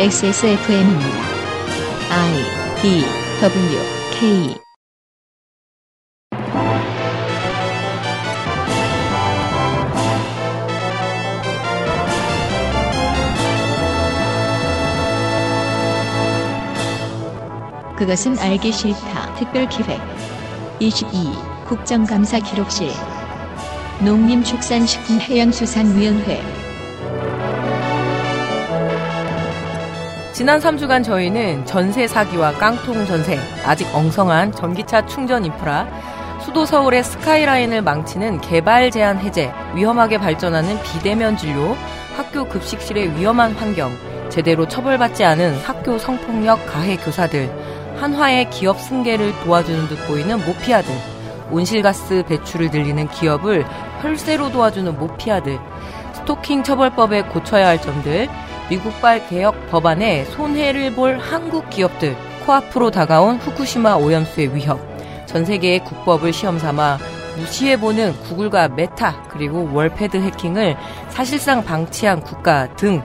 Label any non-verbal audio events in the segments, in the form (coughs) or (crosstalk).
XSFM입니다. I D W K 그것은 알기 싫다. 특별기획 22 국정감사 기록실 농림축산식품해양수산위원회 지난 3주간 저희는 전세 사기와 깡통 전세, 아직 엉성한 전기차 충전 인프라, 수도 서울의 스카이라인을 망치는 개발 제한 해제, 위험하게 발전하는 비대면 진료, 학교 급식실의 위험한 환경, 제대로 처벌받지 않은 학교 성폭력 가해 교사들, 한화의 기업 승계를 도와주는 듯 보이는 모피아들, 온실가스 배출을 늘리는 기업을 혈세로 도와주는 모피아들, 스토킹 처벌법에 고쳐야 할 점들, 미국발 개혁 법안에 손해를 볼 한국 기업들, 코앞으로 다가온 후쿠시마 오염수의 위협, 전 세계의 국법을 시험 삼아 무시해보는 구글과 메타, 그리고 월패드 해킹을 사실상 방치한 국가 등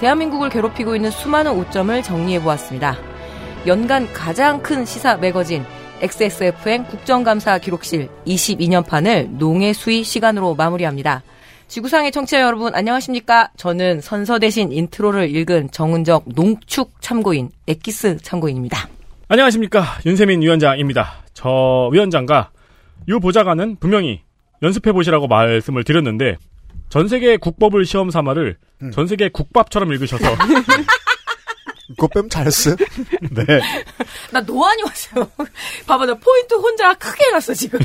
대한민국을 괴롭히고 있는 수많은 오점을 정리해보았습니다. 연간 가장 큰 시사 매거진 XSFM 국정감사 기록실 22년판을 농해 수의 시간으로 마무리합니다. 지구상의 청취자 여러분 안녕하십니까? 저는 선서 대신 intro를 읽은 정은정 농축 참고인 엑기스 참고인입니다. 안녕하십니까 윤세민 위원장입니다. 저 위원장과 유 보좌관은 분명히 연습해 보시라고 말씀을 드렸는데 전 세계 국법을 시험 삼아를 음. 전 세계 국밥처럼 읽으셔서 (laughs) 그거 빼면 잘했어요. (laughs) 네. (laughs) 나 노안이 왔어요. 봐봐, 나 포인트 혼자 크게 해놨어, 지금.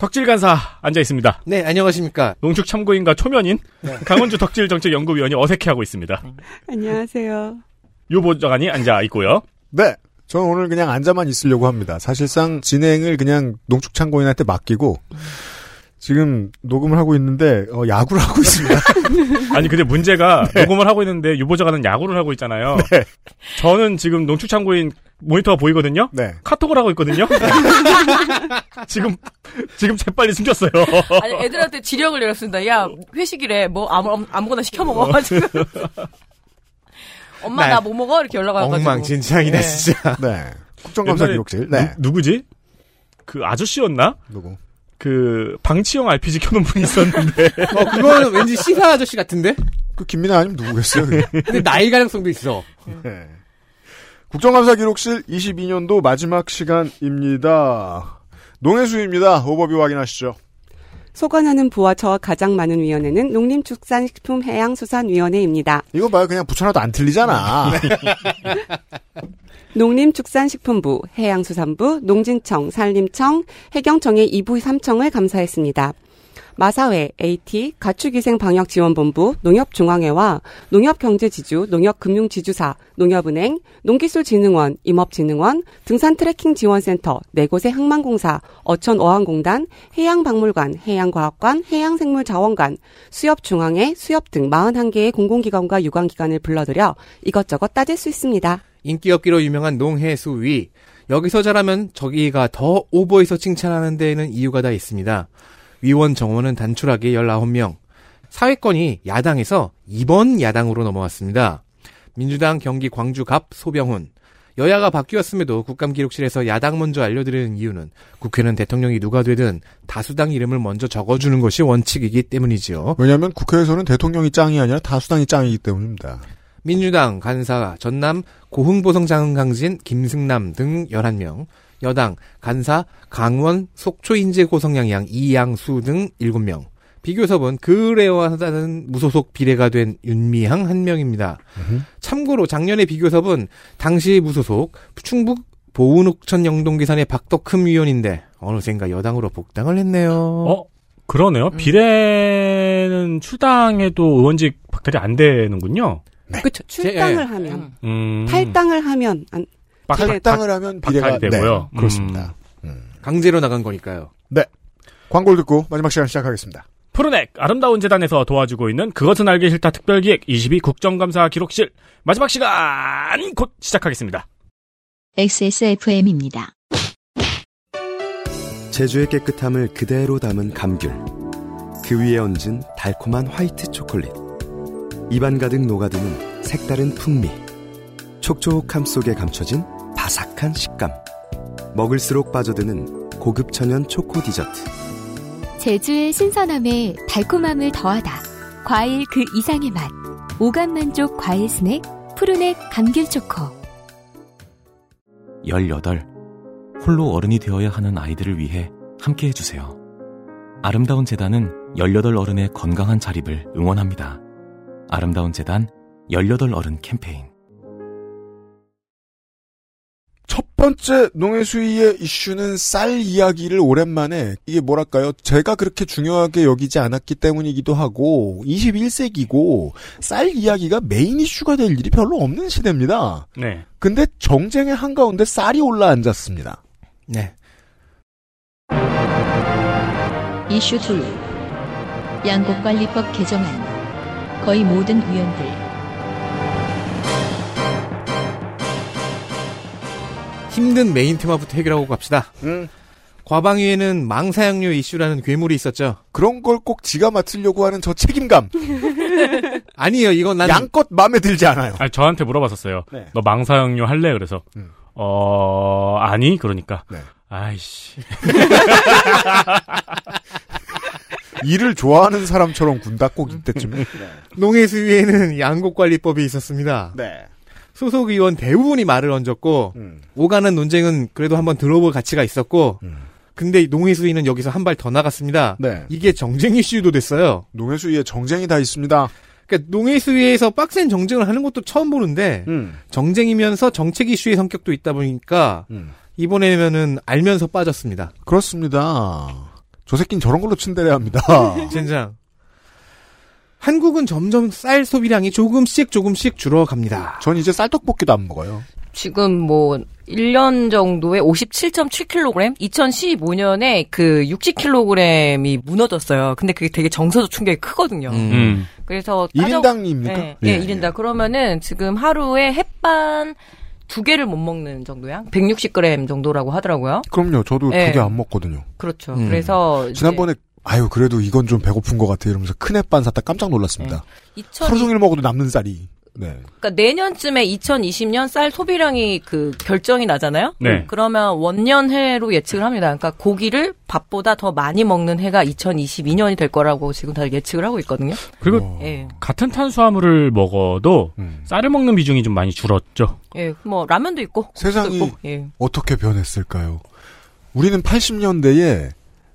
덕질 간사 앉아 있습니다. 네, 안녕하십니까. 농축 참고인과 초면인 강원주 덕질 정책 연구위원이 어색해하고 있습니다. 안녕하세요. 유 보좌관이 앉아 있고요. 네. 저는 오늘 그냥 앉아만 있으려고 합니다. 사실상 진행을 그냥 농축창고인한테 맡기고 지금 녹음을 하고 있는데 어, 야구를 (laughs) 하고 있습니다. 아니 근데 문제가 녹음을 하고 있는데 유 보좌관은 야구를 하고 있잖아요. 저는 지금 농축 참고인 모니터가 보이거든요. 네. 카톡을 하고 있거든요. (laughs) 지금 지금 재빨리 숨겼어요. 아니, 애들한테 지령을 내렸습니다. 야, 회식이래. 뭐, 아무, 아무거나 시켜 먹어. 지금. 엄마, 네. 나뭐 먹어? 이렇게 연락 와가지고. 엉망진창이다, 네. 진짜. (laughs) 네. 국정감사 기록실. 네. 누, 구지 그 아저씨였나? 누구? 그 방치형 RPG 켜놓은 분이 있었는데 (laughs) 어, 그거는 왠지 시사 아저씨 같은데? 그 김민아 아니면 누구겠어요? 근데 나이 가능성도 있어. 네. 국정감사 기록실 22년도 마지막 시간입니다. 농해수입니다. 오버뷰 확인하시죠. 소관하는 부와 저와 가장 많은 위원회는 농림축산식품해양수산위원회입니다. 이거 봐요. 그냥 붙여놔도 안 틀리잖아. (laughs) 농림축산식품부, 해양수산부, 농진청, 산림청, 해경청의 2부 3청을 감사했습니다. 마사회, AT, 가축위생방역지원본부, 농협중앙회와 농협경제지주, 농협금융지주사, 농협은행, 농기술진흥원, 임업진흥원, 등산트래킹지원센터, 네 곳의 항만공사, 어천어항공단, 해양박물관, 해양과학관, 해양생물자원관, 수협중앙회, 수협 등 41개의 공공기관과 유관기관을 불러들여 이것저것 따질 수 있습니다. 인기업기로 유명한 농해수위. 여기서 잘하면 저기가 더 오버해서 칭찬하는 데에는 이유가 다 있습니다. 위원 정원은 단출하게 19명. 사회권이 야당에서 2번 야당으로 넘어왔습니다. 민주당 경기 광주갑 소병훈. 여야가 바뀌었음에도 국감 기록실에서 야당 먼저 알려드리는 이유는 국회는 대통령이 누가 되든 다수당 이름을 먼저 적어주는 것이 원칙이기 때문이지요. 왜냐하면 국회에서는 대통령이 짱이 아니라 다수당이 짱이기 때문입니다. 민주당 간사 전남 고흥보성 장흥강진 김승남 등 11명, 여당 간사 강원 속초인제 고성양양 이양수 등 7명, 비교섭은 그래와 하다는 무소속 비례가 된 윤미향 한 명입니다. 참고로 작년에 비교섭은 당시 무소속 충북 보은옥천 영동기산의 박덕흠 위원인데 어느샌가 여당으로 복당을 했네요. 어 그러네요. 비례는 출당해도 의원직 박탈이 안 되는군요. 그렇죠. 출당을 하면, 음, 탈당을 하면 안, 박- 탈당을 하면 비례가 되고요. 네, 그렇습니다. 강제로 나간 거니까요. 광고를 듣고 마지막 시간 시작하겠습니다. 푸르넥 아름다운 재단에서 도와주고 있는 그것은 알기 싫다 특별기획 22 국정감사 기록실 마지막 시간 곧 시작하겠습니다. XSFM입니다. 제주의 깨끗함을 그대로 담은 감귤. 그 위에 얹은 달콤한 화이트 초콜릿. 입안 가득 녹아드는 색다른 풍미. 촉촉함 속에 감춰진 바삭한 식감. 먹을수록 빠져드는 고급 천연 초코 디저트. 제주의 신선함에 달콤함을 더하다. 과일 그 이상의 맛. 오감 만족 과일 스낵 푸르넥 감귤 초코. 18. 홀로 어른이 되어야 하는 아이들을 위해 함께 해주세요. 아름다운 재단은 18 어른의 건강한 자립을 응원합니다. 아름다운 재단 18 어른 캠페인. 첫 번째 농해수위의 이슈는 쌀 이야기를 오랜만에 이게 뭐랄까요? 제가 그렇게 중요하게 여기지 않았기 때문이기도 하고 21세기고 쌀 이야기가 메인 이슈가 될 일이 별로 없는 시대입니다. 네. 근데 정쟁의 한가운데 쌀이 올라앉았습니다. 네. 이슈 2. 양곡관리법 개정안. 거의 모든 위원들. 힘든 메인 테마부터 해결하고 갑시다. 음. 과방위에는 망사양류 이슈라는 괴물이 있었죠. 그런 걸 꼭 지가 맡으려고 하는 저 책임감. (laughs) 아니에요. 이건 난 양껏 마음에 들지 않아요. 아니, 저한테 물어봤었어요. 네. 너 망사형료 할래? 그래서, 음. 어, 아니? 그러니까. 네. 아이씨. (laughs) 일을 좋아하는 사람처럼 군다 꼭 이때쯤에. (laughs) 농해수위에는 양곡관리법이 있었습니다. 네. 소속 의원 대부분이 말을 얹었고 음. 오가는 논쟁은 그래도 한번 들어볼 가치가 있었고 음. 근데 농해수위는 여기서 한 발 더 나갔습니다. 네. 이게 정쟁 이슈도 됐어요. 농해수위에 정쟁이 다 있습니다. 그러니까 농해수위에서 빡센 정쟁을 하는 것도 처음 보는데 음. 정쟁이면서 정책 이슈의 성격도 있다 보니까 음. 이번에는 알면서 빠졌습니다. 그렇습니다. 저 새끼는 저런 걸로 츤데레합니다. (laughs) 젠장. 한국은 점점 쌀 소비량이 조금씩 조금씩 줄어갑니다. 전 이제 쌀떡볶이도 안 먹어요. 지금 뭐 1년 정도에 57.7kg? 2015년에 그 60kg이 무너졌어요. 근데 그게 되게 정서적 충격이 크거든요. 음. 그래서 따져- 1인당입니까? 네, 예, 1인당. 그러면은 지금 하루에 햇반 두 개를 못 먹는 정도야? 160g 정도라고 하더라고요. 그럼요. 저도 네. 두개 안 먹거든요. 그렇죠. 음. 그래서 지난번에 아유 그래도 이건 좀 배고픈 것 같아 이러면서 큰 햇반 샀다 깜짝 놀랐습니다. 2000, 하루 종일 먹어도 남는 쌀이. 네. 그러니까 내년쯤에 2020년 쌀 소비량이 그 결정이 나잖아요. 네. 그러면 원년해로 예측을 합니다. 그러니까 고기를 밥보다 더 많이 먹는 해가 2022년이 될 거라고 지금 다들 예측을 하고 있거든요. 그리고 어. 예. 같은 탄수화물을 먹어도 음. 쌀을 먹는 비중이 좀 많이 줄었죠. 예. 뭐 라면도 있고 세상이 있고. 예. 어떻게 변했을까요? 우리는 80년대에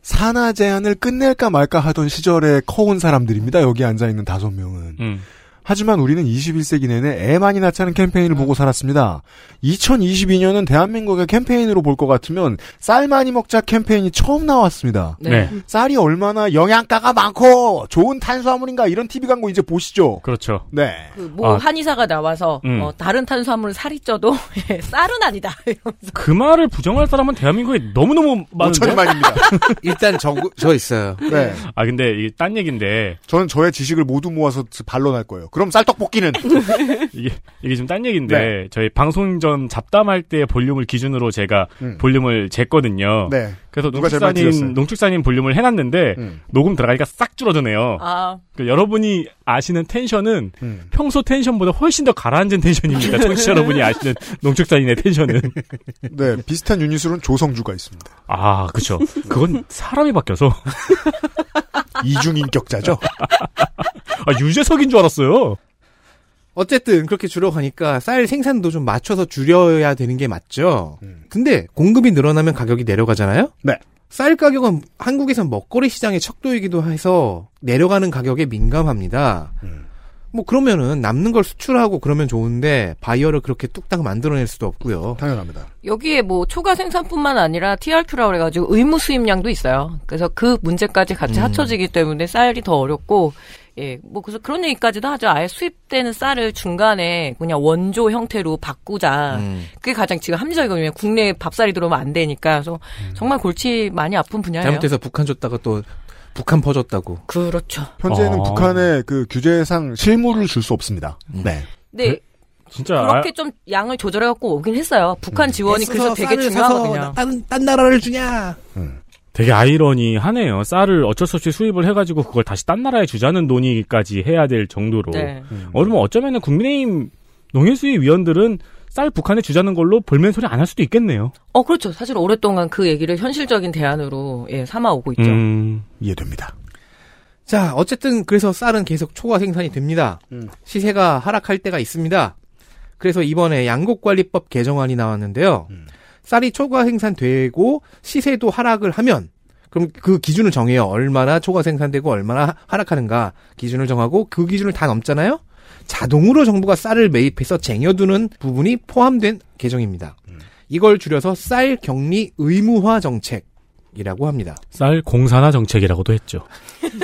산하 제한을 끝낼까 말까 하던 시절에 커온 사람들입니다. 여기 앉아 있는 다섯 명은. 음. 하지만 우리는 21세기 내내 애 많이 낳자는 캠페인을 보고 살았습니다. 2022년은 대한민국의 캠페인으로 볼 것 같으면 쌀 많이 먹자 캠페인이 처음 나왔습니다. 네. 네. 쌀이 얼마나 영양가가 많고 좋은 탄수화물인가 이런 TV 광고 이제 보시죠. 그렇죠. 네. 그모 아. 한의사가 나와서 음. 어, 다른 탄수화물을 살이 쪄도 (laughs) 예, 쌀은 아니다. 이러면서. 그 말을 부정할 사람은 대한민국에 너무너무 많은데. 5천만입니다. (laughs) 일단 저, 저 있어요. 네. 아 근데 이게 딴 얘기인데 저는 저의 지식을 모두 모아서 반론할 거예요. 그럼 쌀떡볶이는 (laughs) 이게 이게 좀 딴 얘기인데 네. 저희 방송 전 잡담할 때 볼륨을 기준으로 제가 음. 볼륨을 쟀거든요. 네. 그래서 틀렸어요? 농축사님 볼륨을 해놨는데 음. 녹음 들어가니까 싹 줄어드네요. 아, 그러니까 여러분이 아시는 텐션은 음. 평소 텐션보다 훨씬 더 가라앉은 텐션입니다. (laughs) 청취자 여러분이 아시는 농축사님의 텐션은. (laughs) 네. 비슷한 유닛으로는 조성주가 있습니다. 아, 그쵸. 그건 사람이 바뀌어서. 이중인격자죠. 아, 유재석인 줄 알았어요. 어쨌든 그렇게 줄어가니까 쌀 생산도 좀 맞춰서 줄여야 되는 게 맞죠. 음. 근데 공급이 늘어나면 가격이 내려가잖아요. 네. 쌀 가격은 한국에선 먹거리 시장의 척도이기도 해서 내려가는 가격에 민감합니다. 음. 뭐 그러면은 남는 걸 수출하고 그러면 좋은데 바이어를 그렇게 뚝딱 만들어낼 수도 없고요. 당연합니다. 여기에 뭐 초과 생산뿐만 아니라 TRQ라고 그래가지고 의무 수입량도 있어요. 그래서 그 문제까지 같이 음. 합쳐지기 때문에 쌀이 더 어렵고, 예, 뭐 그래서 그런 얘기까지도 하죠. 아예 수입되는 쌀을 중간에 그냥 원조 형태로 바꾸자. 음. 그게 가장 지금 합리적이거든요. 국내에 밥쌀이 들어오면 안 되니까. 그래서 정말 골치 많이 아픈 분야예요. 잘못해서 북한 줬다가 또 북한 퍼줬다고. 그렇죠. 현재는 어. 북한의 그 규제상 실무를 줄수 없습니다. 음. 네. 네, 진짜. 그렇게 좀 양을 조절해갖고 오긴 했어요. 북한 지원이 그래서 되게 중요하거든요. 딴, 딴 나라를 주냐? 음. 되게 아이러니하네요. 쌀을 어쩔 수 없이 수입을 해가지고 그걸 다시 딴 나라에 주자는 논의까지 해야 될 정도로. 네. 그러면 어쩌면은 국민의힘 농해수위 위원들은 쌀 북한에 주자는 걸로 볼멘 소리 안 할 수도 있겠네요. 어, 그렇죠. 사실 오랫동안 그 얘기를 현실적인 대안으로 예, 삼아오고 있죠. 음, 이해됩니다. 자, 어쨌든 그래서 쌀은 계속 초과 생산이 됩니다. 음. 시세가 하락할 때가 있습니다. 그래서 이번에 양곡관리법 개정안이 나왔는데요. 음. 쌀이 초과 생산되고 시세도 하락을 하면 그럼 그 기준을 정해요. 얼마나 초과 생산되고 얼마나 하- 하락하는가 기준을 정하고 그 기준을 다 넘잖아요. 자동으로 정부가 쌀을 매입해서 쟁여두는 부분이 포함된 개정입니다. 이걸 줄여서 쌀 격리 의무화 정책 이라고 합니다. 쌀 공산화 정책이라고도 했죠. (laughs)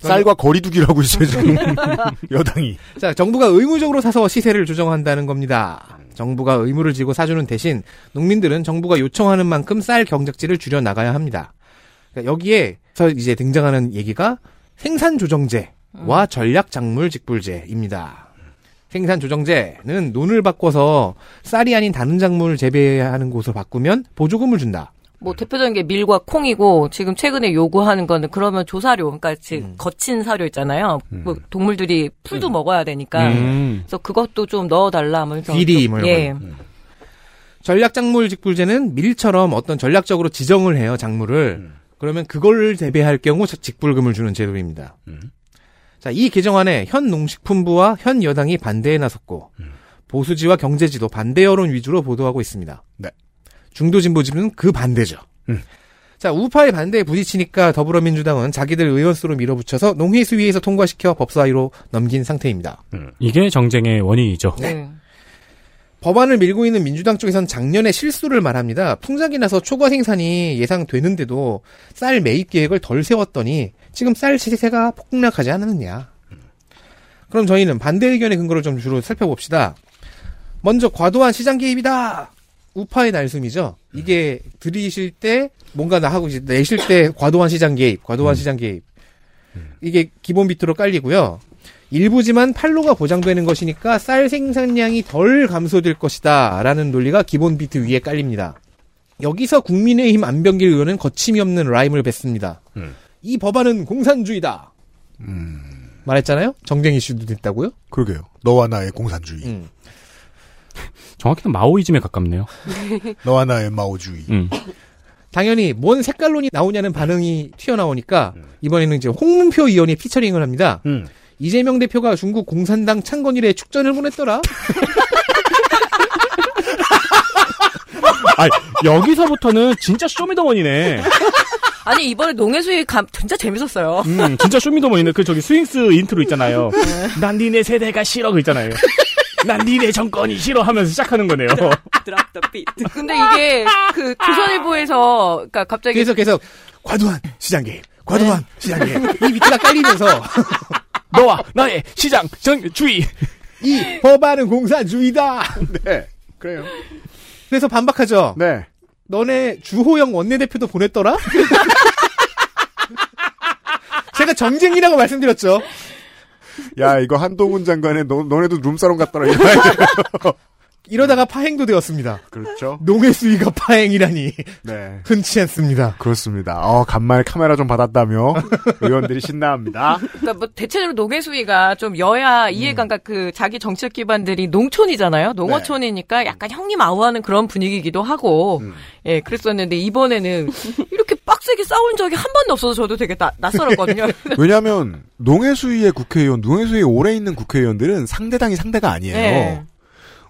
쌀과 거리두기라고 있어요, 지금. (laughs) 여당이. 자, 정부가 의무적으로 사서 시세를 조정한다는 겁니다. 정부가 의무를 지고 사주는 대신 농민들은 정부가 요청하는 만큼 쌀 경작지를 줄여 나가야 합니다. 그러니까 여기에서 이제 등장하는 얘기가 생산 조정제와 전략 작물 직불제입니다. 생산 조정제는 논을 바꿔서 쌀이 아닌 다른 작물을 재배하는 곳으로 바꾸면 보조금을 준다. 뭐 대표적인 게 밀과 콩이고 지금 최근에 요구하는 거는 그러면 조사료, 그러니까 지금 음. 거친 사료 있잖아요. 뭐 동물들이 풀도 먹어야 되니까. 음. 그래서 그것도 좀 넣어달라. 뭐 이렇게 비리 좀- 뭐 이런 예. 전략작물 직불제는 밀처럼 어떤 전략적으로 지정을 해요, 작물을. 그러면 그걸 재배할 경우 직불금을 주는 제도입니다. 자, 이 개정안에 현 농식품부와 현 여당이 반대에 나섰고, 보수지와 경제지도 반대 여론 위주로 보도하고 있습니다. 네. 중도 진보지는 그 반대죠. 음. 자, 우파의 반대에 부딪히니까 더불어민주당은 자기들 의원수로 밀어붙여서 농해수위에서 통과시켜 법사위로 넘긴 상태입니다. 이게 정쟁의 원인이죠. 네. 법안을 밀고 있는 민주당 쪽에선 작년에 실수를 말합니다. 풍작이 나서 초과 생산이 예상되는데도 쌀 매입 계획을 덜 세웠더니 지금 쌀 시세가 폭락하지 않았느냐. 그럼 저희는 반대 의견의 근거를 좀 주로 살펴봅시다. 먼저 과도한 시장 개입이다. 우파의 날숨이죠. 이게 들이실 때 뭔가 나 하고 이제 내실 때 과도한 시장 개입, 과도한 시장 개입. 이게 기본 비트로 깔리고요. 일부지만 판로가 보장되는 것이니까 쌀 생산량이 덜 감소될 것이다. 라는 논리가 기본 비트 위에 깔립니다. 여기서 국민의힘 안병길 의원은 거침이 없는 rhyme을 뱉습니다. 음. 이 법안은 공산주의다. 말했잖아요? 정쟁 이슈도 됐다고요? 그러게요. 너와 나의 공산주의. 음. 정확히는 마오이즘에 가깝네요. (laughs) 너와 나의 마오주의. 음. 당연히 뭔 색깔론이 나오냐는 반응이 튀어나오니까 이번에는 이제 홍문표 의원이 featuring을 합니다. 음. 이재명 대표가 중국 공산당 창건일에 축전을 보냈더라. (laughs) 아 여기서부터는 진짜 쇼미더머니네. 아니 이번에 농해수위 감 진짜 재밌었어요. 음, 진짜 쇼미더머니네. 그 저기 스윙스 인트로 있잖아요. 난 니네 세대가 싫어 그 있잖아요. 난 니네 정권이 싫어 하면서 시작하는 거네요. Drop the beat. 근데 이게 그 조선일보에서 그러니까 갑자기 계속 계속 과도한 시장 개입, 과도한 시장 개입. 이 비트가 깔리면서 (laughs) 너와 나의 시장 정주의. 이 법안은 공산주의다. 네. 그래요. 그래서 반박하죠. 네. 너네 주호영 원내대표도 보냈더라? (laughs) 제가 정쟁이라고 말씀드렸죠. (laughs) 야, 이거 한동훈 장관의 너, 너네도 룸사롱 갔더라. (laughs) 이러다가 파행도 되었습니다. 그렇죠. 농해 수위가 파행이라니 네. 흔치 않습니다. 그렇습니다. 어, 간만에 카메라 좀 받았다며 (laughs) 의원들이 신나합니다. 그러니까 뭐 대체적으로 농해 수위가 좀 여야 이해감각 그 자기 정책 기반들이 농촌이잖아요. 농어촌이니까 약간 형님 아우하는 그런 분위기이기도 하고 예 그랬었는데 이번에는 이렇게 빡세게 싸운 적이 한 번도 없어서 저도 되게 나, 낯설었거든요. (laughs) 왜냐하면 농해수위의 국회의원, 농해수위에 오래 있는 국회의원들은 상대당이 상대가 아니에요. 네.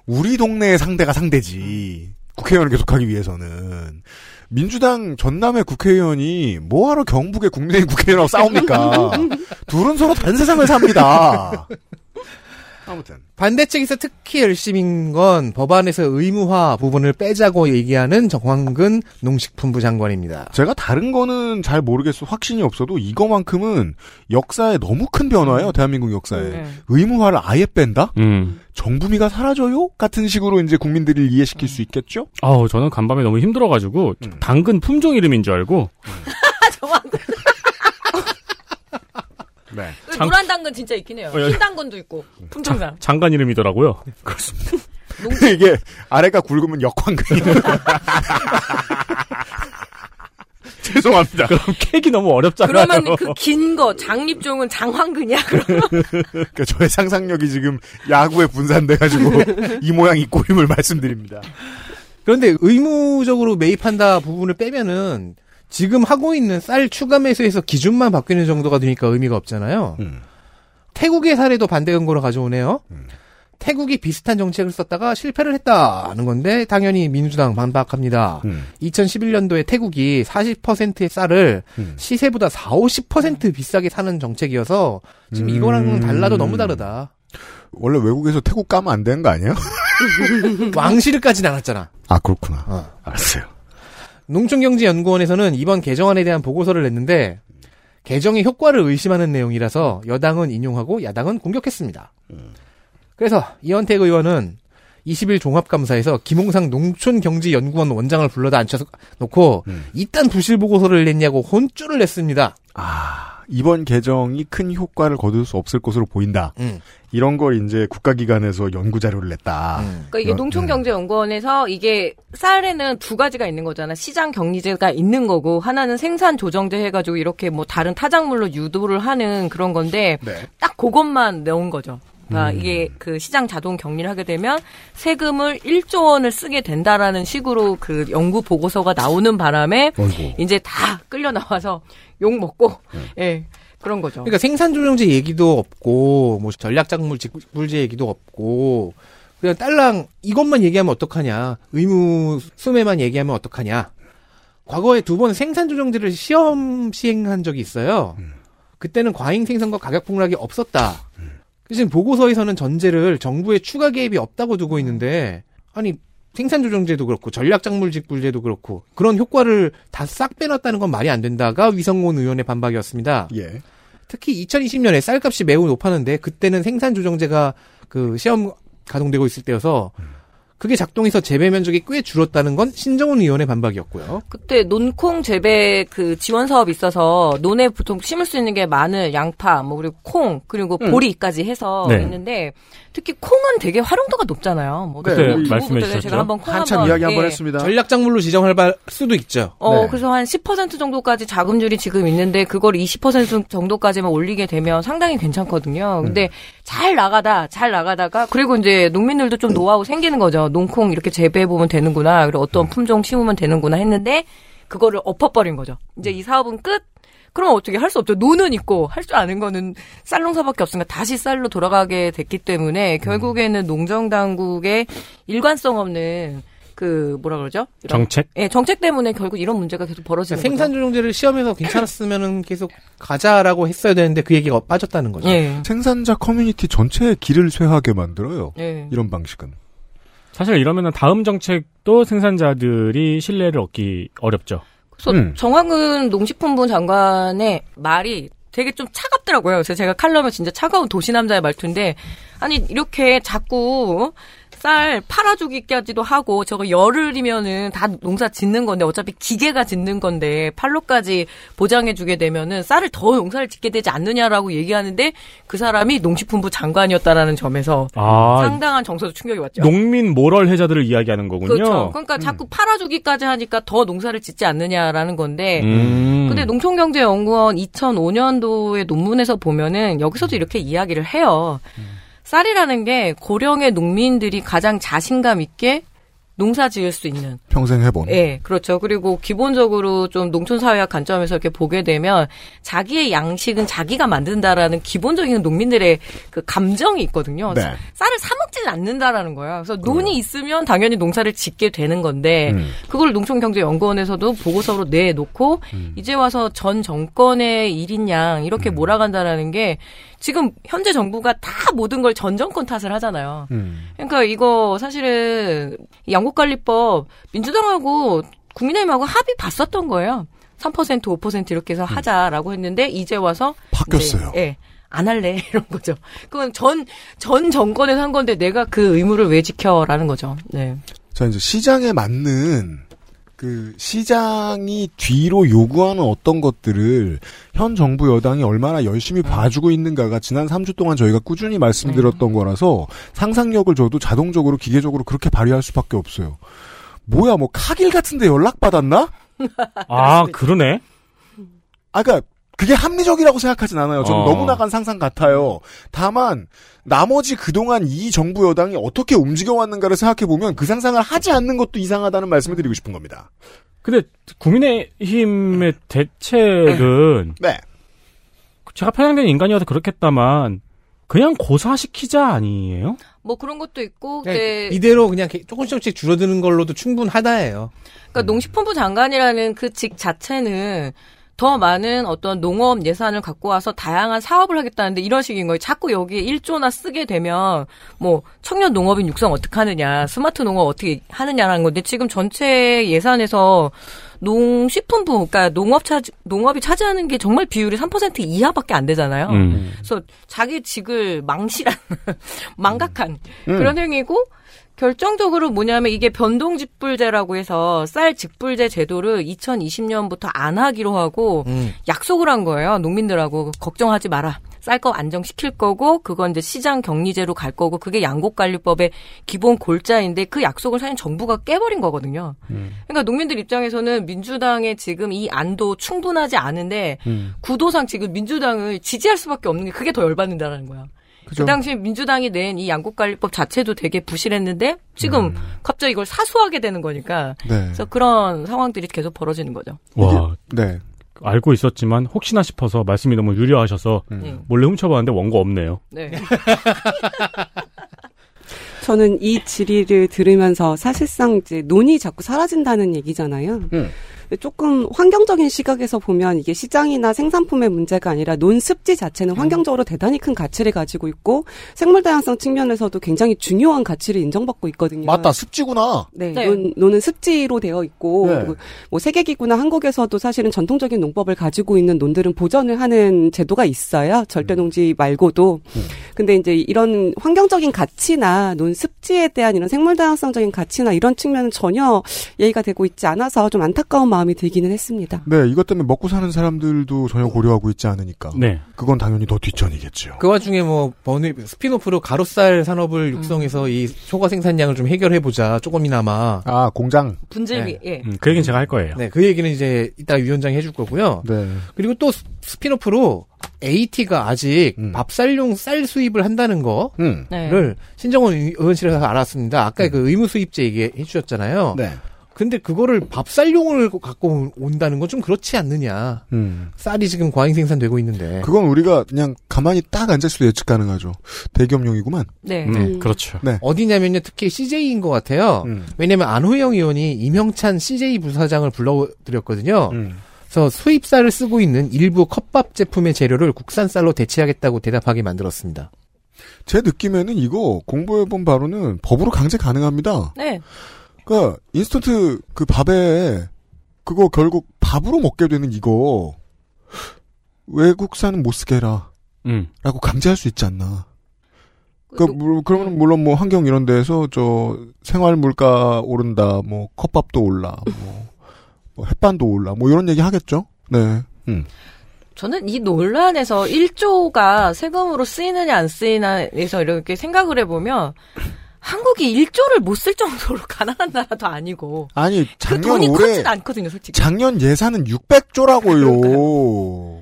우리 동네의 상대가 상대지. 국회의원을 계속하기 위해서는 민주당 전남의 국회의원이 뭐하러 경북의 국민의힘 국회의원하고 싸웁니까? (laughs) 둘은 서로 다른 세상을 삽니다. 아무튼 반대측에서 특히 열심인 건 법안에서 의무화 부분을 빼자고 얘기하는 정황근 농식품부 장관입니다. 제가 다른 거는 잘 모르겠어 확신이 없어도 이거만큼은 역사에 너무 큰 변화예요 대한민국 역사에 네. 의무화를 아예 뺀다 음. 정부미가 사라져요 같은 식으로 이제 국민들을 이해시킬 수 있겠죠 아우 저는 간밤에 너무 힘들어가지고 음. 당근 품종 이름인 줄 알고 네 장- 노란 당근 진짜 있긴 해요. 어, 여- 흰 당근도 있고 품종상. 장관 이름이더라고요. (laughs) 이게 아래가 굵으면 역황근이 (laughs) 죄송합니다. 그럼 캐기 너무 어렵잖아요. 그러면 그 긴 거 장립종은 장황근이야. 그럼 (laughs) 그러니까 저의 상상력이 지금 야구에 분산돼 가지고 이 모양 이 꼴임을 말씀드립니다. 그런데 의무적으로 매입한다 부분을 빼면은 지금 하고 있는 쌀 추가 매수에서 기준만 바뀌는 정도가 되니까 의미가 없잖아요. 음. 태국의 사례도 반대 근거로 가져오네요. 음. 태국이 비슷한 정책을 썼다가 실패를 했다는 건데 당연히 민주당 반박합니다. 음. 2011년도에 태국이 40%의 쌀을 음. 시세보다 4, 50% 비싸게 사는 정책이어서 지금 이거랑은 음. 달라도 너무 다르다. 원래 외국에서 태국 까면 안 되는 거 아니에요? (laughs) 왕실까지는 않았잖아. 아 그렇구나. 어. 알았어요. 농촌경제연구원에서는 이번 개정안에 대한 보고서를 냈는데 개정의 효과를 의심하는 내용이라서 여당은 인용하고 야당은 공격했습니다. 그래서 이현택 의원은 20일 종합감사에서 김홍상 농촌경제연구원 원장을 불러다 앉혀놓고 음. 이딴 부실 보고서를 냈냐고 혼쭐을 냈습니다. 아 이번 개정이 큰 효과를 거둘 수 없을 것으로 보인다. 음. 이런 걸 이제 국가기관에서 연구 자료를 냈다. 음. 그러니까 이게 농촌경제연구원에서 이게 쌀에는 두 가지가 있는 거잖아. 시장 격리제가 있는 거고 하나는 생산 조정제 해가지고 이렇게 뭐 다른 타작물로 유도를 하는 그런 건데 네. 딱 그것만 넣은 거죠. 그러니까 음. 이게 그 시장 자동 격리를 하게 되면 세금을 1조 원을 쓰게 된다라는 식으로 그 연구 보고서가 나오는 바람에 어이구. 이제 다 끌려 나와서 욕 먹고 네. 예 그런 거죠. 그러니까 생산 조정제 얘기도 없고 뭐 전략 작물 직불제 얘기도 없고 그냥 딸랑 이것만 얘기하면 어떡하냐 의무 수매만 얘기하면 어떡하냐 과거에 두 번 생산 조정제를 시험 시행한 적이 있어요 그때는 과잉 생산과 가격 폭락이 없었다 지금 보고서에서는 전제를 정부의 추가 개입이 없다고 두고 있는데 아니 생산조정제도 그렇고 전략작물 직불제도 그렇고 그런 효과를 다 싹 빼놨다는 건 말이 안 된다가 위성곤 의원의 반박이었습니다. 예. 특히 2020년에 쌀값이 매우 높았는데 그때는 생산 조정제가 그 시험 가동되고 있을 때여서 그게 작동해서 재배 면적이 꽤 줄었다는 건 신정훈 의원의 반박이었고요. 그때 논콩 재배 그 지원 사업이 있어서 논에 보통 심을 수 있는 게 마늘, 양파, 뭐 그리고 콩 그리고 보리까지 해서 네. 있는데 특히 콩은 되게 활용도가 높잖아요. 뭐 그때 말씀해 주셨죠. 제가 한번 콩 한참 한번, 이야기 한번 예. 했습니다. 전략 작물로 지정할 수도 있죠. 어, 네. 그래서 한 10% 정도까지 자금률이 지금 있는데 그걸 20% 정도까지만 올리게 되면 상당히 괜찮거든요. 근데 잘 나가다 잘 나가다가 그리고 이제 농민들도 좀 노하우 생기는 거죠. 농콩 이렇게 재배해 보면 되는구나. 그리고 어떤 품종 심으면 되는구나 했는데 그거를 엎어버린 거죠. 이제 이 사업은 끝. 그럼 어떻게 할 수 없죠. 노는 있고 할 줄 아는 거는 쌀 농사밖에 없으니까 다시 쌀로 돌아가게 됐기 때문에 결국에는 농정 당국의 일관성 없는 그 뭐라 그러죠? 이런 정책? 예, 정책 때문에 결국 이런 문제가 계속 벌어지는 그러니까 생산 조정제를 시험에서 괜찮았으면은 (laughs) 계속 가자라고 했어야 되는데 그 얘기가 빠졌다는 거죠. 거죠. 예. 생산자 커뮤니티 전체의 길을 쇠하게 만들어요. 예. 이런 방식은. 사실 이러면은 다음 정책도 생산자들이 신뢰를 얻기 어렵죠. 그래서 음. 정황근 농식품부 장관의 말이 되게 좀 차갑더라고요. 그래서 제가 칼럼에 진짜 차가운 도시남자의 말투인데 아니 이렇게 자꾸 쌀 팔아주기까지도 하고 저거 열흘이면은 다 농사 짓는 건데 어차피 기계가 짓는 건데 팔로까지 보장해주게 되면은 쌀을 더 농사를 짓게 되지 않느냐라고 얘기하는데 그 사람이 농식품부 장관이었다라는 점에서 아, 상당한 정서적 충격이 왔죠. 농민 모럴 해자들을 이야기하는 거군요. 그렇죠. 그러니까 자꾸 팔아주기까지 하니까 더 농사를 짓지 않느냐라는 건데. 음. 근데 농촌경제연구원 2005년도의 논문에서 보면은 여기서도 이렇게 이야기를 해요. 쌀이라는 게 고령의 농민들이 가장 자신감 있게 농사 지을 수 있는. 평생 해본. 예, 그렇죠. 그리고 기본적으로 좀 농촌 사회학 관점에서 이렇게 보게 되면 자기의 양식은 자기가 만든다라는 기본적인 농민들의 그 감정이 있거든요. 네. 쌀을 사 먹지는 않는다라는 거예요. 그래서 논이 있으면 당연히 농사를 짓게 되는 건데 음. 그걸 농촌경제연구원에서도 보고서로 내놓고 음. 이제 와서 전 정권의 일인 양 이렇게 몰아간다라는 게 지금 현재 정부가 다 모든 걸 전 정권 탓을 하잖아요. 음. 그러니까 이거 사실은 이 양국관리법 민주당하고 국민의힘하고 합의 봤었던 거예요. 3% 5% 이렇게 해서 하자라고 했는데 이제 와서 바뀌었어요. 이제, 예. 안 할래 (laughs) 이런 거죠. 그건 전전 정권에서 한 건데 내가 그 의무를 왜 지켜라는 거죠. 네. 자, 이제 시장에 맞는 그 시장이 뒤로 요구하는 어떤 것들을 현 정부 여당이 얼마나 열심히 봐주고 있는가가 지난 3주 동안 저희가 꾸준히 말씀드렸던 거라서 상상력을 줘도 자동적으로 기계적으로 그렇게 발휘할 수밖에 없어요. 뭐야, 뭐 카길 같은데 연락 받았나? 아, 그러네. 아까 그 게 합리적이라고 생각하진 않아요. 저는 어. 너무 나간 상상 같아요. 다만 나머지 그동안 이 정부 여당이 어떻게 움직여왔는가를 생각해보면 그 상상을 하지 않는 것도 이상하다는 말씀을 드리고 싶은 겁니다. 근데 국민의힘의 대책은 (laughs) 네. 제가 편향된 인간이어서 그렇겠다만 그냥 고사시키자 아니에요? 뭐 그런 것도 있고 그냥 그때 이대로 그냥 조금씩 조금씩 줄어드는 걸로도 충분하다예요. 그러니까 농식품부 장관이라는 그 직 자체는 더 많은 어떤 농업 예산을 갖고 와서 다양한 사업을 하겠다는데 이런 식인 거예요. 자꾸 여기에 1조나 쓰게 되면 뭐 청년 농업인 육성 어떻게 하느냐, 스마트 농업 어떻게 하느냐라는 건데 지금 전체 예산에서 농식품부, 그러니까 농업 차 농업이 차지하는 게 정말 비율이 3% 이하밖에 안 되잖아요. 음. 그래서 자기 직을 망실한 (laughs) 망각한 음. 그런 행위고 결정적으로 뭐냐면 이게 변동직불제라고 해서 쌀 직불제 제도를 2020년부터 안 하기로 하고 음. 약속을 한 거예요. 농민들하고 걱정하지 마라. 쌀 거 안정시킬 거고 그건 이제 시장 격리제로 갈 거고 그게 양곡관리법의 기본 골자인데 그 약속을 사실 정부가 깨버린 거거든요. 그러니까 농민들 입장에서는 민주당의 지금 이 안도 충분하지 않은데 구도상 지금 민주당을 지지할 수밖에 없는 게 그게 더 열받는다라는 거야. 그죠? 그 당시 민주당이 낸 이 양곡관리법 자체도 되게 부실했는데 지금 갑자기 이걸 사수하게 되는 거니까 네. 그래서 그런 상황들이 계속 벌어지는 거죠. 와 네. 알고 있었지만 혹시나 싶어서 말씀이 너무 유려하셔서 음. 몰래 훔쳐봤는데 원고 없네요. 네. (laughs) 저는 이 질의를 들으면서 사실상 이제 논이 자꾸 사라진다는 얘기잖아요. 음. 조금 환경적인 시각에서 보면 이게 시장이나 생산품의 문제가 아니라 논습지 자체는 환경적으로 대단히 큰 가치를 가지고 있고 생물 다양성 측면에서도 굉장히 중요한 가치를 인정받고 있거든요. 맞다, 습지구나. 네, 네. 논, 논은 습지로 되어 있고 네. 뭐 세계기구나 한국에서도 사실은 전통적인 농법을 가지고 있는 논들은 보전을 하는 제도가 있어요. 절대농지 말고도. 근데 이제 이런 환경적인 가치나 논 습지에 대한 이런 생물 다양성적인 가치나 이런 측면은 전혀 얘기가 되고 있지 않아서 좀 안타까운 마음 이 들기는 했습니다. 네, 이것 때문에 먹고 사는 사람들도 전혀 고려하고 있지 않으니까. 네. 그건 당연히 더 뒷전이겠죠. 그 와중에 뭐 번외 spin-off로 가루쌀 산업을 음. 육성해서 이 초과 생산량을 좀 해결해 보자 조금이나마. 아, 공장. 분질미, 예. 음, 그 얘기는 제가 할 거예요. 네, 그 얘기는 이제 이따 위원장이 해줄 거고요. 네. 그리고 또 스- spin-off로 aT가 아직 음. 밥쌀용 쌀 수입을 한다는 거를 음. 네. 신정훈 의- 의원실에서 알았습니다. 아까 그 의무 수입제 얘기해 주셨잖아요. 네. 근데 그거를 밥쌀용을 갖고 온다는 건 좀 그렇지 않느냐. 음. 쌀이 지금 과잉 생산되고 있는데. 그건 우리가 그냥 가만히 딱 앉았을 때 예측 가능하죠. 대기업용이구만. 네. 음, 음. 그렇죠. 네. 어디냐면요, 특히 CJ인 것 같아요. 음. 왜냐면 안호영 의원이 임형찬 CJ 부사장을 불러드렸거든요. 음. 그래서 수입쌀을 쓰고 있는 일부 컵밥 제품의 재료를 국산 쌀로 대체하겠다고 대답하게 만들었습니다. 제 느낌에는 이거 공부해본 바로는 법으로 강제 가능합니다. 네. 그러니까 인스턴트 그 밥에 그거 결국 밥으로 먹게 되는 이거 외국산은 못 쓰게 해라. 음. 라고 강제할 수 있지 않나. 그 그, 물, 그러면 물론 뭐 환경 이런 데에서 저 생활 물가 오른다, 뭐 컵밥도 올라, 뭐, 뭐 햇반도 올라, 뭐 이런 얘기 하겠죠? 네. 음. 저는 이 논란에서 1조가 세금으로 쓰이느냐 안 쓰이냐에서 이렇게 생각을 해보면 한국이 1조를 못 쓸 정도로 (laughs) 가난한 나라도 아니고 아니, 그 작년 돈이 올해, 크진 않거든요, 솔직히. 작년 예산은 600조라고요.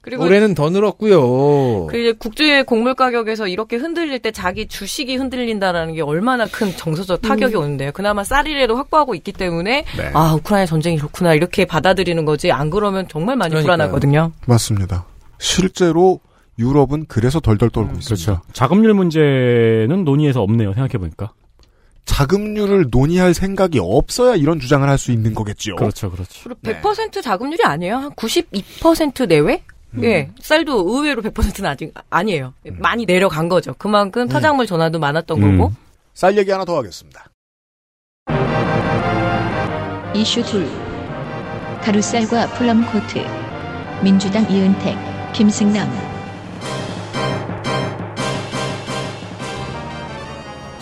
그리고 올해는 더 늘었고요. 그 이제 국제 곡물 가격에서 이렇게 흔들릴 때 자기 주식이 흔들린다라는 게 얼마나 큰 정서적 타격이 오는데요. 그나마 쌀이라도 확보하고 있기 때문에 네. 아 우크라이나 전쟁이 좋구나 이렇게 받아들이는 거지. 안 그러면 정말 많이 그러니까요. 불안하거든요. 맞습니다. 실제로 유럽은 그래서 덜덜 떨고 있습니다. 그렇죠. 자금률 문제는 논의에서 없네요. 생각해 보니까. 자금률을 논의할 생각이 없어야 이런 주장을 할 수 있는 거겠죠. 그렇죠, 그렇죠. 그리고 100% 자금률이 아니에요. 한 92% 내외? 예, 쌀도 의외로 100%는 아직 아니에요. 많이 내려간 거죠. 그만큼 타작물 전환도 많았던 음. 거고. 쌀 얘기 하나 더 하겠습니다. 이슈 둘 가루쌀과 플럼 코트 민주당 이은택 김승남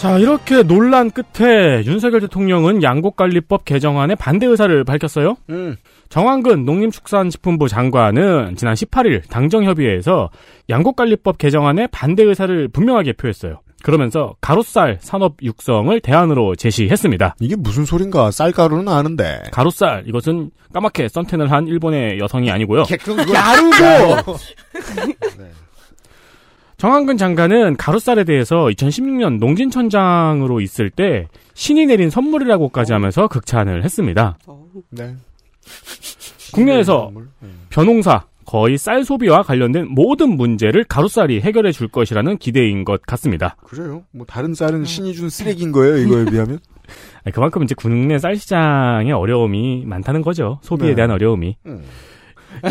자, 이렇게 논란 끝에 윤석열 대통령은 양곡관리법 개정안에 반대 의사를 밝혔어요. 음. 정황근 농림축산식품부 장관은 지난 18일 당정협의회에서 양곡관리법 개정안에 반대 의사를 분명하게 표했어요. 그러면서 가로쌀 산업 육성을 대안으로 제시했습니다. 이게 무슨 소린가? 쌀가루는 아는데. 가로쌀 이것은 까맣게 선텐을 한 일본의 여성이 아니고요. 야루고. (laughs) 정한근 장관은 가로쌀에 대해서 2016년 농진천장으로 있을 때 신이 내린 선물이라고까지 하면서 극찬을 했습니다. 네. (laughs) 국내에서 벼농사 거의 쌀 소비와 관련된 모든 문제를 가로쌀이 해결해 줄 것이라는 기대인 것 같습니다. 그래요. 뭐 다른 쌀은 신이 준 쓰레기인 거예요. 이거에 비하면. (laughs) 그만큼 이제 국내 쌀 시장의 어려움이 많다는 거죠. 소비에 네. 대한 어려움이. 음.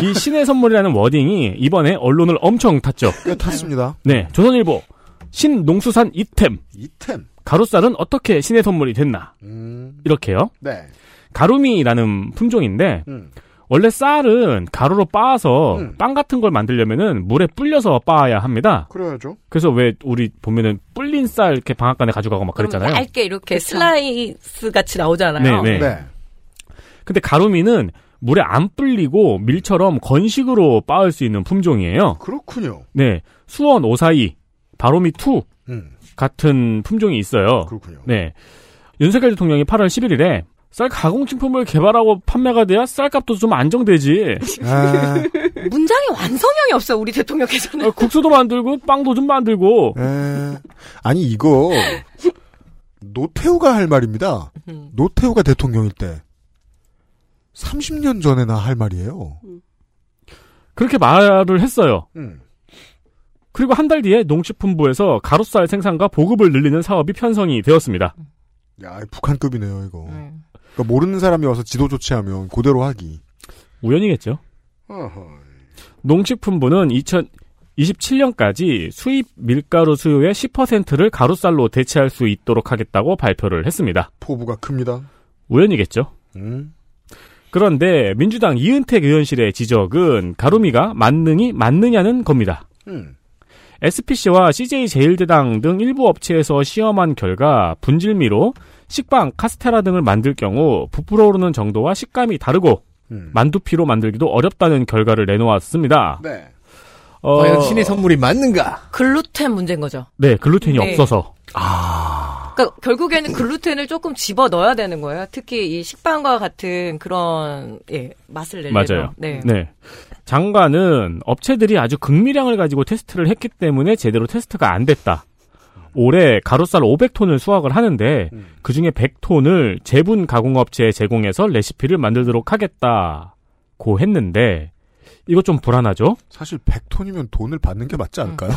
이 신의 선물이라는 wording이 이번에 언론을 엄청 탔죠. 꽤 탔습니다. 네, 조선일보 신 농수산 it템 it템. 가루쌀은 어떻게 신의 선물이 됐나 음. 이렇게요. 네. 가루미라는 품종인데 음. 원래 쌀은 가루로 빻아서 음. 빵 같은 걸 만들려면은 물에 불려서 빻아야 합니다. 그래야죠. 그래서 왜 우리 보면은 불린 쌀 이렇게 방앗간에 가져가고 막 그랬잖아요. 얇게 이렇게 그쵸. 슬라이스 같이 나오잖아요. 네, 네. 근데 가루미는 물에 안 불리고 밀처럼 건식으로 빻을 수 있는 품종이에요. 그렇군요. 네, 수원 오사이 바로미 2 음. 같은 품종이 있어요. 그렇군요. 네, 윤석열 대통령이 8월 11일에 쌀 가공식품을 개발하고 판매가 돼야 쌀값도 좀 안정되지. (laughs) 아, 문장이 완성형이 없어요. 우리 대통령께서는. 어, 국수도 만들고 빵도 좀 만들고. 에. 아니 이거 노태우가 할 말입니다. 음. 노태우가 대통령일 때 30년 전에나 할 말이에요. 그렇게 말을 했어요. 음. 그리고 한 달 뒤에 농식품부에서 가로쌀 생산과 보급을 늘리는 사업이 편성이 되었습니다. 야, 북한급이네요 이거. 음. 그러니까 모르는 사람이 와서 지도 조치하면 그대로 하기. 우연이겠죠. 어허. 농식품부는 2027년까지 수입 밀가루 수요의 10%를 가루쌀로 대체할 수 있도록 하겠다고 발표를 했습니다. 포부가 큽니다. 우연이겠죠. 음. 그런데 민주당 이은택 의원실의 지적은 가루미가 만능이 맞느냐는 겁니다. 음. SPC와 CJ 제일대당 등 일부 업체에서 시험한 결과 분질미로 식빵, 카스테라 등을 만들 경우 부풀어 오르는 정도와 식감이 다르고 음. 만두피로 만들기도 어렵다는 결과를 내놓았습니다. 네. 어, 과연 신의 선물이 맞는가? 글루텐 문제인 거죠. 네, 글루텐이 네. 없어서. 그러니까 결국에는 글루텐을 조금 집어 넣어야 되는 거예요. 특히 이 식빵과 같은 그런 예, 맛을 내려면. 맞아요. 네. 네. 장관은 업체들이 아주 극미량을 가지고 테스트를 했기 때문에 제대로 테스트가 안 됐다. 올해 가루쌀 500톤을 수확을 하는데 음. 그 중에 100톤을 제분 가공업체에 제공해서 레시피를 만들도록 하겠다고 했는데 이거 좀 불안하죠? 사실 100톤이면 돈을 받는 게 맞지 않을까요?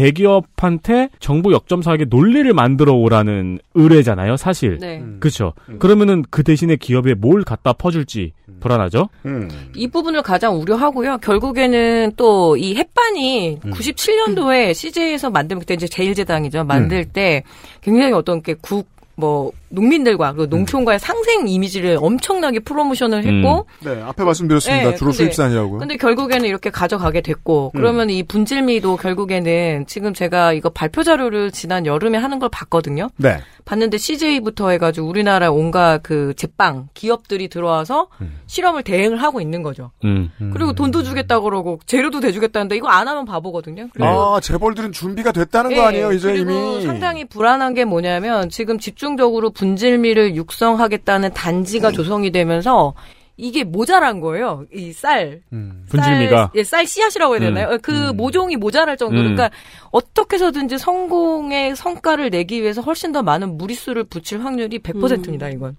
대기업한테 정부 역점사에게 논리를 만들어 오라는 의뢰잖아요, 사실. 네. 음. 그렇죠. 그러면은 그 대신에 기업에 뭘 갖다 퍼줄지 불안하죠? 음. 이 부분을 가장 우려하고요. 결국에는 또 이 햇반이 음. 97년도에 CJ에서 만들 그때 이제 제일제당이죠. 만들 때 굉장히 어떤 게 국 뭐 농민들과 그리고 농촌과의 상생 이미지를 엄청나게 프로모션을 했고 네, 앞에 말씀드렸습니다. 네, 주로 근데- 수입산이라고요. 근데 결국에는 이렇게 가져가게 됐고 음. 그러면 이 분질미도 결국에는 지금 제가 이거 발표 자료를 지난 여름에 하는 걸 봤거든요. 네. 봤는데 CJ부터 해가지고 우리나라 온갖 그 제빵 기업들이 들어와서 실험을 대행을 하고 있는 거죠. 음. 그리고 돈도 주겠다 그러고 재료도 대주겠다는데 이거 안 하면 바보거든요. 그리고 아, 재벌들은 준비가 됐다는 거 예, 아니에요, 이제 그리고 이미. 상당히 불안한 게 뭐냐면 지금 집중적으로 분질미를 육성하겠다는 단지가 조성이 되면서 이게 모자란 거예요. 이 쌀. 음. 분질미가. 쌀, 예, 쌀 씨앗이라고 해야 되나요? 그 음. 모종이 모자랄 정도로. 음. 그러니까 어떻게 해서든지 성공의 성과를 내기 위해서 훨씬 더 많은 무리수를 붙일 확률이 100%입니다, 이건.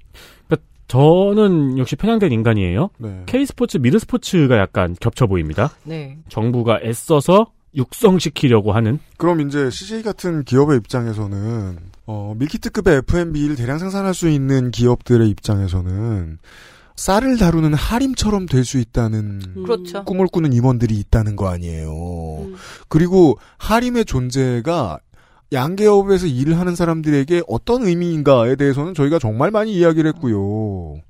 저는 역시 편향된 인간이에요. 네. K스포츠, 미드스포츠가 약간 겹쳐 보입니다. 네. 정부가 애써서 육성시키려고 하는 그럼 이제 CJ 같은 기업의 입장에서는 어, 밀키트급의 F&B를 대량 생산할 수 있는 기업들의 입장에서는 쌀을 다루는 하림처럼 될 수 있다는 그렇죠. 꿈을 꾸는 임원들이 있다는 거 아니에요. 음. 그리고 하림의 존재가 양계업에서 일을 하는 사람들에게 어떤 의미인가에 대해서는 저희가 정말 많이 이야기를 했고요.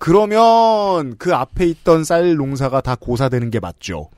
그러면 그 앞에 있던 쌀 농사가 다 고사되는 게 맞죠.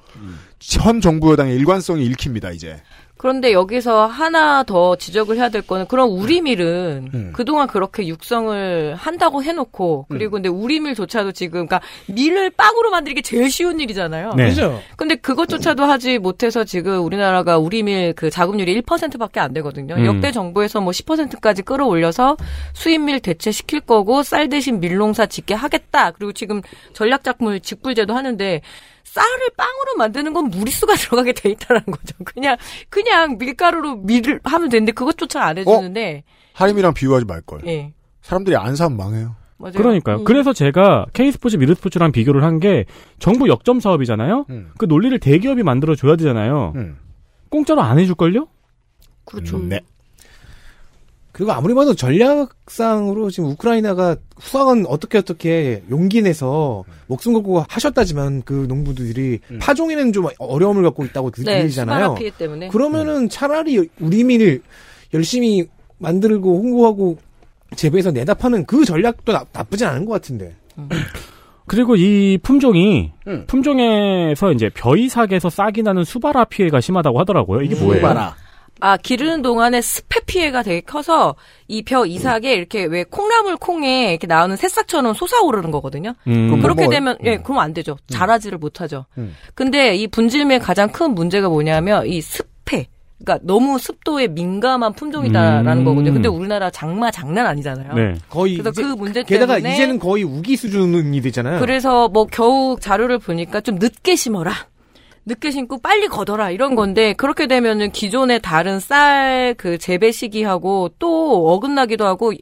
현 정부 여당의 일관성이 읽힙니다, 이제. 그런데 여기서 하나 더 지적을 해야 될 거는 그런 우리밀은 음. 그동안 그렇게 육성을 한다고 해놓고 그리고 근데 우리밀조차도 지금 그러니까 밀을 빵으로 만들기 제일 쉬운 일이잖아요. 네. 그죠? 근데 그것조차도 하지 못해서 지금 우리나라가 우리밀 그 자급률이 1%밖에 안 되거든요. 음. 역대 정부에서 뭐 10%까지 끌어올려서 수입밀 대체시킬 거고 쌀 대신 밀농사 짓게 하겠다. 그리고 지금 전략작물 직불제도 하는데 쌀을 빵으로 만드는 건 무리수가 (laughs) 들어가게 돼 있다는 거죠. 그냥 그냥 밀가루로 밀을 하면 되는데 그것조차 안 해주는데 하림이랑 비유하지 말 걸. 예 사람들이 안 사면 망해요. 맞아요. 그러니까요. 음. 그래서 제가 K스포츠 미르스포츠랑 비교를 한 게 정부 역점 사업이잖아요. 음. 그 논리를 대기업이 만들어 줘야 되잖아요. 음. 공짜로 안 해줄걸요? 그렇죠. 네. 그리고 아무리 봐도 전략상으로 지금 우크라이나가 후방은 어떻게 어떻게 용기 내서 목숨 걸고 하셨다지만 그 농부들이 음. 파종에는 좀 어려움을 갖고 있다고 그 네, 얘기잖아요. 수바라 피해 때문에. 그러면은 차라리 우리 민을 열심히 만들고 홍보하고 재배해서 내다 파는 그 전략도 나, 나쁘진 않은 것 같은데. (laughs) 그리고 이 품종이 음. 품종에서 이제 벼이삭에서 싹이 나는 수바라 피해가 심하다고 하더라고요. 이게 뭐예요? 봐라. 아, 기르는 동안에 습해 피해가 되게 커서 이 벼 이삭에 이렇게 왜 콩나물 콩에 이렇게 나오는 새싹처럼 솟아오르는 거거든요. 음. 그럼 그렇게 뭐, 되면 예, 음. 그럼 안 되죠. 자라지를 못하죠. 음. 근데 이 분질밀 가장 큰 문제가 뭐냐면 이 습해. 그러니까 너무 습도에 민감한 품종이다라는 음. 거거든요. 근데 우리나라 장마 장난 아니잖아요. 네. 거의 그래서 이제 그 문제 게다가 때문에 이제는 거의 우기 수준이 되잖아요. 그래서 뭐 겨우 자료를 보니까 좀 늦게 심어라. 늦게 심고 빨리 걷어라 이런 건데 그렇게 되면은 기존의 다른 쌀 그 재배 시기하고 또 어긋나기도 하고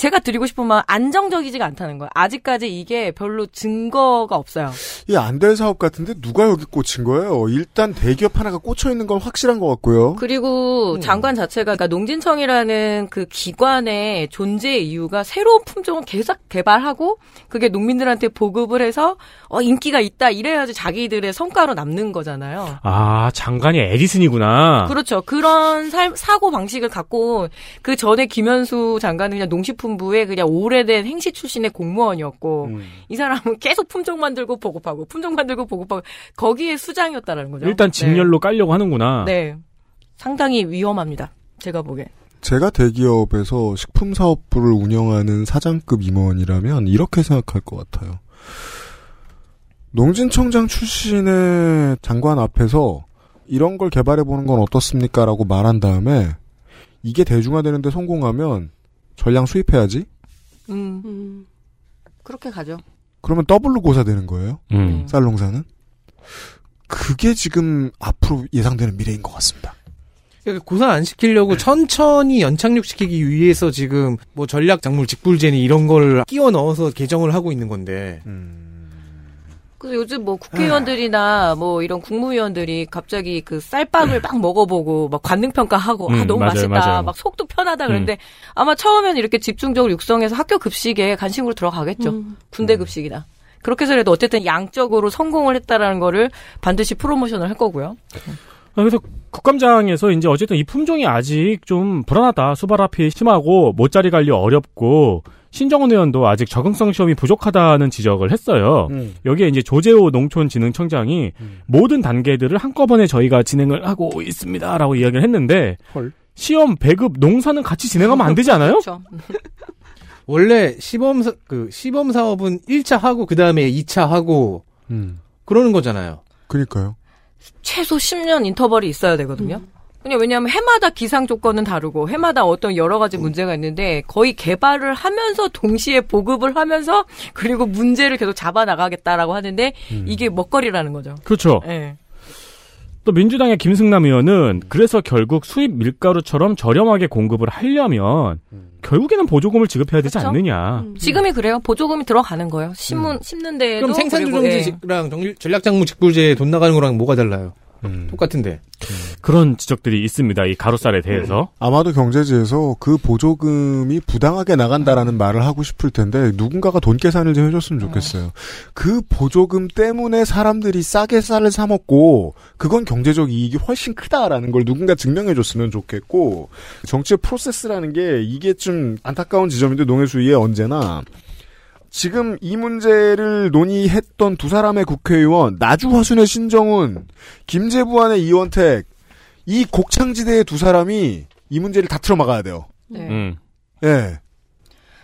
제가 드리고 싶은 말 안정적이지가 않다는 거예요. 아직까지 이게 별로 증거가 없어요. 이 안 될 사업 같은데 누가 여기 꽂힌 거예요? 일단 대기업 하나가 꽂혀 있는 건 확실한 것 같고요. 그리고 장관 자체가 그러니까 농진청이라는 그 기관의 존재 이유가 새로운 품종을 계속 개발하고 그게 농민들한테 보급을 해서 어 인기가 있다 이래야지 자기들의 성과로 남는 거잖아요. 아, 장관이 에디슨이구나. 그렇죠. 그런 살- 사고 방식을 갖고 그 전에 김현수 장관은 그냥 농식품 부의 그냥 오래된 행시 출신의 공무원이었고 음. 이 사람은 계속 품종 만들고 보급하고 품종 만들고 보급하고 거기에 수장이었다라는 거죠. 일단 직렬로 깔려고 하는구나. 네. 네. 상당히 위험합니다. 제가 보기엔. 제가 대기업에서 식품 사업부를 운영하는 사장급 임원이라면 이렇게 생각할 것 같아요. 농진청장 출신의 장관 앞에서 이런 걸 개발해 보는 건 어떻습니까 라고 말한 다음에 이게 대중화되는데 성공하면 전량 수입해야지. 음. 음. 그렇게 가죠. 그러면 더블로 고사되는 거예요. 음. 쌀 농사는. 그게 지금 앞으로 예상되는 미래인 것 같습니다. 그러니까 고사 안 시키려고 천천히 연착륙 시키기 위해서 지금 뭐 전략 작물 직불제니 이런 걸 끼워 넣어서 개정을 하고 있는 건데. 그래서 요즘 뭐 국회의원들이나 뭐 이런 국무위원들이 갑자기 그 쌀빵을 막 먹어보고 막 관능평가하고 아 음, 너무 맞아요, 맛있다. 맞아요. 막 속도 편하다 그랬는데 아마 처음에는 이렇게 집중적으로 육성해서 학교 급식에 간식으로 들어가겠죠. 음. 군대 급식이나. 그렇게 해서라도 어쨌든 양적으로 성공을 했다라는 거를 반드시 프로모션을 할 거고요. 아, 그래서 국감장에서 이제 어쨌든 이 품종이 아직 좀 불안하다. 수발 앞이 심하고 못자리 관리 어렵고 신정원 의원도 아직 적응성 시험이 부족하다는 지적을 했어요. 음. 여기에 이제 조재호 농촌진흥청장이 모든 단계들을 한꺼번에 저희가 진행을 하고 있습니다라고 이야기를 했는데 헐. 시험 배급 농사는 같이 진행하면 안 되지 않아요? 그렇죠 (laughs) 원래 시범 사- 그 시범 사업은 1차 하고 그다음에 2차 하고 음. 그러는 거잖아요. 그니까요. 최소 10년 인터벌이 있어야 되거든요. 그냥 왜냐하면 해마다 기상 조건은 다르고 해마다 어떤 여러 가지 문제가 있는데 거의 개발을 하면서 동시에 보급을 하면서 그리고 문제를 계속 잡아 나가겠다라고 하는데 이게 먹거리라는 거죠. 그렇죠. 예. 또 민주당의 김승남 의원은 그래서 결국 수입 밀가루처럼 저렴하게 공급을 하려면 결국에는 보조금을 지급해야 되지 그렇죠. 않느냐. 음. 지금이 그래요. 보조금이 들어가는 거예요. 심은 심는 데에도 그럼 예. 생산조정제랑 전략 작물 직불제 돈 나가는 거랑 뭐가 달라요? 음. 똑같은데. 그런 지적들이 있습니다. 이 가로쌀에 대해서. 아마도 경제지에서 그 보조금이 부당하게 나간다라는 말을 하고 싶을 텐데 누군가가 돈 계산을 좀 해줬으면 좋겠어요. 그 보조금 때문에 사람들이 싸게 쌀을 사 먹고 그건 경제적 이익이 훨씬 크다라는 걸 누군가 증명해줬으면 좋겠고 정치의 프로세스라는 게 이게 좀 안타까운 지점인데 농해수위에 언제나 지금 이 문제를 논의했던 두 사람의 국회의원 나주 화순의 신정훈, 김재부안의 이원택 이 곡창지대의 두 사람이 이 문제를 다 틀어막아야 돼요. 네. 음. 예.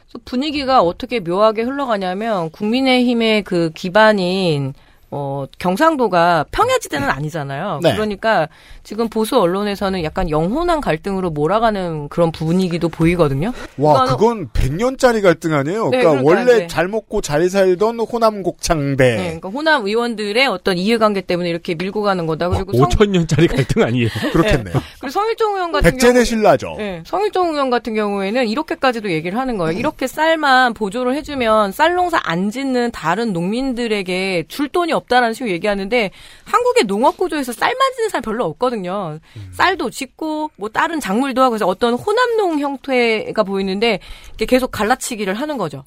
그래서 분위기가 어떻게 묘하게 흘러가냐면 국민의힘의 그 기반인 어 경상도가 평야지대는 아니잖아요. 네. 그러니까 지금 보수 언론에서는 약간 영혼한 갈등으로 몰아가는 그런 분위기도 보이거든요. 와, 이거는- 그건 100년짜리 갈등 아니에요? 네, 그러니까, 그러니까 원래 이제- 잘 먹고 잘 살던 호남 곡창대. 네, 그러니까 호남 의원들의 어떤 이해관계 때문에 이렇게 밀고 가는 거다. 그리고 성, 5천 년짜리 갈등 아니에요? (laughs) 그렇겠네요. 그리고 성일종 의원 같은 경우 백제대 신라죠. 네, 성일종 의원 같은 경우에는 이렇게까지도 얘기를 하는 거예요. 이렇게 쌀만 보조를 해주면 쌀 농사 안 짓는 다른 농민들에게 줄 돈이 없다라는 식으로 얘기하는데 한국의 농업 구조에서 쌀만 짓는 사람 별로 없거든요. 쌀도 짓고 뭐 다른 작물도 하고 해서 어떤 호남농 형태가 보이는데 계속 갈라치기를 하는 거죠.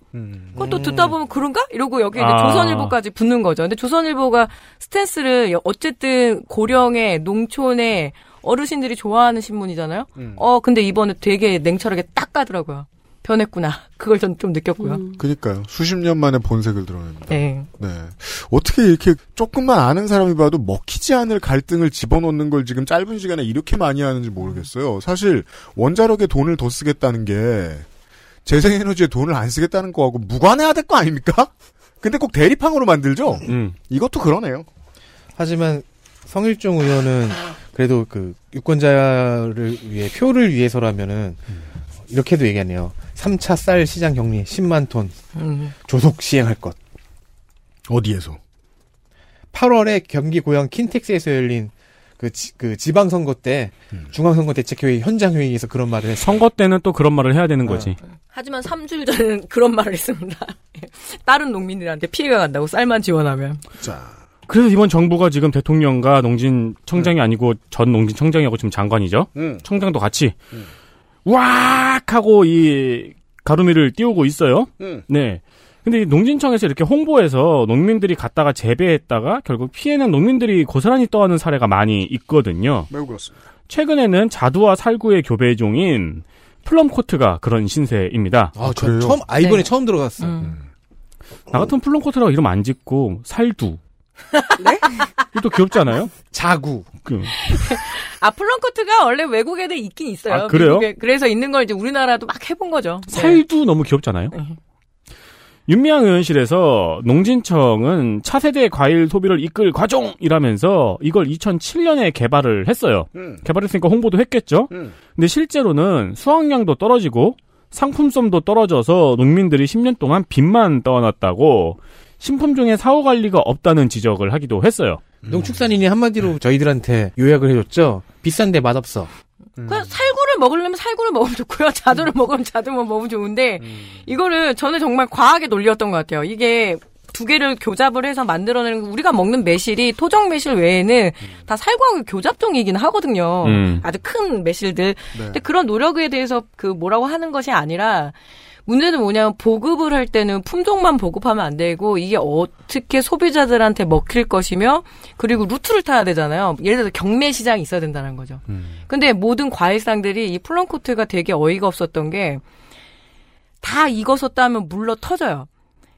그것도 듣다 보면 그런가? 이러고 여기 아. 조선일보까지 붙는 거죠. 근데 조선일보가 스탠스를 어쨌든 고령의 농촌의 어르신들이 좋아하는 신문이잖아요. 어 근데 이번에 되게 냉철하게 딱 가더라고요. 변했구나. 그걸 전 좀 느꼈고요. 그니까요. 수십 년 만에 본색을 드러냅니다. 네. 네. 어떻게 이렇게 조금만 아는 사람이 봐도 먹히지 않을 갈등을 집어넣는 걸 지금 짧은 시간에 이렇게 많이 하는지 모르겠어요. 사실 원자력에 돈을 더 쓰겠다는 게 재생에너지에 돈을 안 쓰겠다는 거하고 무관해야 될 거 아닙니까? 근데 꼭 대립항으로 만들죠? 음. 이것도 그러네요. 하지만 성일종 의원은 그래도 그 유권자를 위해 표를 위해서라면은 이렇게도 얘기하네요. 3차 쌀 시장 격리 10만 톤 음. 조속 시행할 것. 어디에서? 8월에 경기 고양 킨텍스에서 열린 그, 지, 그 지방선거 때 중앙선거 대책회의 현장 회의에서 그런 말을 했어요. 선거 때는 또 그런 말을 해야 되는 거지. 하지만 3주일 전에는 (laughs) 그런 말을 했습니다. (laughs) 다른 농민들한테 피해가 간다고 쌀만 지원하면. 자. 그래서 이번 정부가 지금 대통령과 농진청장이 아니고 전 농진청장이하고 지금 장관이죠. 음. 청장도 같이 왁 하고 이 가루미를 띄우고 있어요. 음. 네. 근데 이 농진청에서 이렇게 홍보해서 농민들이 갔다가 재배했다가 결국 피해는 농민들이 고스란히 떠하는 사례가 많이 있거든요. 매우 그렇습니다. 최근에는 자두와 살구의 교배종인 플럼코트가 그런 신세입니다. 아, 저 그래요? 처음, 아, 이번에 네. 처음 들어갔어. 음. 나 같으면 플럼코트라고 이름 안 짓고 살두. 네? 이것도 귀엽지 않아요? 자구. 그, (laughs) 아, 플럼코트가 원래 외국에도 있긴 있어요. 아, 그래요? 미국에. 그래서 있는 걸 이제 우리나라도 막 해본 거죠. 네. 살도 너무 귀엽잖아요. 네. 윤미향 의원실에서 농진청은 차세대 과일 소비를 이끌 과종이라면서 이걸 2007년에 개발을 했어요. 음. 개발했으니까 홍보도 했겠죠. 음. 근데 실제로는 수확량도 떨어지고 상품성도 떨어져서 농민들이 10년 동안 빚만 떠안았다고 신품종의 사후 관리가 없다는 지적을 하기도 했어요. 농축산인이 한마디로 저희들한테 요약을 해줬죠. 비싼데 맛없어. 그냥 살구를 먹으려면 살구를 먹으면 좋고요. (laughs) 자두를 먹으면 자두만 먹으면 좋은데 이거를 저는 정말 과하게 논리였던 것 같아요. 이게 두 개를 교잡을 해서 만들어내는 거, 우리가 먹는 매실이 토종 매실 외에는 다 살구하고 교잡종이긴 하거든요. 음. 아주 큰 매실들. 근데 그런 노력에 대해서 그 뭐라고 하는 것이 아니라 문제는 뭐냐면 보급을 할 때는 품종만 보급하면 안 되고 이게 어떻게 소비자들한테 먹힐 것이며 그리고 루트를 타야 되잖아요. 예를 들어서 경매 시장이 있어야 된다는 거죠. 근데 모든 과일상들이 이 플럼코트가 되게 어이가 없었던 게 다 익어서 따면 물러 터져요.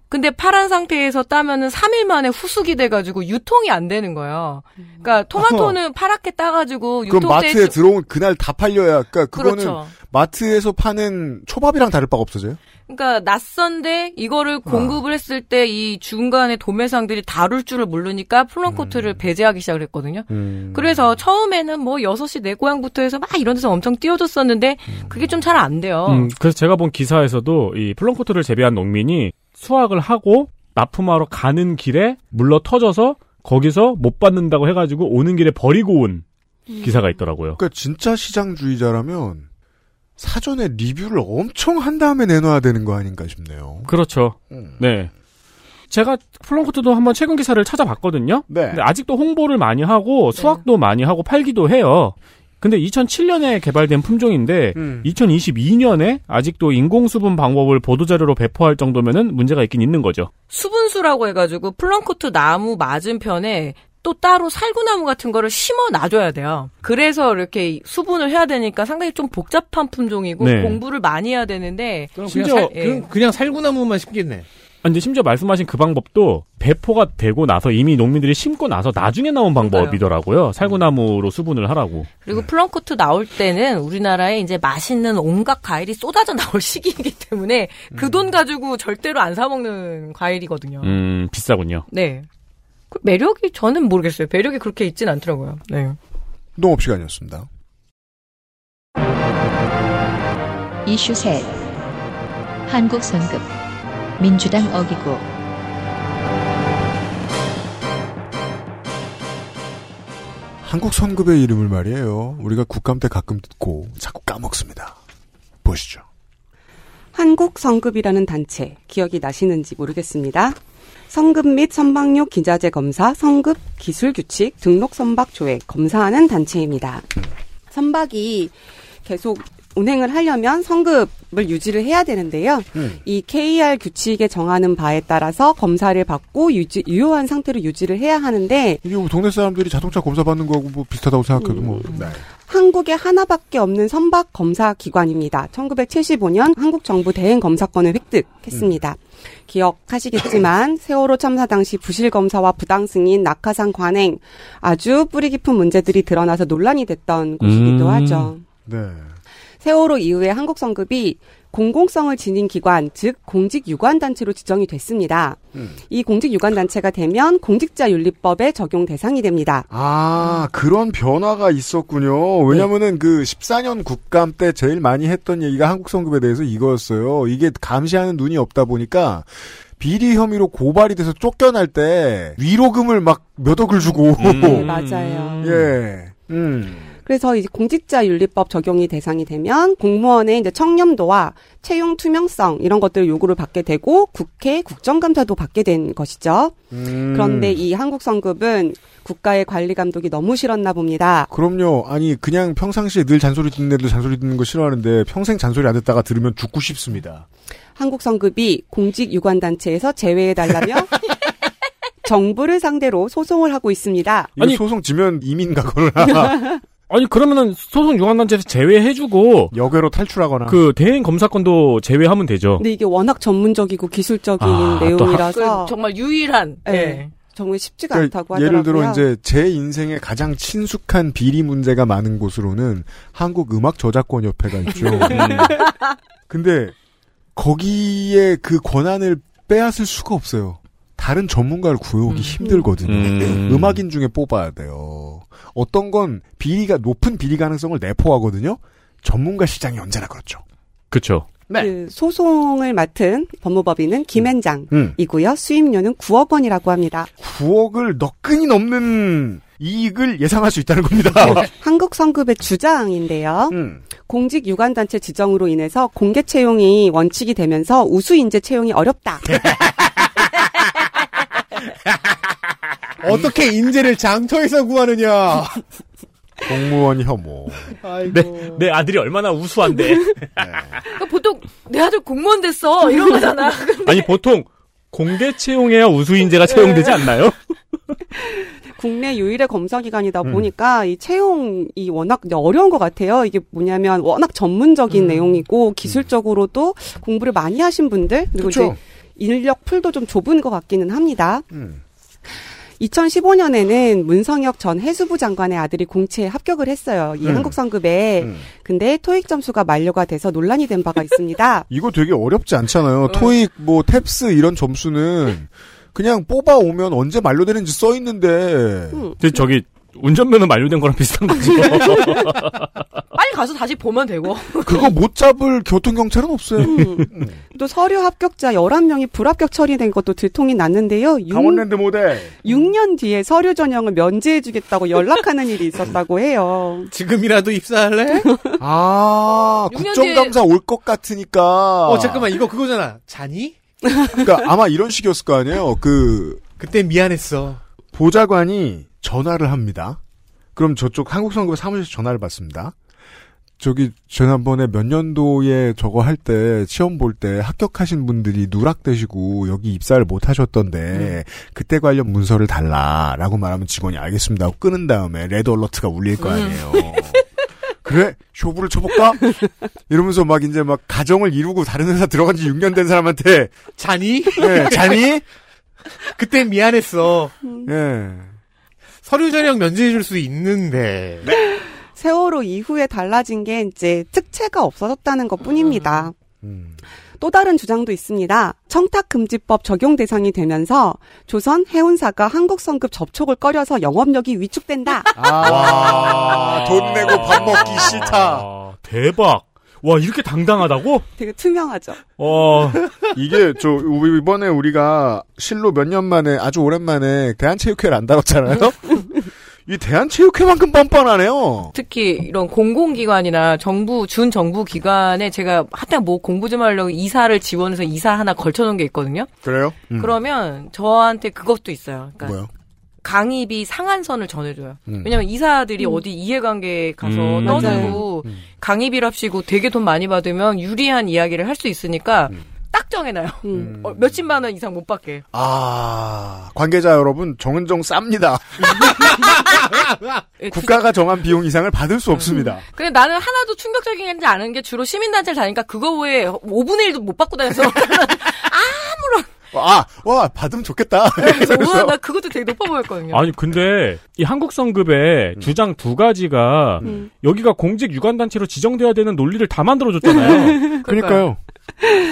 근데 파란 상태에서 따면은 3일 만에 후숙이 돼가지고 유통이 안 되는 거예요. 그러니까 토마토는 파랗게 따가지고 그럼 유통돼 마트에 들어온 그날 다 팔려야, 그러니까 그거는 그렇죠. 마트에서 파는 초밥이랑 다를 바가 없어져요? 그러니까 낯선데 이거를 공급을 했을 때 이 중간에 도매상들이 다룰 줄을 모르니까 플럼코트를 배제하기 시작을 했거든요. 그래서 처음에는 뭐 6시 내 고향부터 해서 막 이런 데서 엄청 띄워줬었는데 그게 좀 잘 안 돼요. 음, 그래서 제가 본 기사에서도 이 플럼코트를 재배한 농민이 수확을 하고 납품하러 가는 길에 물러 터져서 거기서 못 받는다고 해가지고 오는 길에 버리고 온 기사가 있더라고요. 그러니까 진짜 시장주의자라면 사전에 리뷰를 엄청 한 다음에 내놔야 되는 거 아닌가 싶네요. 그렇죠. 음. 네. 제가 플럼코트도 한번 최근 기사를 찾아봤거든요. 네. 근데 아직도 홍보를 많이 하고 수확도 많이 하고 팔기도 해요. 근데 2007년에 개발된 품종인데 음. 2022년에 아직도 인공수분 방법을 보도자료로 배포할 정도면은 문제가 있긴 있는 거죠. 수분수라고 해가지고 플럼코트 나무 맞은편에 또 따로 살구나무 같은 거를 심어 놔줘야 돼요. 그래서 이렇게 수분을 해야 되니까 상당히 좀 복잡한 품종이고 네. 공부를 많이 해야 되는데 그럼 심지어 그냥, 살, 예. 그냥, 그냥 살구나무만 심겠네. 근데 심지어 말씀하신 그 방법도 배포가 되고 나서 이미 농민들이 심고 나서 나중에 나온 방법이더라고요. 살구나무로 수분을 하라고. 그리고 플럼코트 나올 때는 우리나라에 이제 맛있는 온갖 과일이 쏟아져 나올 (laughs) 시기이기 때문에 그 돈 가지고 절대로 안 사 먹는 과일이거든요. 음, 비싸군요. 네. 그 매력이 저는 모르겠어요. 매력이 그렇게 있진 않더라고요. 네. 농업 시간이었습니다. 이슈 셋 한국 선급 민주당 어기고 한국 선급의 이름을 말이에요. 우리가 국감 때 가끔 듣고 자꾸 까먹습니다. 보시죠. 한국 성급이라는 단체 기억이 나시는지 모르겠습니다. 성급 및 선박용 기자재 검사, 성급 기술 규칙, 등록 선박 조회 검사하는 단체입니다. 선박이 계속 운행을 하려면 성급을 유지를 해야 되는데요. 음. 이 KR 규칙에 정하는 바에 따라서 검사를 받고 유지, 유효한 상태로 유지를 해야 하는데 이게 뭐 동네 사람들이 자동차 검사 받는 거하고 뭐 비슷하다고 생각해도 뭐. 음. 네. 한국에 하나밖에 없는 선박 검사 기관입니다. 1975년 한국 정부 대행 검사권을 획득했습니다. 기억하시겠지만 (coughs) 세월호 참사 당시 부실 검사와 부당 승인, 낙하산 관행 아주 뿌리 깊은 문제들이 드러나서 논란이 됐던 곳이기도 음. 하죠. 네. 세월호 이후에 한국 성급이 공공성을 지닌 기관, 즉 공직 유관 단체로 지정이 됐습니다. 음. 이 공직 유관 단체가 되면 공직자 윤리법의 적용 대상이 됩니다. 아, 그런 변화가 있었군요. 왜냐면은 그 14년 국감 때 제일 많이 했던 얘기가 한국 성급에 대해서 이거였어요. 이게 감시하는 눈이 없다 보니까 비리 혐의로 고발이 돼서 쫓겨날 때 위로금을 막 몇 억을 주고 네, 맞아요. (laughs) 예. 음. 그래서 이제 공직자 윤리법 적용이 대상이 되면 공무원의 이제 청렴도와 채용 투명성 이런 것들 요구를 받게 되고 국회 국정감사도 받게 된 것이죠. 음. 그런데 이 한국 성급은 국가의 관리 감독이 너무 싫었나 봅니다. 그럼요. 아니 그냥 평상시에 늘 잔소리 듣는 애들 잔소리 듣는 거 싫어하는데 평생 잔소리 안 듣다가 들으면 죽고 싶습니다. 한국 성급이 공직 유관 단체에서 제외해 달라며 (laughs) 정부를 상대로 소송을 하고 있습니다. 아니- 소송 지면 이민 가거나 (laughs) 아니 그러면은 소송 유관단체에서 제외해주고 여괴로 탈출하거나 그 대행 검사권도 제외하면 되죠. 근데 이게 워낙 전문적이고 기술적인 아, 또 내용이라서 그 정말 유일한 네. 네. 정말 쉽지가 그러니까 않다고 하더라고요. 예를 들어 이제 제 인생에 가장 친숙한 비리 문제가 많은 곳으로는 한국 음악 저작권 협회가 있죠. (laughs) 음. 근데 거기에 그 권한을 빼앗을 수가 없어요. 다른 전문가를 구해오기 음. 힘들거든요. 음. (laughs) 음. 악인 중에 뽑아야 돼요. 어떤 건 비리가 높은 비리 가능성을 내포하거든요. 전문가 시장이 언제나 그렇죠. 그렇죠. 네. 그 소송을 맡은 법무법인은 김현장이고요. 음. 수임료는 9억 원이라고 합니다. 9억을 너끈히 넘는 이익을 예상할 수 있다는 겁니다. 한국 성급의 주장인데요. 음. 공직 유관단체 지정으로 인해서 공개 채용이 원칙이 되면서 우수 인재 채용이 어렵다. (laughs) 어떻게 인재를 장터에서 구하느냐. (laughs) 공무원 혐오. 내, 내 아들이 얼마나 우수한데. (laughs) 그러니까 보통 내 아들 공무원 됐어 이런 거잖아. 아니 보통 공개 채용해야 우수 인재가 네. 채용되지 않나요? 국내 유일의 검사 기관이다 음. 보니까 이 채용이 워낙 어려운 것 같아요. 이게 뭐냐면 워낙 전문적인 음. 내용이고 기술적으로도 공부를 많이 하신 분들 그리고 그렇죠. 이제 인력 풀도 좀 좁은 것 같기는 합니다. 음. 2015년에는 문성혁 전 해수부 장관의 아들이 공채에 합격을 했어요. 이 음. 한국 성급에. 음. 근데 토익 점수가 만료가 돼서 논란이 된 바가 있습니다. (laughs) 이거 되게 어렵지 않잖아요. 토익, 뭐, 탭스 이런 점수는 그냥 뽑아 오면 언제 만료되는지 써 있는데. 음. 근데 저기 운전면허 만료된 거랑 비슷한 거죠. (laughs) 빨리 가서 다시 보면 되고. 그거 못 잡을 교통경찰은 없어요. 음. 또 서류 합격자 11명이 불합격 처리된 것도 들통이 났는데요. 6, 강원랜드 모델. 6년 뒤에 서류 전형을 면제해주겠다고 연락하는 일이 있었다고 해요. 지금이라도 입사할래? (laughs) 아, 국정감사 올것 같으니까. 어, 잠깐만, 이거 그거잖아. 자니? 그러니까 아마 이런 식이었을 거 아니에요. 그, 그때 미안했어. 보좌관이 전화를 합니다. 그럼 저쪽 한국성급의 사무실에서 전화를 받습니다. 저기 지난번에 몇 년도에 저거 할 때 시험 볼 때 합격하신 분들이 누락되시고 여기 입사를 못 하셨던데 그때 관련 문서를 달라라고 말하면 직원이 알겠습니다 하고 끊은 다음에 레드 얼러트가 울릴 거 아니에요. 그래 쇼부를 쳐볼까? 이러면서 막 이제 막 가정을 이루고 다른 회사 들어간 지 6년 된 사람한테 자니? 예, 자니? 그땐 미안했어. 예. 서류 전형 면제해줄 수 있는데. 세월호 이후에 달라진 게 이제 특채가 없어졌다는 것 뿐입니다. 음. 또 다른 주장도 있습니다. 청탁금지법 적용 대상이 되면서 조선 해운사가 한국성급 접촉을 꺼려서 영업력이 위축된다. 아, 돈 내고 밥 먹기 싫다. 아, 대박. 와, 이렇게 당당하다고? 되게 투명하죠. 어, (laughs) 이게 저 이번에 우리가 실로 몇 년 만에 아주 오랜만에 대한체육회를 안 다뤘잖아요. (laughs) 이 대한체육회만큼 뻔뻔하네요. 특히 이런 공공기관이나 정부 준 정부 기관에 제가 하여튼 뭐 공부 좀 하려고 이사를 지원해서 이사 하나 걸쳐놓은 게 있거든요. 그래요? 음. 그러면 저한테 그것도 있어요. 그러니까 뭐요? 강의비 상한선을 전해줘요. 음. 왜냐면 이사들이 어디 이해관계 가서 음. 떠들고 음. 강의비를 합시고 되게 돈 많이 받으면 유리한 이야기를 할 수 있으니까 음. 딱 정해놔요. 음. 어, 몇십만 원 이상 못 받게. 아, 관계자 여러분, 정은정 쌉니다. (laughs) 예, 국가가 정한 비용 이상을 받을 수 없습니다. 근데 나는 하나도 충격적이지 않은 게 주로 시민단체를 다니까 그거 외에 5분의 1도 못 받고 다녀서 (laughs) 아, 와, 받으면 좋겠다. 그래서 우와 나 그것도 되게 높아 보였거든요. 아니, 근데, 이 한국 성급의 주장 두 가지가, 음. 여기가 공직 유관 단체로 지정돼야 되는 논리를 다 만들어 줬잖아요. (laughs) 그러니까요.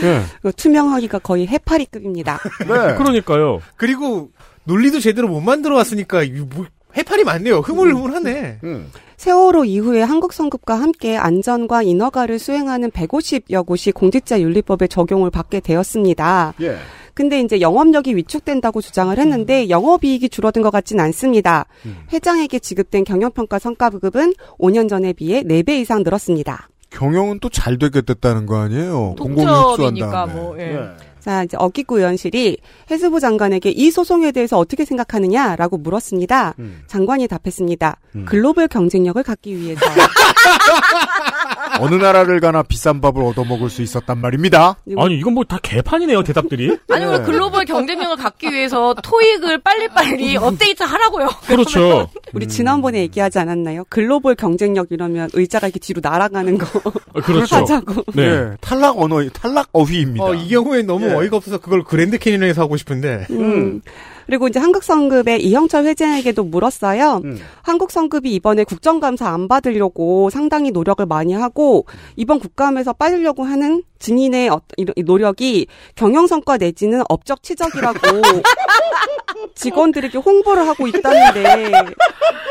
예. 그 투명하기가 거의 해파리급입니다. 네. (laughs) 그러니까요. 그리고 논리도 제대로 못 만들어 왔으니까 이 뭐, 해팔이 많네요. 흐물흐물하네. 음. 세월호 이후에 한국 성급과 함께 안전과 인허가를 수행하는 150여 곳이 공직자 윤리법에 적용을 받게 되었습니다. 예. 근데 이제 영업력이 위축된다고 주장을 했는데 영업이익이 줄어든 것 같진 않습니다. 음. 회장에게 지급된 경영평가 성과급은 5년 전에 비해 4배 이상 늘었습니다. 경영은 또 잘 되게 됐다는 거 아니에요? 공공이 흡수한 독점이니까 다음에. 뭐, 예. 자, 이제 어기구 의원실이 해수부 장관에게 이 소송에 대해서 어떻게 생각하느냐라고 물었습니다. 음. 장관이 답했습니다. 음. 글로벌 경쟁력을 갖기 위해서. (laughs) (laughs) 어느 나라를 가나 비싼 밥을 얻어먹을 수 있었단 말입니다. 아니, 이건 뭐 다 개판이네요, 대답들이. (laughs) 아니면 네. 글로벌 경쟁력을 갖기 위해서 토익을 빨리빨리 (laughs) 업데이트 하라고요. 그렇죠. 우리 지난번에 얘기하지 않았나요? 글로벌 경쟁력 이러면 의자가 이렇게 뒤로 날아가는 거 어, 그렇죠. 하자고. 네. 예, 탈락 언어, 탈락 어휘입니다. 어, 이 경우엔 너무 예. 어이가 없어서 그걸 그랜드 캐니언에서 하고 싶은데. 음. 그리고 이제 한국성급의 이형철 회장에게도 물었어요. 음. 한국성급이 이번에 국정감사 안 받으려고 상당히 노력을 많이 하고 이번 국감에서 빠지려고 하는 증인의 어- 노력이 경영성과 내지는 업적 치적이라고 (laughs) 직원들에게 홍보를 하고 있다는데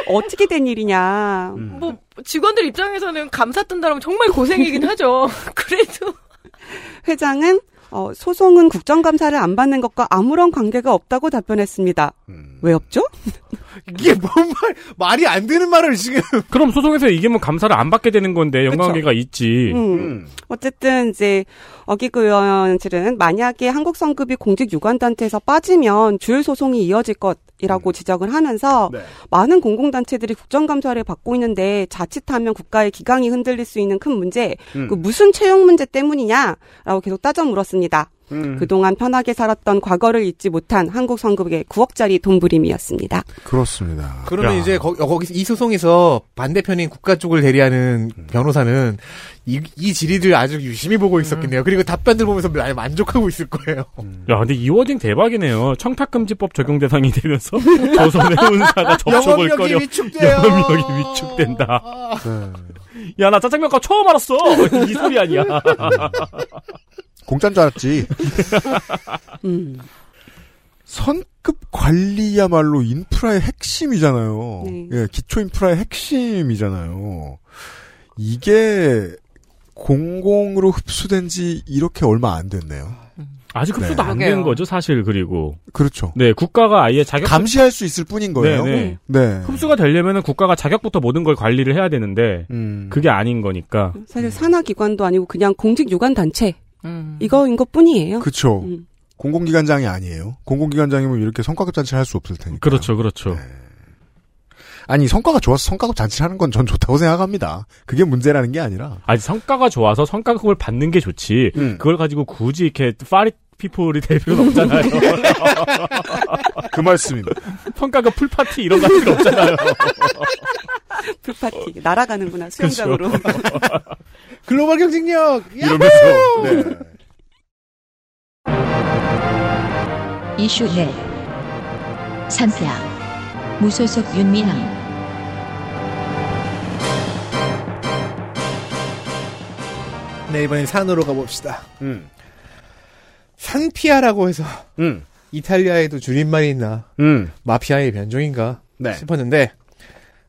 어떻게 된 일이냐. 음. 뭐 직원들 입장에서는 감사 뜬다면 정말 고생이긴 하죠. (laughs) 그래도 회장은 어, 소송은 국정감사를 안 받는 것과 아무런 관계가 없다고 답변했습니다. 음. 왜 없죠? 이게 뭔 말, 말이 안 되는 말을 지금. 그럼 소송에서 이기면 감사를 안 받게 되는 건데 영광계가 있지. 음. 음. 어쨌든 이제 어기구 의원실은 만약에 한국성급이 공직 유관단체에서 빠지면 주요 소송이 이어질 것 이라고 지적을 하면서 네. 많은 공공단체들이 국정감사를 받고 있는데 자칫하면 국가의 기강이 흔들릴 수 있는 큰 문제, 음. 그 무슨 채용 문제 때문이냐라고 계속 따져 물었습니다. 음. 그동안 편하게 살았던 과거를 잊지 못한 한국성급의 9억짜리 돈부림이었습니다. 그렇습니다. 그러면 야. 이제 거, 기서이 소송에서 반대편인 국가 쪽을 대리하는 변호사는 이, 이 질의를 아주 유심히 보고 있었겠네요. 그리고 답변들 보면서 많이 만족하고 있을 거예요. 야, 근데 이 워딩 대박이네요. 청탁금지법 적용 대상이 되면서 (laughs) 조선의 운사가 접촉을 꺼려 영업력이 위축돼요. 영업력이 위축된다. 네. 야, 나 짜장면가 처음 알았어. 이 소리 아니야. 공짜인 줄 알았지. (laughs) 음. 선급 관리야말로 인프라의 핵심이잖아요. 네. 예, 기초 인프라의 핵심이잖아요. 이게 공공으로 흡수된 지 이렇게 얼마 안 됐네요. 아직 흡수도 네. 안된 그러게요. 거죠, 사실, 그리고. 그렇죠. 네, 국가가 아예 자격, 감시할 수 있을 뿐인 거예요. 네, 네. 네. 흡수가 되려면은 국가가 자격부터 모든 걸 관리를 해야 되는데, 음. 그게 아닌 거니까. 사실 산하 기관도 아니고 그냥 공직 유관 단체 음. 이거인 것 뿐이에요. 그쵸. 음. 공공기관장이 아니에요. 공공기관장이면 이렇게 성과급 잔치를 할 수 없을 테니까. 그렇죠, 그렇죠. 네. 아니 성과가 좋아서 성과급 잔치를 하는 건 전 좋다고 생각합니다. 그게 문제라는 게 아니라. 아니, 성과가 좋아서 성과급을 받는 게 좋지. 음. 그걸 가지고 굳이 이렇게 파리, 피플이 될 필요는 없잖아요. (laughs) 그 말씀입니다. 평가가 풀파티 이런 거 할 필요 없잖아요. (laughs) 풀파티 날아가는구나 수영장으로. (laughs) 글로벌 경쟁력! 이러면서 네. 이슈 넷 산피아 무소속 윤미향 네, 이번엔 산으로 가봅시다. 음. 산피아라고 해서 음. 이탈리아에도 줄임말이 있나? 음. 마피아의 변종인가? 네. 싶었는데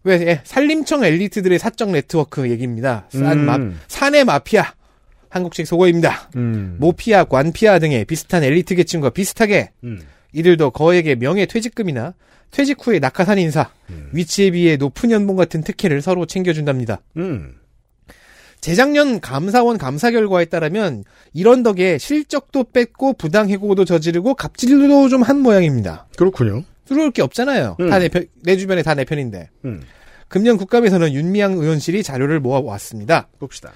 왜 예, 산림청 엘리트들의 사적 네트워크 얘기입니다. 산 음. 마, 산의 마피아 한국식 속어입니다. 음. 모피아, 관피아 등의 비슷한 엘리트 계층과 비슷하게 음. 이들도 거액의 명예 퇴직금이나 퇴직 후의 낙하산 인사, 위치에 비해 높은 연봉 같은 특혜를 서로 챙겨준답니다. 음. 재작년 감사원 감사 결과에 따르면 이런 덕에 실적도 뺏고 부당 해고도 저지르고 갑질도 좀 한 모양입니다. 그렇군요. 들어올 게 없잖아요. 음. 다내 편, 내 주변에 다 내 편인데. 음. 금년 국감에서는 윤미향 의원실이 자료를 모아왔습니다. 봅시다.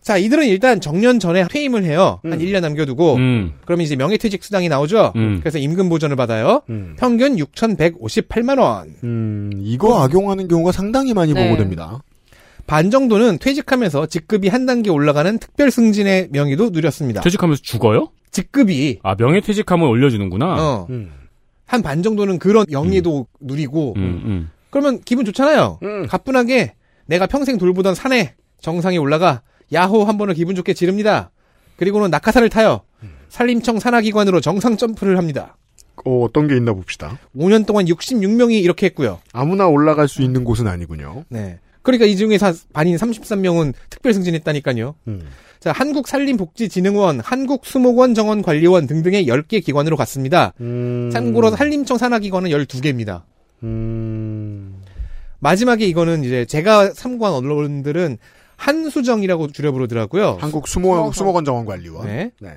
자, 이들은 일단 정년 전에 퇴임을 해요. 한 음. 1년 남겨두고. 음. 그러면 이제 명예퇴직 수당이 나오죠. 음. 그래서 임금 보전을 받아요. 음. 평균 6,158만 원. 음, 이거 악용하는 경우가 상당히 많이 네. 보고됩니다. 반 정도는 퇴직하면서 직급이 한 단계 올라가는 특별 승진의 명의도 누렸습니다. 퇴직하면서 죽어요? 직급이 아 명예 퇴직하면 올려주는구나. 어, 음. 한반 정도는 그런 영예도 누리고 음, 음. 그러면 기분 좋잖아요. 음. 가뿐하게 내가 평생 돌보던 산에 정상에 올라가 야호 한 번을 기분 좋게 지릅니다. 그리고는 낙하산을 타요. 산림청 산하기관으로 정상 점프를 합니다. 어, 어떤 게 있나 봅시다. 5년 동안 66명이 이렇게 했고요. 아무나 올라갈 수 있는 곳은 아니군요. 네. 그러니까 이 중에서 반인 33명은 특별 승진했다니까요. 음. 자, 한국산림복지진흥원, 한국수목원 정원관리원 등등의 10개 기관으로 갔습니다. 음. 참고로 산림청 산하기관은 12개입니다. 음. 마지막에 이거는 이제 제가 참고한 언론들은 한수정이라고 줄여 부르더라고요. 한국 수모, 수목원 정원관리원. 네. 네.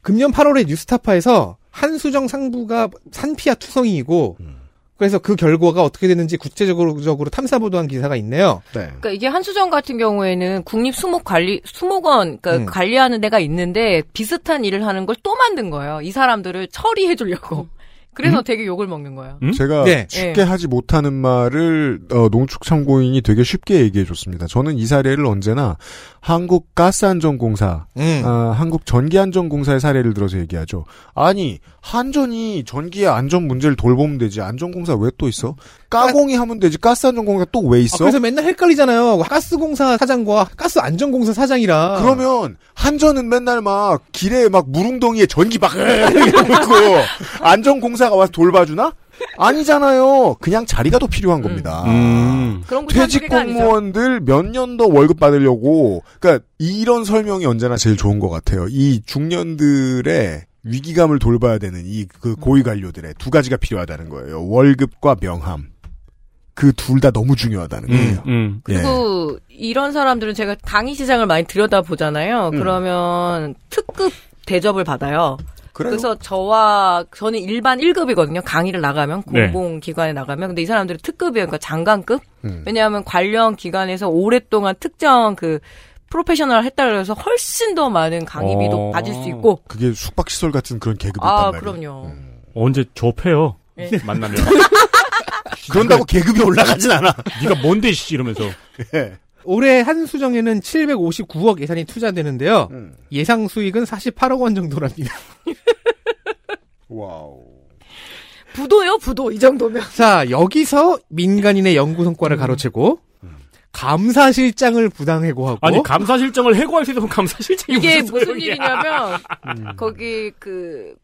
금년 8월에 뉴스타파에서 한수정 상부가 산피아 투성이이고 음. 그래서 그 결과가 어떻게 됐는지 구체적으로 적으로 탐사 보도한 기사가 있네요. 네. 그러니까 이게 한수정 같은 경우에는 국립 수목 관리 수목원 그러니까 음. 관리하는 데가 있는데 비슷한 일을 하는 걸 또 만든 거예요. 이 사람들을 처리해 주려고. 그래서 되게 욕을 먹는 거예요. 음? 제가 네. 쉽게 하지 못하는 말을 어, 농축참고인이 되게 쉽게 얘기해 줬습니다. 저는 이 사례를 언제나 한국 가스안전공사, 음. 아, 한국 전기안전공사의 사례를 들어서 얘기하죠. 아니 한전이 전기의 안전 문제를 돌보면 되지 안전공사 왜 또 있어? 까공이 하면 되지 가스안전공사 또왜 아, 있어? 그래서 맨날 헷갈리잖아요. 가스공사 사장과 가스안전공사 사장이라. 그러면 한전은 맨날 막 길에 막 물웅덩이에 전기 막 이러고 안전공사 가 와서 돌봐주나? 아니잖아요. 그냥 자리가 더 필요한 겁니다. 음. 거 퇴직. 공무원들 몇 년 더 월급 받으려고 그러니까 이런 설명이 언제나 제일 좋은 것 같아요. 이 중년들의 위기감을 돌봐야 되는 이 그 고위 관료들의 두 가지가 필요하다는 거예요. 월급과 명함. 그 둘 다 너무 중요하다는 음, 거예요. 음. 예. 그리고 이런 사람들은 제가 강의 시장을 많이 들여다 보잖아요. 음. 그러면 특급 대접을 받아요. 그래요? 그래서 저와 저는 일반 1급이거든요. 강의를 나가면 네. 공공 기관에 나가면 근데 이 사람들이 특급이에요. 그러니까 장관급. 음. 왜냐하면 관련 기관에서 오랫동안 특정 그 프로페셔널 했다 그래서 훨씬 더 많은 강의비도 어. 받을 수 있고. 그게 숙박 시설 같은 그런 계급이 아, 있단 말이에요. 그럼요. 언제 접해요? 네. (laughs) 만나면 그런다고 계급이 올라가진 않아. 네가 뭔데 씨 이러면서 (laughs) 예. 올해 한수정에는 759억 예산이 투자되는데요. 음. 예상 수익은 48억 원 정도랍니다. 와우. 부도요, 부도. 이 정도면. 자, 여기서 민간인의 연구 성과를 가로채고 감사실장을 부당해고하고 아니 감사실장을 해고할 때 되면 감사실장이 이게 무슨, 무슨. 일이냐면 거기 그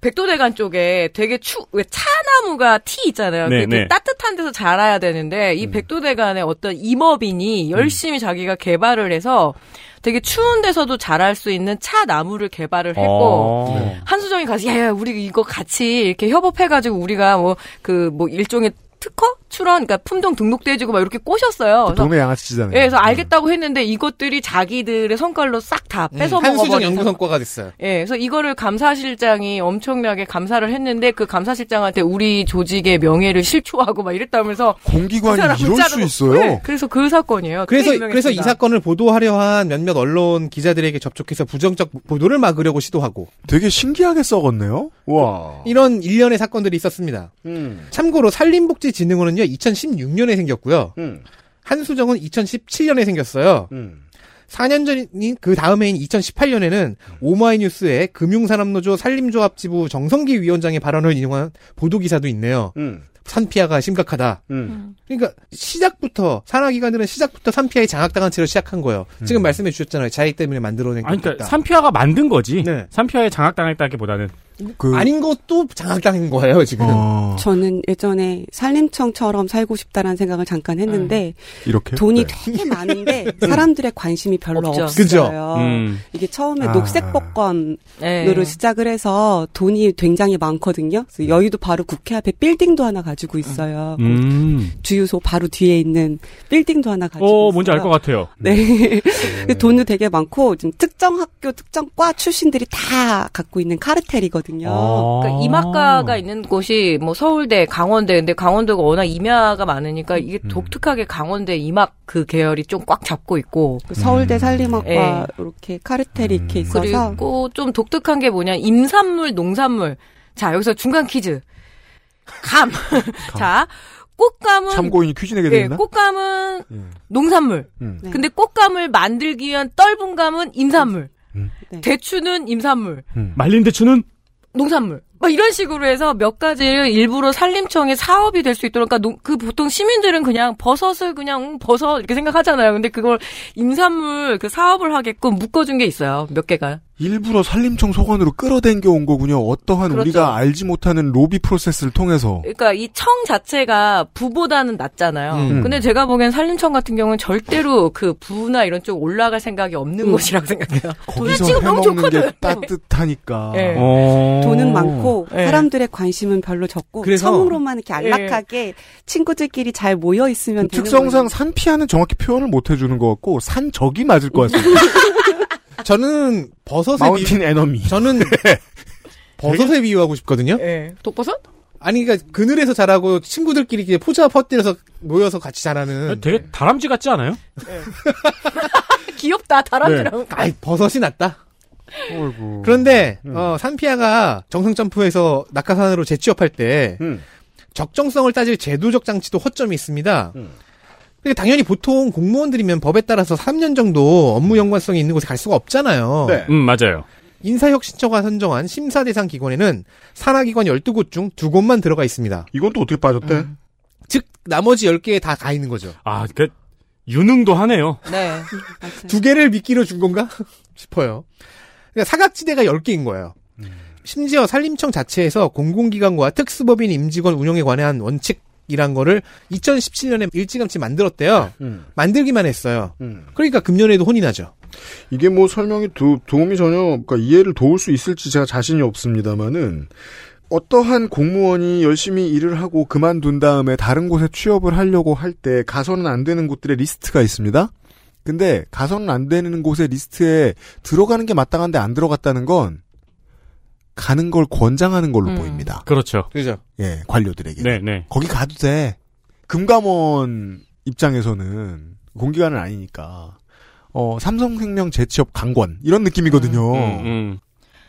백두대간 쪽에 되게 추, 왜 차나무가 tea 있잖아요. 네, 그 네. 따뜻한 데서 자라야 되는데 이 백두대간의 어떤 임업인이 열심히 자기가 개발을 해서 되게 추운 데서도 자랄 수 있는 차 나무를 개발을 했고 어. 한수정이 가서 야야 우리 이거 같이 이렇게 협업해가지고 우리가 뭐 그뭐 일종의 특허 출원, 그러니까 품종 등록도 해주고 막 이렇게 꼬셨어요. 그래서 동네 양아치잖아요. 예, 그래서 알겠다고 했는데 이것들이 자기들의 성깔로 싹 다 뺏어 음, 한수정 먹어버린 연구 상황. 성과가 됐어요. 예, 그래서 이거를 감사실장이 엄청나게 감사를 했는데 그 감사실장한테 우리 조직의 명예를 실추하고 막 이랬다면서 그 공기관이 사람을 이럴 수 있어요. 네, 그래서 그 사건이에요. 그래서 꽤 그래서 이. 사건을 보도하려 한 몇몇 언론 기자들에게 접촉해서 부정적 보도를 막으려고 시도하고 되게 신기하게 썩었네요. 와. 이런 일련의 사건들이 있었습니다. 음. 참고로 산림복지진흥원은 요 2016년에 생겼고요. 음. 한수정은 2017년에 생겼어요. 음. 4년 전인 그 다음 해인 2018년에는 오마이뉴스에 금융산업노조 산림조합지부 정성기 위원장의 발언을 인용한 보도 기사도 있네요. 음. 산피아가 심각하다. 음. 그러니까 시작부터 산하기관들은 시작부터 산피아에 장악당한 채로 시작한 거예요. 지금 말씀해 주셨잖아요. 자익 때문에 만들어낸 아니, 거다. 그러니까 산피아가 만든 거지. 네. 산피아에 장악당했다기보다는 그 아닌 것도 장악당한 거예요 지금. 어, 저는 예전에 산림청처럼 살고 싶다라는 생각을 잠깐 했는데 이렇게 돈이 네. 되게 (laughs) 많은데 사람들의 관심이 별로 없죠. 없어요. 그죠? 음. 이게 처음에 아. 녹색 복권으로 예. 시작을 해서 돈이 굉장히 많거든요. 그래서 여의도 바로 국회 앞에 빌딩도 하나 가지고 있어요. 음. 주유소 바로 뒤에 있는 빌딩도 하나 가지고 어, 있어요. 뭔지 알 것 같아요. 네. (laughs) 돈도 되게 많고 지금 특정 학교 특정 과 출신들이 다 갖고 있는 카르텔이거든요. 아. 그러니까 이마과가 있는 곳이 뭐 서울대, 강원대. 근데 강원도가 워낙 임야가 많으니까 이게 음. 독특하게 강원대 이막 그 계열이 좀 꽉 잡고 있고. 그 서울대 산림학과 예. 이렇게 카르텔이 이렇게 있어서 그리고 좀 독특한 게 뭐냐 임산물, 농산물. 자 여기서 중간 퀴즈. 감. (laughs) 자 꽃감은 참고인이 퀴즈 내게 예, 되나? 꽃감은 예. 농산물. 음. 네. 근데 꽃감을 만들기 위한 떫은 감은 임산물. 음. 네. 대추는 임산물. 음. 말린 대추는 농산물. 막 이런 식으로 해서 몇 가지를 일부러 산림청의 사업이 될 수 있도록 그러니까 농- 그 보통 시민들은 그냥 버섯을 그냥 음, 버섯 이렇게 생각하잖아요. 근데 그걸 임산물 그 사업을 하게끔 묶어준 게 있어요. 몇 개가. 일부러 산림청 소관으로 끌어당겨 온 거군요. 어떠한 그렇죠. 우리가 알지 못하는 로비 프로세스를 통해서. 그러니까 이 청 자체가 부보다는 낫잖아요. 음. 근데 제가 보기엔 산림청 같은 경우는 절대로 그 부나 이런 쪽 올라갈 생각이 없는 곳이라고 생각해요. (laughs) 거기서 지금 너무 해먹는 게 좋거든. 따뜻하니까. 예. 어. 돈은 많고 예. 사람들의 관심은 별로 적고 그래서- 청으로만 이렇게 안락하게 친구들끼리 잘 모여 있으면 되는 특성상. 산피아는 정확히 표현을 못 해주는 것 같고 산적이 맞을 것 같습니다. (laughs) 저는 버섯에 비, 마운틴 에너미. 저는 (laughs) 버섯에 비유하고 싶거든요. 예. 독버섯? 아니 그러니까 그늘에서 자라고 친구들끼리 이렇게 포자 퍼뜨려서 모여서 같이 자라는. 되게 다람쥐 같지 않아요? (laughs) 귀엽다. 다람쥐랑. 아이 버섯이 낫다. 어이구. 그런데 음. 어, 산피아가 정상 점프에서 낙하산으로 재취업할 때 음. 적정성을 따질 제도적 장치도 허점이 있습니다. 음. 그러니까 당연히 보통 공무원들이면 법에 따라서 3년 정도 업무 연관성이 있는 곳에 갈 수가 없잖아요. 네. 음, 맞아요. 인사혁신처가 선정한 심사 대상 기관에는 산하기관 12곳 중 2곳만 들어가 있습니다. 이건 또 어떻게 빠졌대? 즉 나머지 10개에 다 가 있는 거죠. 아, 그, 유능도 하네요. 네. 두 개를 미끼로 준 건가 (laughs) 싶어요. 그러니까 사각지대가 10개인 거예요. 심지어 산림청 자체에서 공공기관과 특수법인 임직원 운영에 관한 원칙 이란 거를 2017년에 일찌감치 만들었대요. 음. 만들기만 했어요. 음. 그러니까 금년에도 혼이 나죠. 이게 뭐 설명이 도, 도움이 전혀 그러니까 이해를 도울 수 있을지 제가 자신이 없습니다만은 어떠한 공무원이 열심히 일을 하고 그만둔 다음에 다른 곳에 취업을 하려고 할 때 가서는 안 되는 곳들의 리스트가 있습니다. 근데 가서는 안 되는 곳의 리스트에 들어가는 게 마땅한데 안 들어갔다는 건 가는 걸 권장하는 걸로 음. 보입니다. 그렇죠. 그죠? 예, 관료들에게. 네, 네. 거기 가도 돼. 금감원 입장에서는 공기관은 아니니까. 어, 삼성생명 재취업 강권 이런 느낌이거든요. 음,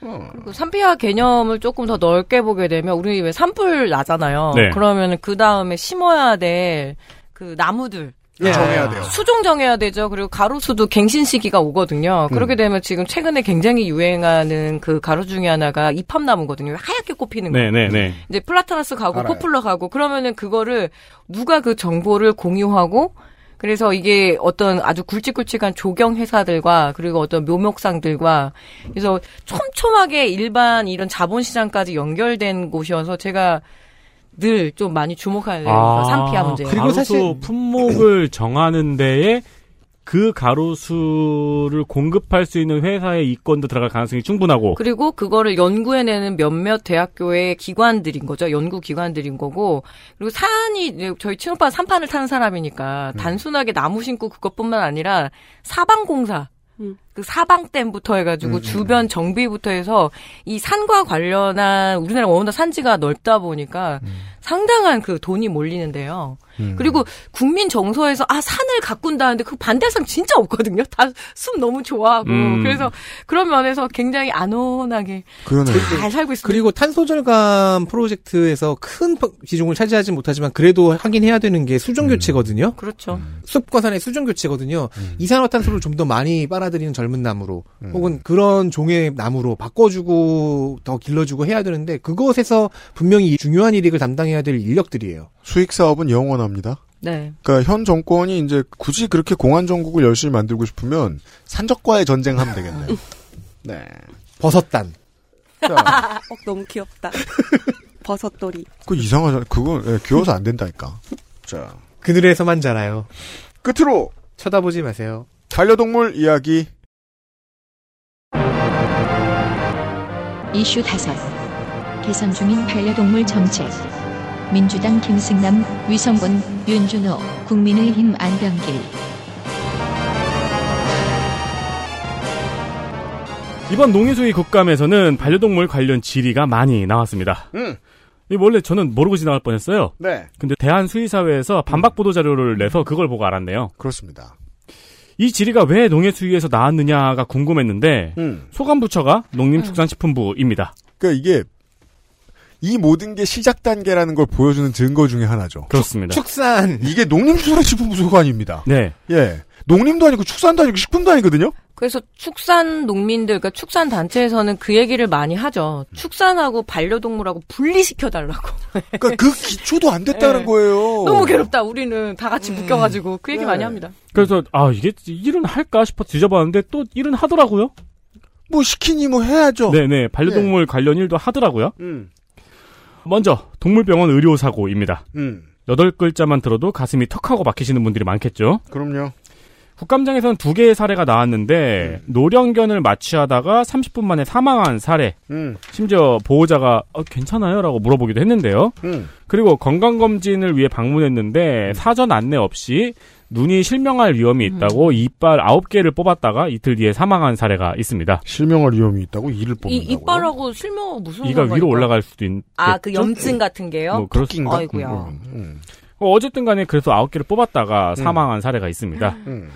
음. 그 산피아 개념을 조금 더 넓게 보게 되면 우리 왜 산불 나잖아요. 네. 그러면 그 다음에 심어야 될 그 나무들 예. 정해야 돼요. 수종 정해야 되죠. 그리고 가로수도 갱신 시기가 오거든요. 음. 그렇게 되면 지금 최근에 굉장히 유행하는 그 가로 중에 하나가 이팝나무거든요. 하얗게 꽃 피는 거. 네, 네, 네. 이제 플라타너스 가고 알아요. 포플러 가고 그러면은 그거를 누가 그 정보를 공유하고 그래서 이게 어떤 아주 굵직굵직한 조경 회사들과 그리고 어떤 묘목상들과 그래서 촘촘하게 일반 이런 자본시장까지 연결된 곳이어서 제가 늘 좀 많이 주목하는 아, 산피아 문제예요. 그리고 그리고 사실- 품목을 (clears throat) 정하는 데에 그 가로수를 공급할 수 있는 회사의 이권도 들어갈 가능성이 충분하고 그리고 그거를 연구해내는 몇몇 대학교의 기관들인 거죠. 연구 기관들인 거고. 그리고 산이 저희 친오빠 산판을 타는 사람이니까 단순하게 나무 심고 그것뿐만 아니라 사방공사 음. 그 사방댐부터 해가지고 주변 정비부터 해서 이 산과 관련한 우리나라 워낙 산지가 넓다 보니까 상당한 그 돈이 몰리는데요. 음. 그리고 국민 정서에서 아 산을 가꾼다는데 그 반대할 사람 진짜 없거든요. 다 숲 너무 좋아하고 음. 그래서 그런 면에서 굉장히 안온하게 그러네. 잘 살고 있습니다. 그리고 탄소 절감 프로젝트에서 큰 파- 비중을 차지하지 못하지만 그래도 하긴 해야 되는 게 수종 교체거든요. 그렇죠. 숲과 산의 수종 교체거든요. 이산화탄소를 좀 더 많이 빨아들이는 젊은 나무로 혹은 그런 종의 나무로 바꿔주고 더 길러주고 해야 되는데 그것에서 분명히 중요한 일익을 담당해야 될 인력들이에요. 수익 사업은 영원합니다. 네. 그러니까 현 정권이 이제 굳이 그렇게 공안 정국을 열심히 만들고 싶으면 산적과의 전쟁하면 되겠네요. (laughs) 네. 버섯단. 자, (laughs) 어, 너무 귀엽다. (laughs) 버섯돌이. 그 이상하잖아. 그건 예, 귀여워서 안 된다니까. 자, 그늘에서만 자라요. 끝으로 쳐다보지 마세요. 반려동물 이야기. 이슈 다섯 개선 중인 반려동물 정책 민주당 김승남, 위성군, 윤준호, 국민의힘 안병길 이번 농해수위 국감에서는 반려동물 관련 질의가 많이 나왔습니다. 음. 이 원래 저는 모르고 지나갈 뻔했어요. 네. 근데 대한수의사회에서 반박 보도 자료를 내서 그걸 보고 알았네요. 그렇습니다. 이 질의가 왜 농해수위에서 나왔느냐가 궁금했는데 음. 소관부처가 농림축산식품부입니다. 그러니까 이게 이 모든 게 시작 단계라는 걸 보여주는 증거 중에 하나죠. 그렇습니다. 축산. 이게 농림축산식품부 소관입니다. 네. 예. 농림도 아니고 축산도 아니고 식품도 아니거든요. 그래서 축산 농민들, 그러니까 축산 단체에서는 그 얘기를 많이 하죠. 축산하고 반려동물하고 분리시켜 달라고. (laughs) 그러니까 그 기초도 안 됐다는 네. 거예요. 너무 괴롭다. 우리는 다 같이 묶여가지고 그 얘기 네. 많이 합니다. 그래서 아 이게 일은 할까 싶어 뒤져봤는데 또 일은 하더라고요. 뭐 시키니 뭐 해야죠. 네네 반려동물 관련 일도 하더라고요. 음. 먼저 동물병원 의료 사고입니다. 음. 여덟 글자만 들어도 가슴이 턱하고 막히시는 분들이 많겠죠. 그럼요. 국감장에서는 두 개의 사례가 나왔는데 노령견을 마취하다가 30분 만에 사망한 사례. 음. 심지어 보호자가 어, 괜찮아요라고 물어보기도 했는데요. 음. 그리고 건강검진을 위해 방문했는데 사전 안내 없이 눈이 실명할 위험이 있다고 이빨 9개를 뽑았다가 이틀 뒤에 사망한 사례가 있습니다. 실명할 위험이 있다고 이를 이 뽑는다고. 이빨하고 실명 무슨 이가? 위로 올라갈 수도 있. 아, 그 염증 같은 게요? 뭐 그럴 수 토끼인가? 아이고야. 음, 음, 어, 어쨌든 간에 그래서 9개를 뽑았다가 사망한 사례가 있습니다. 음.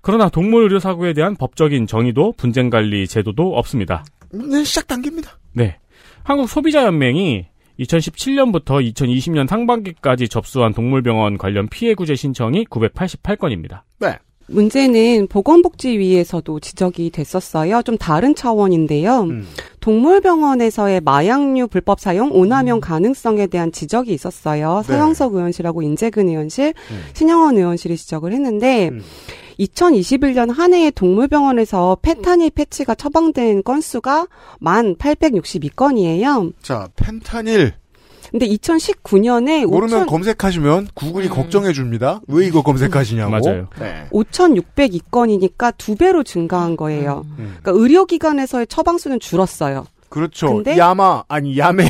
그러나 동물 의료 사고에 대한 법적인 정의도 분쟁 관리 제도도 없습니다. 네, 시작 단계입니다. 네. 한국 소비자 연맹이 2017년부터 2020년 상반기까지 접수한 동물병원 관련 피해 구제 신청이 988건입니다. 네. 문제는 보건복지위에서도 지적이 됐었어요. 좀 다른 차원인데요. 음. 동물병원에서의 마약류 불법 사용, 오남용 가능성에 대한 지적이 있었어요. 네. 서영석 의원실하고 인재근 의원실, 음. 신영원 의원실이 지적을 했는데 음. 2021년 한 해에 동물병원에서 페타닐 패치가 처방된 건수가 1,862건이에요. 자, 펜타닐. 근데 2019년에 모르면 5,000, 검색하시면 구글이 음. 걱정해 줍니다. 왜 이거 검색하시냐고. 맞아요. 네. 5,602건이니까 두 배로 증가한 거예요. 음. 그러니까 의료기관에서의 처방 수는 줄었어요. 그렇죠. 근데- 야마 아니 야매.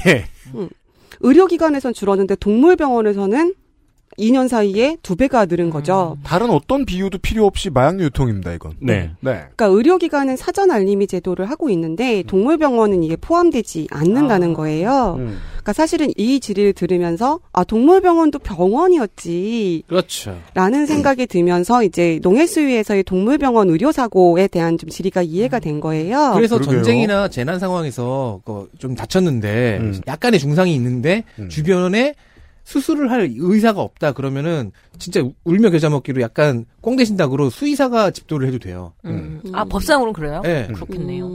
의료기관에선 줄었는데 동물병원에서는 2년 사이에 두 배가 늘은 거죠. 다른 어떤 비유도 필요 없이 마약류 유통입니다, 이건. 네. 네. 그러니까 의료기관은 사전 알림이 제도를 하고 있는데 동물병원은 이게 포함되지 않는다는 아. 거예요. 음. 그러니까 사실은 이 질의를 들으면서 아 동물병원도 병원이었지. 그렇죠. 라는 생각이 들면서 이제 농해수위에서의 동물병원 의료사고에 대한 좀 질의가 이해가 된 거예요. 그래서 그러게요. 전쟁이나 재난 상황에서 그좀 다쳤는데 음. 약간의 중상이 있는데 음. 주변에 수술을 할 의사가 없다 그러면은 진짜 울며 겨자 먹기로 약간 꽁대신다그로 수의사가 집도를 해도 돼요. 음. 아, 법상으로는 그래요? 네. 그렇겠네요.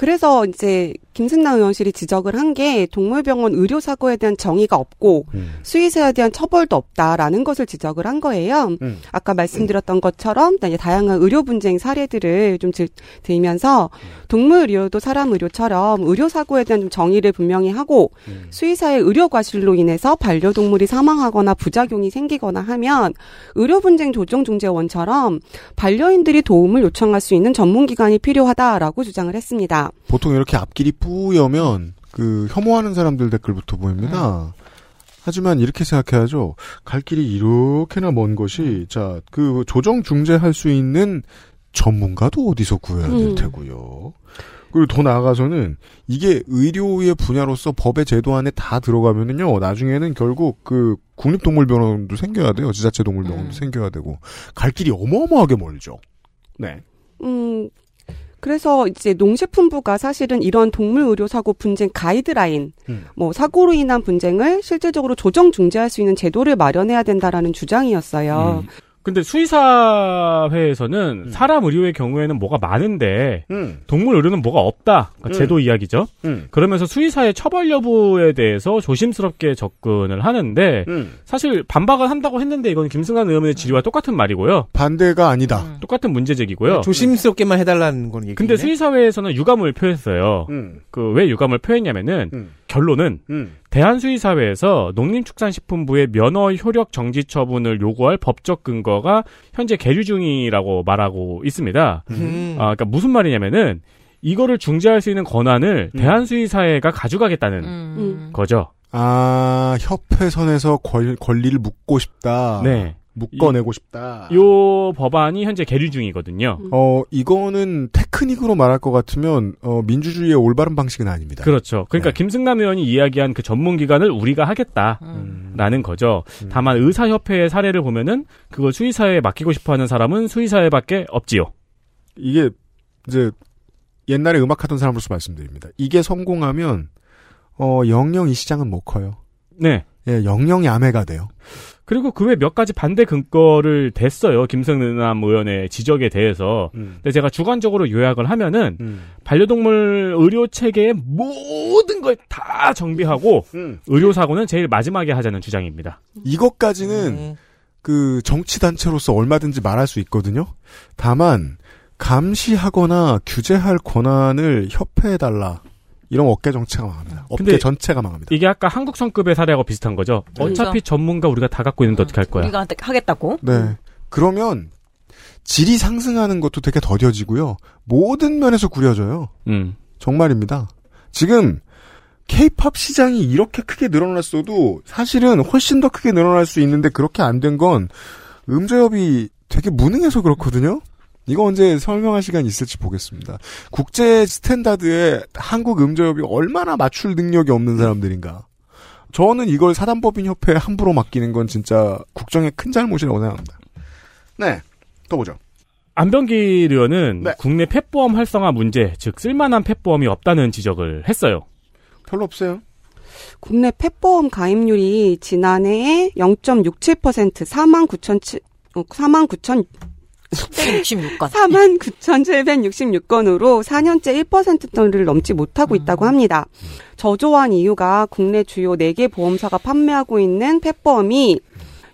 음. 그래서 이제 김승남 의원실이 지적을 한 게 동물병원 의료 사고에 대한 정의가 없고 음. 수의사에 대한 처벌도 없다라는 것을 지적을 한 거예요. 음. 아까 말씀드렸던 것처럼 다양한 의료 분쟁 사례들을 좀 들- 들면서 동물 의료도 사람 의료처럼 의료 사고에 대한 좀 정의를 분명히 하고 음. 수의사의 의료 과실로 인해서 반려동물이 사망하거나 부작용이 생기거나 하면 의료 분쟁 조정 중재원처럼 반려인들이 도움을 요청할 수 있는 전문 기관이 필요하다라고 주장을 했습니다. 보통 이렇게 앞길이 뿌여면 그 혐오하는 사람들 댓글부터 보입니다. 하지만 이렇게 생각해야죠. 갈 길이 이렇게나 먼 것이 자 그 조정 중재할 수 있는 전문가도 어디서 구해야 될 음. 테고요. 그리고 더 나아가서는 이게 의료의 분야로서 법의 제도 안에 다 들어가면은요 나중에는 결국 그 국립동물병원도 생겨야 돼요 지자체 동물병원도 음. 생겨야 되고 갈 길이 어마어마하게 멀죠. 네. 음, 그래서 이제 농식품부가 사실은 이런 동물 의료 사고 분쟁 가이드라인, 음. 뭐 사고로 인한 분쟁을 실질적으로 조정 중재할 수 있는 제도를 마련해야 된다라는 주장이었어요. 음. 근데 수의사회에서는 음. 사람 의료의 경우에는 뭐가 많은데 음. 동물 의료는 뭐가 없다. 그러니까 음. 제도 이야기죠. 음. 그러면서 수의사의 처벌 여부에 대해서 조심스럽게 접근을 하는데 음. 사실 반박을 한다고 했는데 이건 김승환 의원의 질의와 똑같은 말이고요. 반대가 아니다. 음. 똑같은 문제 제기고요. 조심스럽게만 해달라는 건 얘기네. 근데 수의사회에서는 유감을 표했어요. 음. 그왜 유감을 표했냐면은 음. 결론은 음. 대한수의사회에서 농림축산식품부의 면허 효력 정지 처분을 요구할 법적 근거가 현재 계류 중이라고 말하고 있습니다. 음. 아, 그러니까 무슨 말이냐면은 이거를 중재할 수 있는 권한을 음. 대한수의사회가 가져가겠다는 음. 거죠. 아, 협회 선에서 권, 권리를 묻고 싶다. 네. 묶어내고 싶다. 요 법안이 현재 계류 중이거든요. 음. 어, 이거는 테크닉으로 말할 것 같으면, 어, 민주주의의 올바른 방식은 아닙니다. 그렇죠. 그러니까 네. 김승남 의원이 이야기한 그 전문 기관을 우리가 하겠다. 음. 라는 거죠. 음. 다만 의사협회의 사례를 보면은 그걸 수의사에 맡기고 싶어하는 사람은 수의사회밖에 없지요. 이게, 이제, 옛날에 음악하던 사람으로서 말씀드립니다. 이게 성공하면, 어, 영영 이 시장은 못 커요. 네. 예, 영영 야매가 돼요. 그리고 그 외 몇 가지 반대 근거를 댔어요. 김승남 의원의 지적에 대해서. 음. 근데 제가 주관적으로 요약을 하면은 음. 반려동물 의료 체계의 모든 걸 다 정비하고 음. 의료 사고는 제일 마지막에 하자는 주장입니다. 이것까지는, 음. 그, 정치 단체로서 얼마든지 말할 수 있거든요? 다만, 감시하거나 규제할 권한을 협회해달라. 이런 업계 정체가 망합니다. 업계 전체가 망합니다. 이게 아까 한국 성급의 사례하고 비슷한 거죠. 어차피 전문가 우리가 다 갖고 있는데 어떻게 할 거야? 우리가 하겠다고? 네. 그러면 질이 상승하는 것도 되게 더뎌지고요. 모든 면에서 구려져요. 음. 정말입니다. 지금 케이팝 시장이 이렇게 크게 늘어났어도 사실은 훨씬 더 크게 늘어날 수 있는데 그렇게 안 된 건 음저협이 되게 무능해서 그렇거든요. 이거 언제 설명할 시간이 있을지 보겠습니다. 국제 standard에 한국 음저협이 얼마나 맞출 능력이 없는 사람들인가. 저는 이걸 사단법인 협회에 함부로 맡기는 건 진짜 국정의 큰 잘못이라고 생각합니다. 네. 또 보죠. 안병길 의원은 네. 국내 펫보험 활성화 문제, 즉 쓸만한 펫보험이 없다는 지적을 했어요. 별로 없어요. 국내 펫보험 가입률이 지난해에 0.67% 4만 9천 4만 9천 166건. 4만 9,766건으로 4년째 1%를 넘지 못하고 있다고 합니다. 저조한 이유가 국내 주요 4개 보험사가 판매하고 있는 펫보험이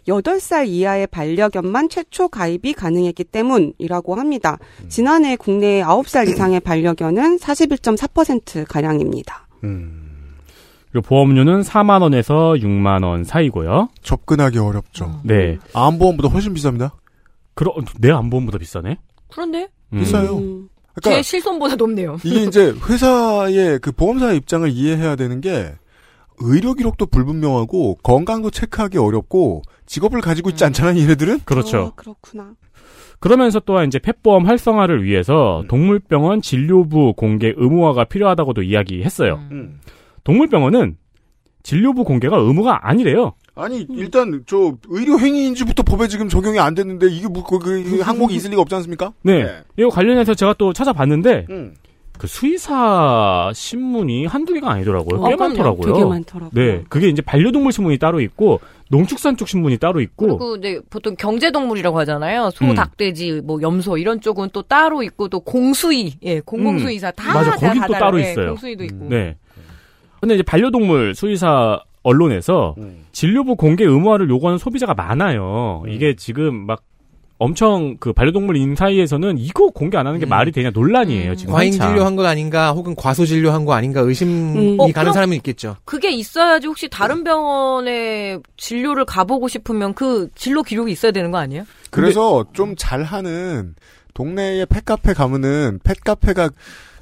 8살 이하의 반려견만 최초 가입이 가능했기 때문이라고 합니다. 지난해 국내 9살 이상의 반려견은 41.4%가량입니다. 음. 그리고 보험료는 4만 원에서 6만 원 사이고요. 접근하기 어렵죠. 네. 암보험보다 훨씬 비쌉니다. 그럼 내 안보험보다 비싸네. 그런데 음. 비싸요. 음, 제 그러니까 실손보다 높네요. 이게 이제 회사의 그 보험사의 입장을 이해해야 되는 게 의료 기록도 불분명하고 건강도 체크하기 어렵고 직업을 가지고 있지 음. 않잖아요, 얘네들은? 그렇죠. 어, 그렇구나. 그러면서 또한 이제 펫보험 활성화를 위해서 음. 동물병원 진료부 공개 의무화가 필요하다고도 이야기했어요. 음. 동물병원은 진료부 공개가 의무가 아니래요. 아니 일단 저 의료 행위인지부터 법에 지금 적용이 안 됐는데 이게 뭐 그, 그 항목이 있을 리가 없지 않습니까? 네. 네. 이거 관련해서 제가 또 찾아봤는데 음. 그 수의사 신문이 한두 개가 아니더라고요. 꽤 어, 그럼요. 많더라고요. 되게 많더라고요. 네. 그게 이제 반려동물 신문이 따로 있고 농축산 쪽 신문이 따로 있고 그리고 이제 보통 경제동물이라고 하잖아요. 소, 음. 닭, 돼지, 뭐 염소 이런 쪽은 또 따로 있고 또 공수위, 예, 공공수의사 다 맞아, 다 거긴 또다 따로. 예, 있어요. 공수위도 있고. 네. 근데 이제 반려동물 수의사 언론에서 음. 진료부 공개 의무화를 요구하는 소비자가 많아요. 이게 지금 막 엄청 그 반려동물 인 사이에서는 이거 공개 안 하는 게 음. 말이 되냐 논란이에요. 지금 과잉 한참. 진료한 것 아닌가 혹은 과소 진료한 거 아닌가 의심이 음. 어, 가는 사람은 있겠죠. 그게 있어야지 혹시 다른 병원에 진료를 가보고 싶으면 그 진료 기록이 있어야 되는 거 아니에요? 그래서 좀 잘하는 동네에 펫카페 가면은 펫카페가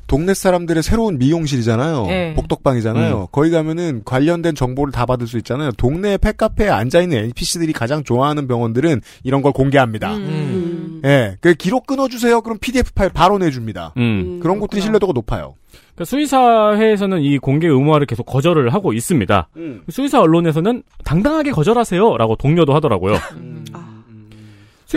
동네 사람들의 새로운 미용실이잖아요. 네. 복덕방이잖아요. 거기 가면은 관련된 정보를 다 받을 수 있잖아요. 동네 펫카페에 앉아있는 NPC들이 가장 좋아하는 병원들은 이런 걸 공개합니다. 음. 예. 그 기록 끊어주세요. 그럼 PDF 파일 바로 내줍니다. 음. 그런 곳들이 신뢰도가 높아요. 그러니까 수의사회에서는 이 공개 의무화를 계속 거절을 하고 있습니다. 수의사 언론에서는 당당하게 거절하세요라고 독려도 하더라고요.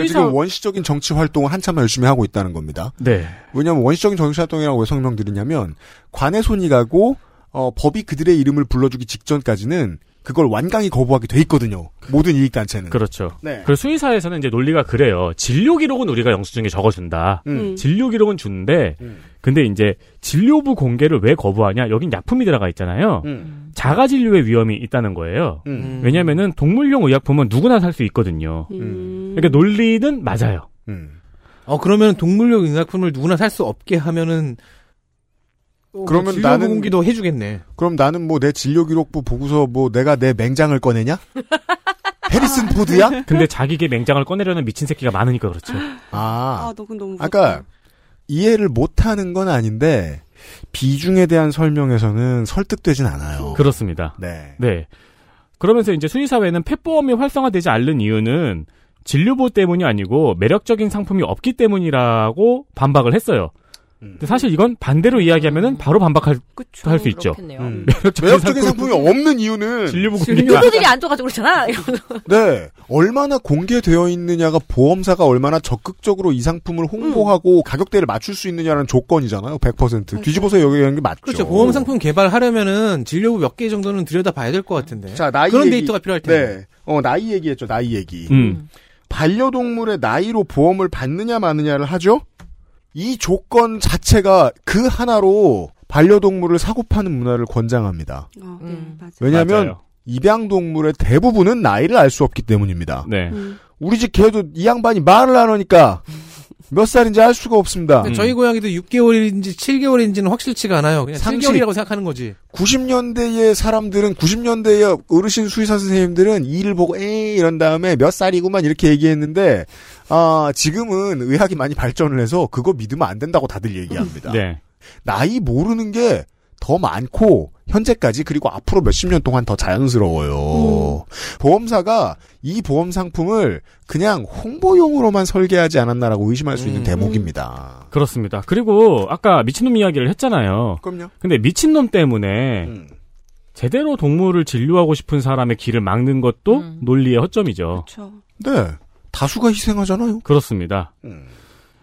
그러니까 지금 원시적인 정치 활동을 한참 열심히 하고 있다는 겁니다. 네. 왜냐하면 원시적인 정치 활동이라고 왜 설명드리냐면 관의 손이 가고 어, 법이 그들의 이름을 불러주기 직전까지는 그걸 완강히 거부하게 돼 있거든요. 모든 이익단체는. 그렇죠. 네. 그 수의사에서는 이제 논리가 그래요. 진료 기록은 우리가 영수증에 적어준다. 음. 진료 기록은 주는데, 음. 근데 이제 진료부 공개를 왜 거부하냐? 여긴 약품이 들어가 있잖아요. 음. 자가 진료의 위험이 있다는 거예요. 음. 왜냐면은 동물용 의약품은 누구나 살 수 있거든요. 음. 그러니까 논리는 맞아요. 음. 어 그러면 동물용 의약품을 누구나 살 수 없게 하면은 어, 그러면 진료 나는- 공기도 해주겠네. 그럼 나는 뭐 내 진료 기록부 보고서 뭐 내가 내 맹장을 꺼내냐? (laughs) 해리슨 포드야? 근데 자기게 맹장을 꺼내려는 미친 새끼가 많으니까 그렇죠. 아, 아, 너 그건 너무 아까 이해를 못하는 건 아닌데 비중에 대한 설명에서는 설득되진 않아요. 그렇습니다. 네. 네. 그러면서 이제 수의사회는 펫보험이 활성화되지 않는 이유는 진료보 때문이 아니고 매력적인 상품이 없기 때문이라고 반박을 했어요. 근데 사실 이건 반대로 이야기하면은 바로 반박할. 할 수 있죠. 그렇겠네요. 음. (laughs) 매력적인, 매력적인 상품이 없는 이유는 진료부 진료들이 공개가 안 줘가지고 그렇잖아. (laughs) 네 얼마나 공개되어 있느냐가 보험사가 얼마나 적극적으로 이 상품을 홍보하고 가격대를 맞출 수 있느냐는 조건이잖아요. 100% 뒤집어서 여기 하는 게 맞죠. 그렇죠. 보험 상품 개발하려면은 진료부 몇 개 정도는 들여다 봐야 될 것 같은데. 자 나이 그런 얘기- 데이터가 필요할 텐데. 네. 어 나이 얘기했죠. 나이 얘기. 음. 반려동물의 나이로 보험을 받느냐 마느냐를 하죠. 이 조건 자체가 그 하나로 반려동물을 사고 파는 문화를 권장합니다. 어, 네, 음. 왜냐하면 맞아요. 입양 동물의 대부분은 나이를 알 수 없기 때문입니다. 네. 음. 우리 집 개도 이 양반이 말을 안 하니까 몇 살인지 알 수가 없습니다. 근데 저희 고양이도 6개월인지 7개월인지는 확실치가 않아요. 그냥 상식. 7개월이라고 생각하는 거지. 90년대의 사람들은 90년대의 어르신 수의사 선생님들은 이를 보고 에 이런 다음에 몇 살이구만 이렇게 얘기했는데 아 지금은 의학이 많이 발전을 해서 그거 믿으면 안 된다고 다들 얘기합니다. 네. 나이 모르는 게 더 많고 현재까지 그리고 앞으로 몇십 년 동안 더 자연스러워요. 보험사가 이 보험 상품을 그냥 홍보용으로만 설계하지 않았나라고 의심할 수 있는 음. 대목입니다. 그렇습니다. 그리고 아까 미친놈 이야기를 했잖아요. 그럼요. 근데 미친놈 때문에 음. 제대로 동물을 진료하고 싶은 사람의 길을 막는 것도 음. 논리의 허점이죠. 그렇죠. 네. 다수가 희생하잖아요. 그렇습니다.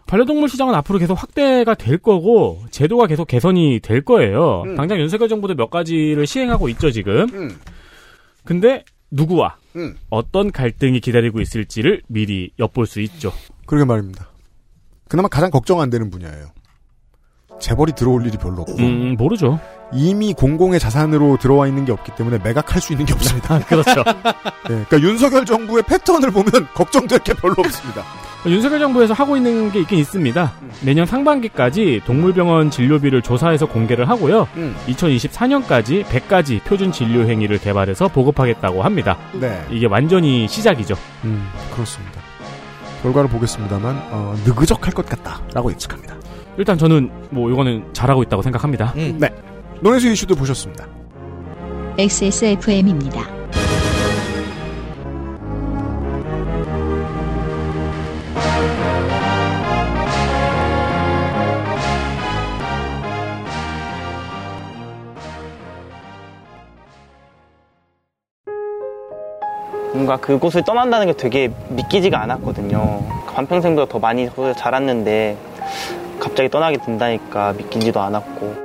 음. 반려동물 시장은 앞으로 계속 확대가 될 거고 제도가 계속 개선이 될 거예요. 음. 당장 윤석열 정부도 몇 가지를 시행하고 있죠 지금. 음. 근데 누구와 음. 어떤 갈등이 기다리고 있을지를 미리 엿볼 수 있죠. 그러게 말입니다. 그나마 가장 걱정 안 되는 분야예요. 재벌이 들어올 일이 별로 없고 음, 모르죠. 이미 공공의 자산으로 들어와 있는 게 없기 때문에 매각할 수 있는 게 없습니다. (laughs) 그렇죠. 네, 그러니까 윤석열 정부의 패턴을 보면 (laughs) 걱정될 게 별로 없습니다. 윤석열 정부에서 하고 있는 게 있긴 있습니다. 내년 상반기까지 동물병원 진료비를 조사해서 공개를 하고요. 음. 2024년까지 100가지 표준 진료 행위를 개발해서 보급하겠다고 합니다. 네, 이게 완전히 시작이죠. 음, 그렇습니다. 결과를 보겠습니다만 어, 느그적할 것 같다라고 예측합니다. 일단 저는 뭐 이거는 잘하고 있다고 생각합니다. 음. 네, 논의수 이슈도 보셨습니다. XSFM입니다. 뭔가 그곳을 떠난다는 게 되게 믿기지가 않았거든요. 반평생보다 더 많이 자랐는데 갑자기 떠나게 된다니까 믿기지도 않았고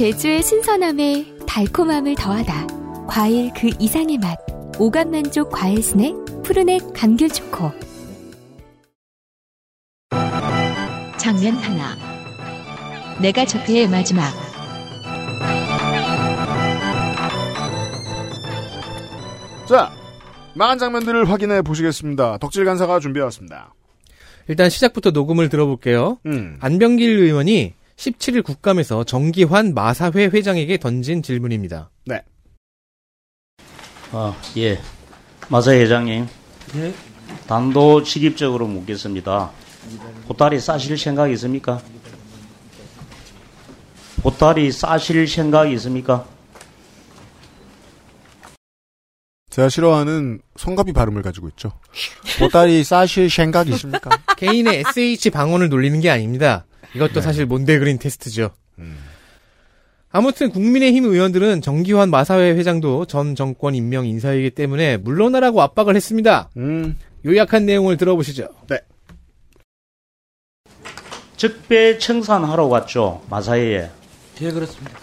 제주의 신선함에 달콤함을 더하다. 과일 그 이상의 맛. 오감 만족 과일 스낵 푸르넥 감귤 초코. 장면 하나. 내가 적폐의 마지막. 자, 망한 장면들을 확인해 보시겠습니다. 덕질 간사가 준비해왔습니다. 일단 시작부터 녹음을 들어볼게요. 음. 안병길 의원이 17일 국감에서 정기환 마사회 회장에게 던진 질문입니다. 네. 아, 예. 마사 회장님. 예. 단도직입적으로 묻겠습니다. 보따리 싸실 생각 있습니까? 보따리 싸실 생각 있습니까? 제가 싫어하는 성가비 발음을 가지고 있죠. 보따리 싸실 생각 있습니까? (laughs) 개인의 SH 방언을 놀리는 게 아닙니다. 이것도 사실 몬데 그린 테스트죠. 아무튼 국민의힘 의원들은 정기환 마사회 회장도 전 정권 임명 인사이기 때문에 물러나라고 압박을 했습니다. 음. 요약한 내용을 들어보시죠. 네. 적배 청산하러 갔죠, 마사회에. 예, 그렇습니다.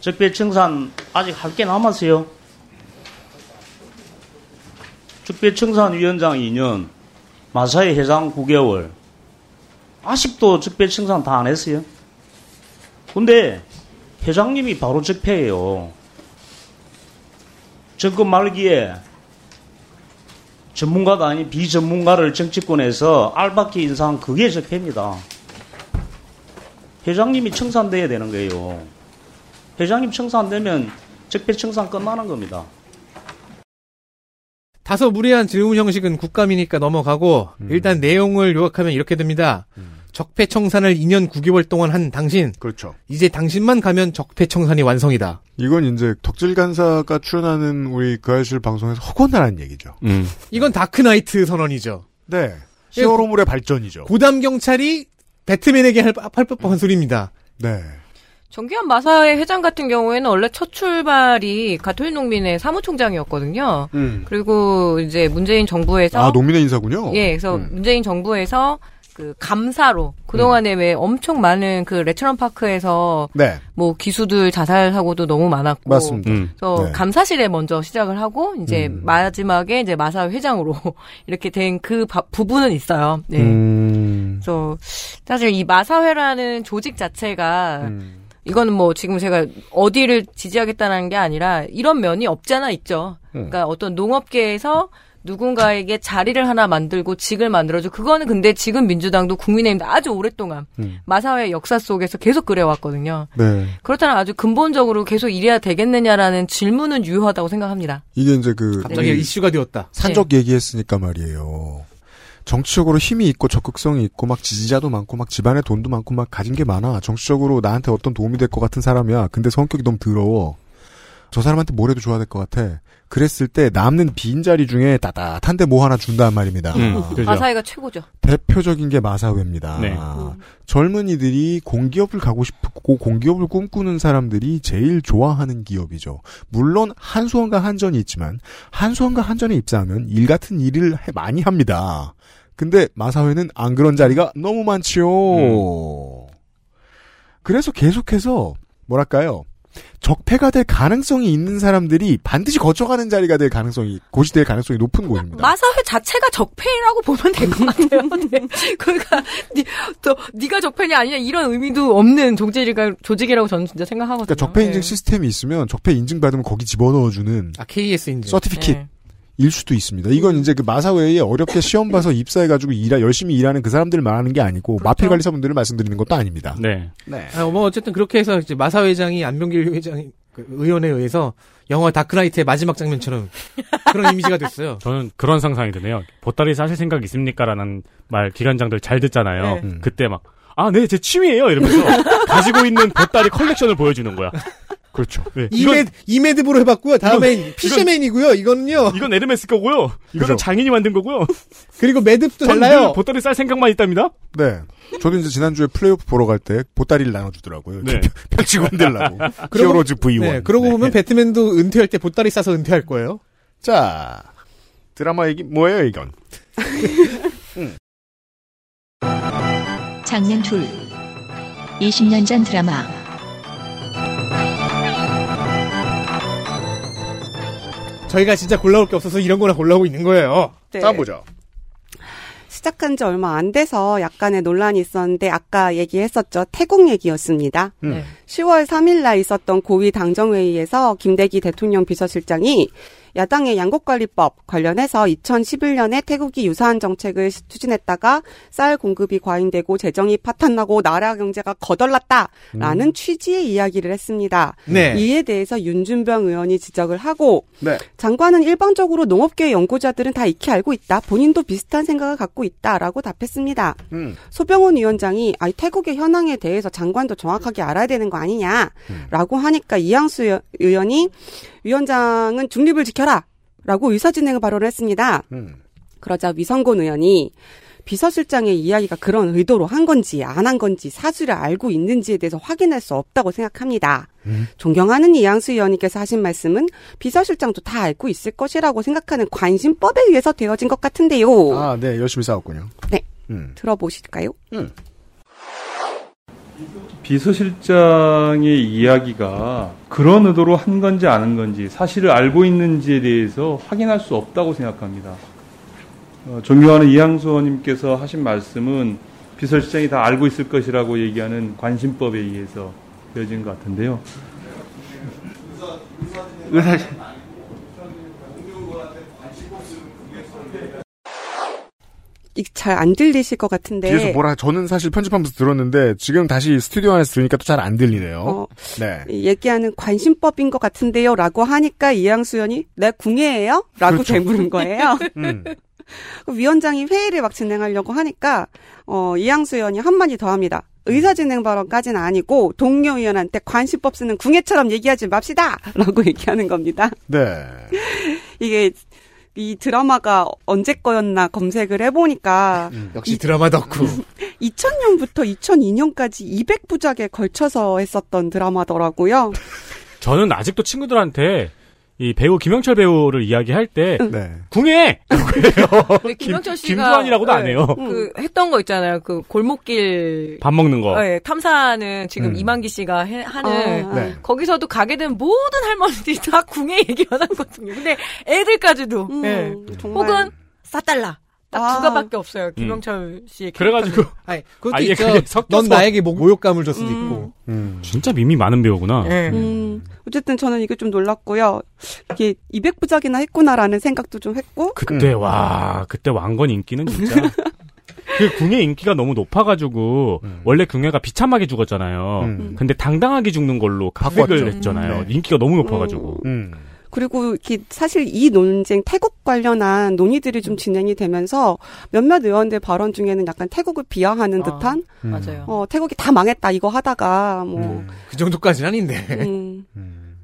적배 청산 아직 할 게 남았어요. 적배 청산 위원장 2년, 마사회 회장 9개월. 아직도 적배 청산 다 안 했어요. 근데 회장님이 바로 적폐예요. 정권 말기에 전문가도 아닌 비전문가를 정치권에서 알바키 인상 그게 적폐입니다. 회장님이 청산돼야 되는 거예요. 회장님 청산되면 적폐 청산 끝나는 겁니다. 다소 무례한 질문 형식은 국감이니까 넘어가고 음. 일단 내용을 요약하면 이렇게 됩니다. 적폐 청산을 2년 9개월 동안 한 당신. 그렇죠. 이제 당신만 가면 적폐 청산이 완성이다. 이건 이제 덕질 간사가 출연하는 우리 그 아실 방송에서 허건나라는 얘기죠. 음. 이건 다크나이트 선언이죠. 네. 히어로물의 발전이죠. 고담 경찰이 배트맨에게 할, 할 법한 소리입니다. 네. 정기환 마사회 회장 같은 경우에는 원래 첫 출발이 가톨릭 농민의 사무총장이었거든요. 음. 그리고 이제 문재인 정부에서 아, 농민의 인사군요. 예, 그래서 음. 문재인 정부에서 그 감사로 그동안에 왜 엄청 많은 그 레처럼 파크에서 네. 뭐 기수들 자살하고도 너무 많았고 맞습니다. 음. 그래서 네. 감사실에 먼저 시작을 하고 이제 음. 마지막에 이제 마사 회장으로 (laughs) 이렇게 된 그 부분은 있어요. 네. 음. 그래서 사실 이 마사회라는 조직 자체가 음. 이거는 뭐 지금 제가 어디를 지지하겠다는 게 아니라 이런 면이 없잖아 있죠. 음. 그러니까 어떤 농업계에서 누군가에게 자리를 하나 만들고 직을 만들어줘. 그거는 근데 지금 민주당도 국민의힘도 아주 오랫동안 음. 마사회 역사 속에서 계속 그래왔거든요. 네. 그렇다면 아주 근본적으로 계속 이래야 되겠느냐라는 질문은 유효하다고 생각합니다. 이게 이제 그 갑자기 우리 이슈가 되었다. 산적 얘기했으니까 말이에요. 정치적으로 힘이 있고 적극성이 있고 막 지지자도 많고 막 집안에 돈도 많고 막 가진 게 많아. 정치적으로 나한테 어떤 도움이 될 것 같은 사람이야. 근데 성격이 너무 더러워. 저 사람한테 뭘 해도 좋아야 될 것 같아. 그랬을 때 남는 빈 자리 중에 따뜻한데 뭐 하나 준단 말입니다. 음, 그죠. 마사회가 최고죠. 대표적인 게 마사회입니다. 네. 젊은이들이 공기업을 가고 싶고 공기업을 꿈꾸는 사람들이 제일 좋아하는 기업이죠. 물론 한수원과 한전이 있지만 한수원과 한전에 입사하면 일 같은 일을 해- 많이 합니다. 근데 마사회는 안 그런 자리가 너무 많지요. 그래서 계속해서 뭐랄까요? 적폐가 될 가능성이 있는 사람들이 반드시 거쳐가는 자리가 될 가능성이 곳이 될 가능성이 높은 곳입니다. 마사회 자체가 적폐라고 보면 될 것 같아요. (laughs) 네. 그러니까 니, 또 네가 적폐냐 아니냐 이런 의미도 없는 조직이라, 조직이라고 저는 진짜 생각하거든요. 그러니까 적폐 인증 네. 시스템이 있으면 적폐 인증 받으면 거기 집어넣어주는 아, KS 인증. 서티피킷 네. 일 수도 있습니다. 이건 이제 그 마사회에 어렵게 시험 봐서 입사해가지고 일하, 열심히 일하는 그 사람들을 말하는 게 아니고 마필 관리사분들을 말씀드리는 것도 아닙니다. 네. 네. 아, 뭐 어쨌든 그렇게 해서 이제 마사 회장이 안병길 회장 그 의원에 의해서 영화 다크나이트의 마지막 장면처럼 그런 이미지가 됐어요. (laughs) 저는 그런 상상이 드네요. 보따리 싸실 생각 있습니까?라는 말 기관장들 잘 듣잖아요. 네. 그때 막 아, 네, 제 취미예요. 이러면서 가지고 있는 보따리 컬렉션을 보여주는 거야. 그렇죠. 네. 이메 이메드브로 해봤고요. 다음엔 피셔맨이고요. 이거는요. 이건 에르메스 거고요. 이거는 그죠. 장인이 만든 거고요. 그리고 매듭도 전 달라요. 늘 보따리 쌀 생각만 있답니다. 네. 저도 이제 지난주에 플레이오프 보러 갈 때 보따리를 나눠주더라고요. 네. (laughs) 펼치고 흔들라고. (laughs) 히어로즈 V1. 네, 그러고 보면 배트맨도 은퇴할 때 보따리 싸서 은퇴할 거예요. 자, 드라마 얘기 뭐예요, 이건? (laughs) 장면 둘 20년 전 드라마 저희가 진짜 골라올 게 없어서 이런 거나 골라오고 있는 거예요. 네. 싸보죠. 시작한 지 얼마 안 돼서 약간의 논란이 있었는데 아까 얘기했었죠. 태국 얘기였습니다. 음. 네. 10월 3일 날 있었던 고위 당정회의에서 김대기 대통령 비서실장이 야당의 양곡관리법 관련해서 2011년에 태국이 유사한 정책을 추진했다가 쌀 공급이 과잉되고 재정이 파탄나고 나라 경제가 거덜났다라는 취지의 이야기를 했습니다. 네. 이에 대해서 윤준병 의원이 지적을 하고 네. 장관은 일방적으로 농업계 연구자들은 다 익히 알고 있다. 본인도 비슷한 생각을 갖고 있다라고 답했습니다. 음. 소병훈 위원장이 아이 태국의 현황에 대해서 장관도 정확하게 알아야 되는 거 아니냐라고 하니까 이양수 의원- 의원이 위원장은 중립을 지켜라라고 의사진행을 발언을 했습니다. 음. 그러자 위성곤 의원이 비서실장의 이야기가 그런 의도로 한 건지 안 한 건지 사실을 알고 있는지에 대해서 확인할 수 없다고 생각합니다. 존경하는 이양수 의원님께서 하신 말씀은 비서실장도 다 알고 있을 것이라고 생각하는 관심법에 의해서 되어진 것 같은데요. 아, 네, 열심히 싸웠군요. 네. 음. 들어보실까요? 비서실장의 이야기가 그런 의도로 한 건지 아닌 건지 사실을 알고 있는지에 대해서 확인할 수 없다고 생각합니다. 어, 존경하는 이항수 의원님께서 하신 말씀은 비서실장이 다 알고 있을 것이라고 얘기하는 관심법에 의해서 되어진 것 같은데요. 의사 잘 안 들리실 것 같은데. 뒤에서 뭐라 저는 사실 편집하면서 들었는데 지금 다시 스튜디오 안에서 들으니까 또 잘 안 들리네요. 어, 네. 얘기하는 관심법인 것 같은데요. 라고 하니까 이양수 의원이 내 궁예예요? 라고 그렇죠. 되물은 거예요. (laughs) 음. 그 위원장이 회의를 막 진행하려고 하니까 어, 이양수 의원이 한마디 더 합니다. 의사진행 발언까지는 아니고 동료 의원한테 관심법 쓰는 궁예처럼 얘기하지 맙시다! 라고 (laughs) 얘기하는 겁니다. 네. (laughs) 이게 이 드라마가 언제 거였나 검색을 해보니까 역시 드라마 덕후. (laughs) 2000년부터 2002년까지 200부작에 걸쳐서 했었던 드라마더라고요. 저는 아직도 친구들한테 이 배우 김영철 배우를 이야기할 때 네. 궁예 김영철 씨가 김두한이라고도 안 해요. 그 했던 거 있잖아요. 그 골목길 밥 먹는 거. 네, 탐사는 지금 음. 이만기 씨가 해- 하는 아, 네. 거기서도 가게 된 모든 할머니들이 다 궁예 얘기만 하거든요. 근데 애들까지도 음, 네. 정말. 혹은 싸달라 딱 아. 두 가밖에 없어요. 김영철 씨의 그래가지고 (laughs) 아니, 그것도 아예 있죠. 그게 섞여서- 넌 나에게 모- 모욕감을 줄 수도 음. 있고. 음. 진짜 밈이 많은 배우구나. 네. 음, 어쨌든 저는 이게 좀 놀랐고요. 이게 200부작이나 했구나라는 생각도 좀 했고. 그때 와 그때 왕건 인기는 진짜 (laughs) 그 궁예 인기가 너무 높아가지고 음. 원래 궁예가 비참하게 죽었잖아요. 음. 근데 당당하게 죽는 걸로 각색을 바꿨죠. 했잖아요. 네. 인기가 너무 높아가지고. 음. 그리고 이렇게 사실 이 논쟁 태국 관련한 논의들이 좀 진행이 되면서 몇몇 의원들 발언 중에는 약간 태국을 비하하는 아. 듯한 음. 맞아요. 어 태국이 다 망했다 이거 하다가 뭐 음. 그 정도까지는 아닌데. 음, 음.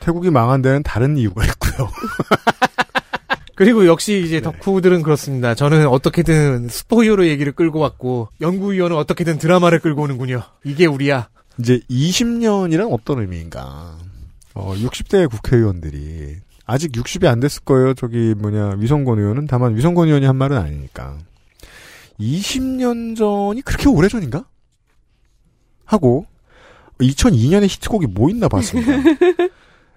태국이 망한 데는 다른 이유가 있고요. (laughs) 그리고 역시 이제 네. 덕후들은 그렇습니다. 저는 어떻게든 슈퍼히어로 얘기를 끌고 왔고 연구위원은 어떻게든 드라마를 끌고 오는군요. 이게 우리야. 이제 20년이란 어떤 의미인가? 어, 60대 국회의원들이 아직 60이 안 됐을 거예요. 저기 뭐냐 위성권 의원은 다만 위성권 의원이 한 말은 아니니까 20년 전이 그렇게 오래 전인가? 하고 2002년에 히트곡이 뭐 있나 봤습니다. (laughs)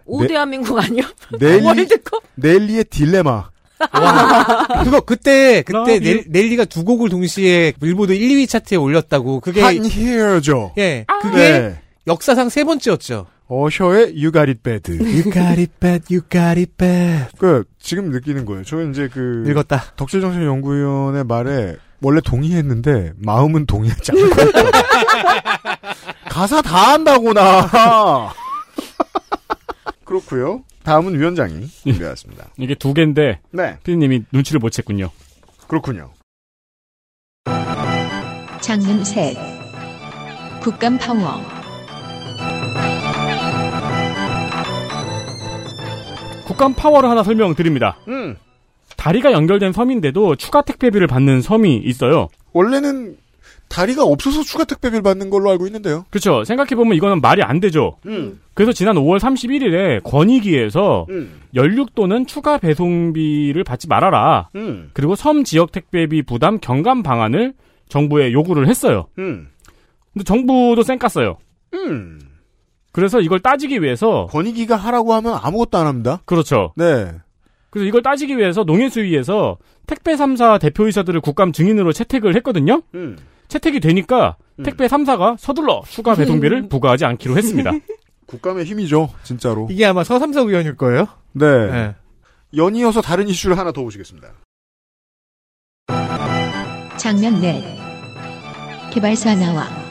오 네. 대한민국 아니요? 넬리 (laughs) 월드컵? 넬리의 딜레마. (laughs) 그거 그때 그때 Love 넬, you. 넬리가 두 곡을 동시에 빌보드 1, 2위 차트에 올렸다고. 그게 한 히어죠. 예, 그게 네. 역사상 세 번째였죠. 어셔의 You Got It Bad. You got it bad, you got it bad. 그 지금 느끼는 거예요. 저는 이제 그 읽었다. 덕질정신연구위원의 말에 원래 동의했는데 마음은 동의하지 않고. (laughs) 가사 다 한다고 나. (laughs) 그렇고요. 다음은 위원장이 준비했습니다. 이게 두 개인데 네, 피디님이 눈치를 못 챘군요. 그렇군요. 장문 셋 국감 파워 국감 파워를 하나 설명드립니다. 음. 다리가 연결된 섬인데도 추가 택배비를 받는 섬이 있어요. 원래는 다리가 없어서 추가 택배비를 받는 걸로 알고 있는데요. 그렇죠. 생각해 보면 이거는 말이 안 되죠. 음. 그래서 지난 5월 31일에 권익위에서 음. 연륙 또는 추가 배송비를 받지 말아라. 음. 그리고 섬 지역 택배비 부담 경감 방안을 정부에 요구를 했어요. 음. 근데 정부도 쌩 깠어요. 음. 그래서 이걸 따지기 위해서 권익위가 하라고 하면 아무것도 안 합니다. 그렇죠. 네. 그래서 이걸 따지기 위해서 농해수위에서 택배 3사 대표이사들을 국감 증인으로 채택을 했거든요. 음. 채택이 되니까 택배 3사가 서둘러 추가 배송비를 부과하지 않기로 했습니다. (laughs) 국감의 힘이죠, 진짜로. 이게 아마 서삼석 의원일 거예요. 네. 네. 연이어서 다른 이슈를 하나 더 보시겠습니다. 장면 넷 개발사 나와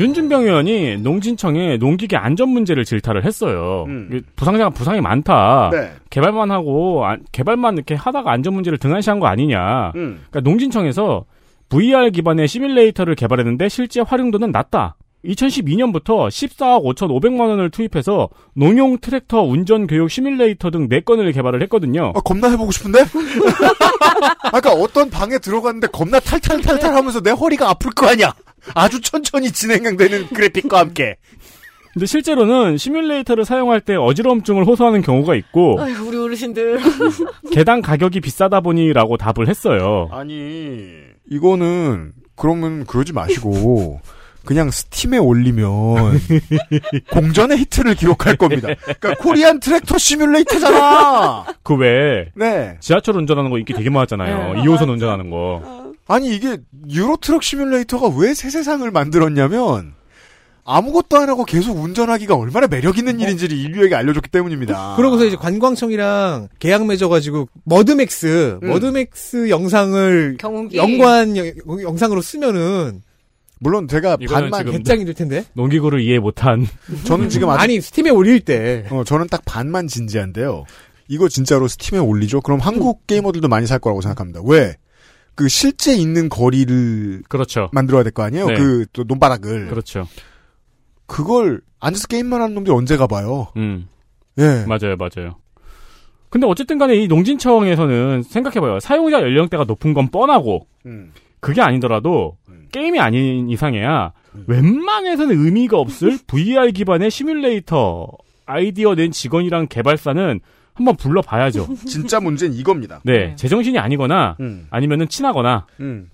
윤준병 의원이 농진청에 농기계 안전 문제를 질타를 했어요. 이게 부상자가 부상이 많다. 네. 개발만 하고 안- 개발만 이렇게 하다가 안전 문제를 등한시한 거 아니냐. 음. 그러니까 농진청에서 VR 기반의 시뮬레이터를 개발했는데 실제 활용도는 낮다. 2012년부터 14억 5,500만 원을 투입해서 농용 트랙터 운전 교육 시뮬레이터 등 4건을 개발을 했거든요. 아, 겁나 해보고 싶은데? (laughs) 아까 어떤 방에 들어갔는데 겁나 탈탈탈탈 하면서 내 허리가 아플 거 아니야? 아주 천천히 진행되는 그래픽과 함께. 근데 실제로는 시뮬레이터를 사용할 때 어지러움증을 호소하는 경우가 있고 아유, 우리 어르신들. (laughs) 개당 가격이 비싸다 보니라고 답을 했어요. 아니, 이거는, 그러면 그러지 마시고, 그냥 스팀에 올리면, (laughs) 공전의 히트를 기록할 겁니다. 그러니까 Korean Tractor Simulator잖아! 그 외에 네. 지하철 운전하는 거 인기 되게 많았잖아요. 네. 2호선 운전하는 거. 아니, 이게, Euro Truck Simulator가 왜 새 세상을 만들었냐면, 아무것도 안 하고 계속 운전하기가 얼마나 매력 있는 일인지를 인류에게 알려줬기 때문입니다. 그러고서 이제 관광청이랑 계약 맺어가지고 머드맥스, 음. 머드맥스 영상을 경운기. 연관 여- 영상으로 쓰면은 물론 제가 반만 배짱이 될 텐데. 농기구를 이해 못한. 저는 지금 아직 아니 스팀에 올릴 때 어, 저는 딱 반만 진지한데요. 이거 진짜로 스팀에 올리죠? 그럼 한국 게이머들도 많이 살 거라고 생각합니다. 왜? 그 실제 있는 거리를 그렇죠. 만들어야 될 거 아니에요? 네. 그또 논바닥을. 그렇죠. 그걸 앉아서 게임만 하는 놈들이 언제 가봐요? 음. 예. 맞아요, 맞아요. 근데 어쨌든 간에 이 농진청에서는 생각해봐요. 사용자 연령대가 높은 건 뻔하고, 음. 그게 아니더라도, 게임이 아닌 이상해야, 웬만해서는 의미가 없을 (laughs) VR 기반의 시뮬레이터 아이디어 낸 직원이랑 개발사는 한번 불러봐야죠. (laughs) 진짜 문제는 이겁니다. 네, 제정신이 아니거나, 음. 아니면은 친하거나, 음.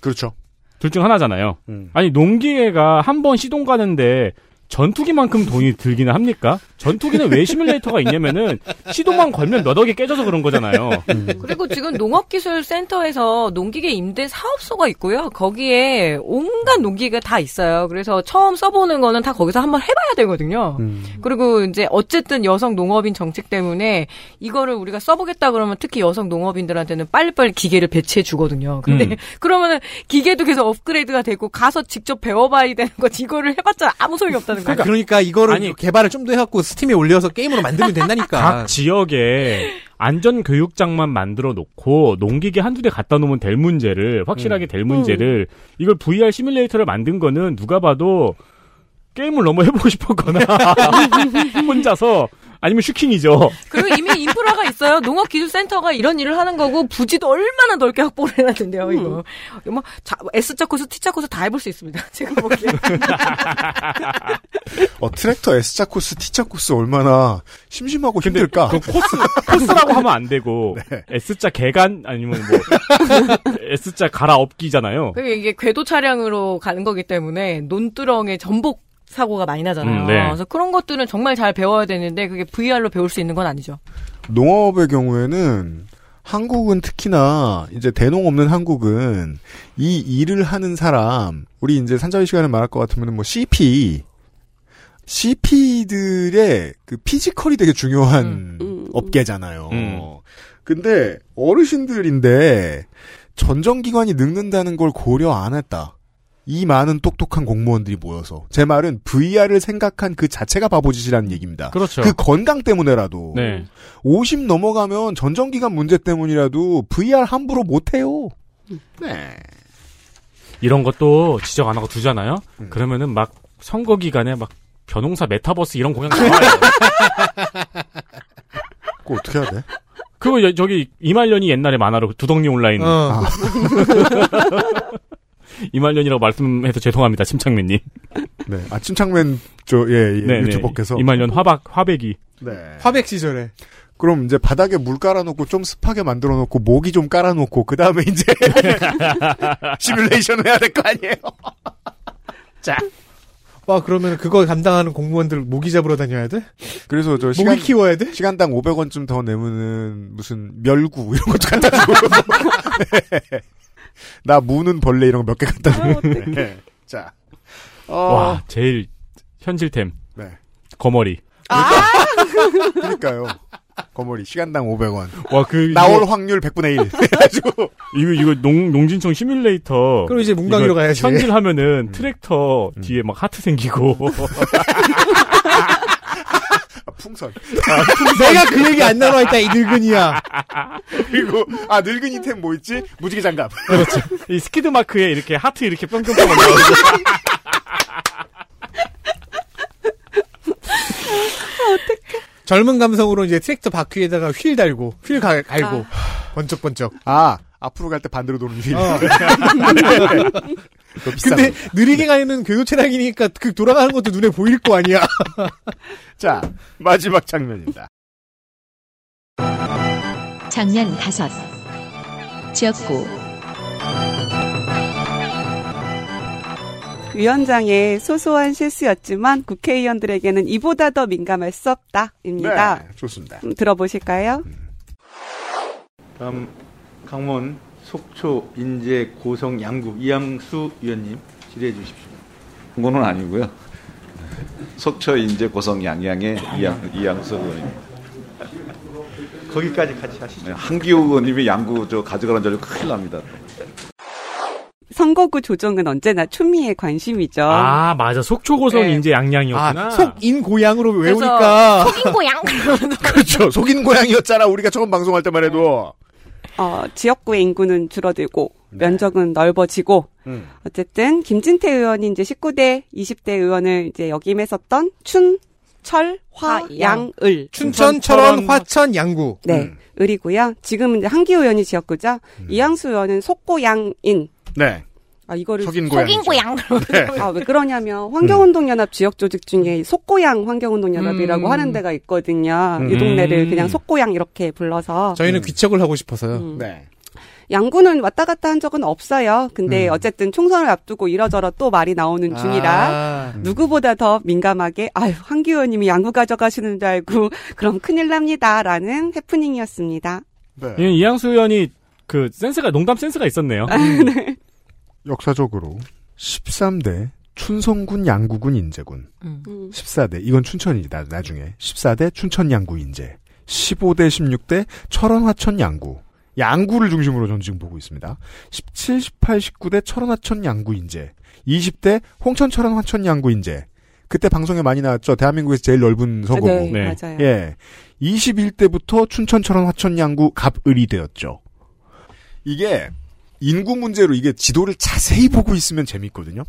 그렇죠. 둘 중 하나잖아요. 음. 아니 농기계가 한 번 시동 가는데 전투기만큼 돈이 들기는 합니까? 전투기는 왜 시뮬레이터가 있냐면은 시동만 걸면 몇 억이 깨져서 그런 거잖아요. 그리고 지금 농업기술센터에서 농기계 임대 사업소가 있고요. 거기에 온갖 농기계가 다 있어요. 그래서 처음 써보는 거는 다 거기서 한번 해봐야 되거든요. 음. 그리고 이제 어쨌든 여성 농업인 정책 때문에 이거를 우리가 써보겠다 그러면 특히 여성 농업인들한테는 빨리빨리 기계를 배치해 주거든요. 근데 음. (laughs) 그러면은 기계도 계속 업그레이드가 되고 가서 직접 배워봐야 되는 거지. 이거를 해봤자 아무 소용이 없다 는 거예요. 그러니까, 이거를 아니, 개발을 좀 더 해갖고 스팀에 올려서 게임으로 만들면 (laughs) 된다니까. 각 지역에 안전 교육장만 만들어 놓고 농기계 한두 대 갖다 놓으면 될 문제를 확실하게 될 문제를 이걸 VR 시뮬레이터를 만든 거는 누가 봐도 게임을 너무 해보고 (laughs) 싶었거나 (laughs) 혼자서 아니면 슈킹이죠. (laughs) 그리고 이미 인프라가 있어요. 농업기술센터가 이런 일을 하는 거고 부지도 얼마나 넓게 확보를 해놨는데요. 이거 뭐 자, S자 코스, T자 코스 다 해볼 수 있습니다. 제가 보기에. (laughs) 어, 트랙터 S자 코스, T자 코스 얼마나 심심하고 힘들까? 그 코스 코스라고 하면 안 되고 (laughs) S자 개간 아니면 뭐 S자 갈아엎기잖아요. 그리고 이게 궤도 차량으로 가는 거기 때문에 논두렁에 전복 사고가 많이 나잖아요. 음, 네. 그래서 그런 것들은 정말 잘 배워야 되는데 그게 VR로 배울 수 있는 건 아니죠. 농업의 경우에는 한국은 특히나 이제 대농 없는 한국은 이 일을 하는 사람 우리 이제 산자위 시간에 말할 것 같으면 뭐 CP CP들의 그 피지컬이 되게 중요한 업계잖아요. 음. 근데 어르신들인데 전정기관이 늙는다는 걸 고려 안 했다. 이 많은 똑똑한 공무원들이 모여서 제 말은 VR을 생각한 그 자체가 바보짓이라는 얘기입니다. 그렇죠. 그 건강 때문에라도 네. 50 넘어가면 전정기관 문제 때문이라도 VR 함부로 못 해요. 네. 이런 것도 지적 안 하고 두잖아요. 그러면은 막 선거 기간에 막 변홍사 메타버스 이런 공약 나와요. (laughs) 그거 어떻게 해야 돼? 그거 여- 저기 이말년이 옛날에 만화로 두덩니 온라인 어. 아. (laughs) 이말년이라고 말씀해서 죄송합니다 침착맨님. 네. 아, 침착맨, 저, 예, 예 네, 네. 유튜버께서. 이말년 화박 화백이. 네. 화백 시절에. 그럼 이제 바닥에 물 깔아놓고 좀 습하게 만들어 놓고 모기 좀 깔아놓고 그 다음에 이제 (laughs) 시뮬레이션 해야 될 거 아니에요? (laughs) 자. 와 그러면 그거 감당하는 공무원들 모기 잡으러 다녀야 돼? 그래서 저 모기 시간 키워야 돼? 시간당 500원쯤 더 내면은 무슨 멸구 이런 것도 갖다 주고 네. (laughs) 나 무는 벌레 이런 거 몇 개 갖다 주고 네. (laughs) 자. 어, 와 제일 현실템. 네. 거머리. (laughs) 그러니까요. 거머리 시간당 500원. 와 그 나올 확률 100분의 1. (laughs) 해가지고 이거 이거 농 농진청 시뮬레이터. 그럼 이제 문광이로 이거 가야지. 현질 하면은 트랙터 뒤에 막 하트 생기고. 아, 풍선. 내가 그 얘기 안 나와 있다 이 늙은이야. 그리고 아 늙은이 템 뭐 있지? 무지개 장갑. 그렇죠. 이 스키드 마크에 이렇게 하트 이렇게 뿅뿅뿅 올라오고. 젊은 감성으로 이제 트랙터 바퀴에다가 휠 달고 휠 가- 갈고 번쩍번쩍. 아 앞으로 갈 때 반대로 도는 휠. 어. (laughs) 근데 거. 느리게 가는 궤도 차량이니까 그 돌아가는 것도 눈에 보일 거 아니야. (laughs) 자 마지막 장면입니다. 장면 다섯 지역구 위원장의 소소한 실수였지만 국회의원들에게는 이보다 더 민감할 수 없다입니다. 네, 좋습니다. 음, 들어보실까요? 다음 강원 속초 인제 고성 양구 이양수 위원님 질의해 주십시오. 그거는 아니고요. 속초 인제 고성 양양의 이양, 이양수 의원입니다. 거기까지 같이 하시죠. 네, 한기호 의원님이 양구 저 가져가는 줄 알고 큰일 납니다. 선거구 조정은 언제나 초미의 관심이죠. 아 맞아 속초 고성 네. 인제 양양이었구나. 아, 속인 고향으로 외우니까. 속인 고향. (laughs) 그렇죠. 속인 고양이였잖아. 우리가 처음 방송할 때만 해도. 어, 지역구의 인구는 줄어들고 면적은 넓어지고 음. 어쨌든 김진태 의원이 이제 19대, 20대 의원을 이제 역임했었던 춘, 철, 화, 양 을 춘천, 철원, 화천, 양구. 네, 을이고요. 지금은 이제 한기호 의원이 지역구죠. 이양수 의원은 속고 양 인. 네. 아 이거를 속인 고양이죠. 고양. 네. (laughs) 아왜 그러냐면 환경운동연합 지역 조직 중에 속고양 환경운동연합이라고 음. 하는 데가 있거든요. 음. 이 동네를 그냥 속고양 이렇게 불러서 저희는 귀척을 하고 싶어서요. 음. 네. 양구는 왔다 갔다 한 적은 없어요. 근데 음. 어쨌든 총선을 앞두고 이러저러 또 말이 나오는 중이라 아. 누구보다 더 민감하게 아유 황기 의원님이 양구 가져가시는 줄 알고 (laughs) 그럼 큰일 납니다라는 해프닝이었습니다. 네. 이 이양수 의원이 그 센스가 농담 센스가 있었네요. 역사적으로 13대 춘성군 양구군 인제군. 14대 이건 춘천이다 나중에 14대 춘천 양구 인제. 15대 16대 철원 화천 양구. 양구를 중심으로 전 지금 보고 있습니다. 17, 18, 19대 철원 화천 양구 인제. 20대 홍천 철원 화천 양구 인제. 그때 방송에 많이 나왔죠. 대한민국에서 제일 넓은 서거구. 네, 네. 맞아요. 예. 21대부터 춘천 철원 화천 양구 갑을이 되었죠. 이게 인구 문제로 이게 지도를 자세히 보고 있으면 재밌거든요.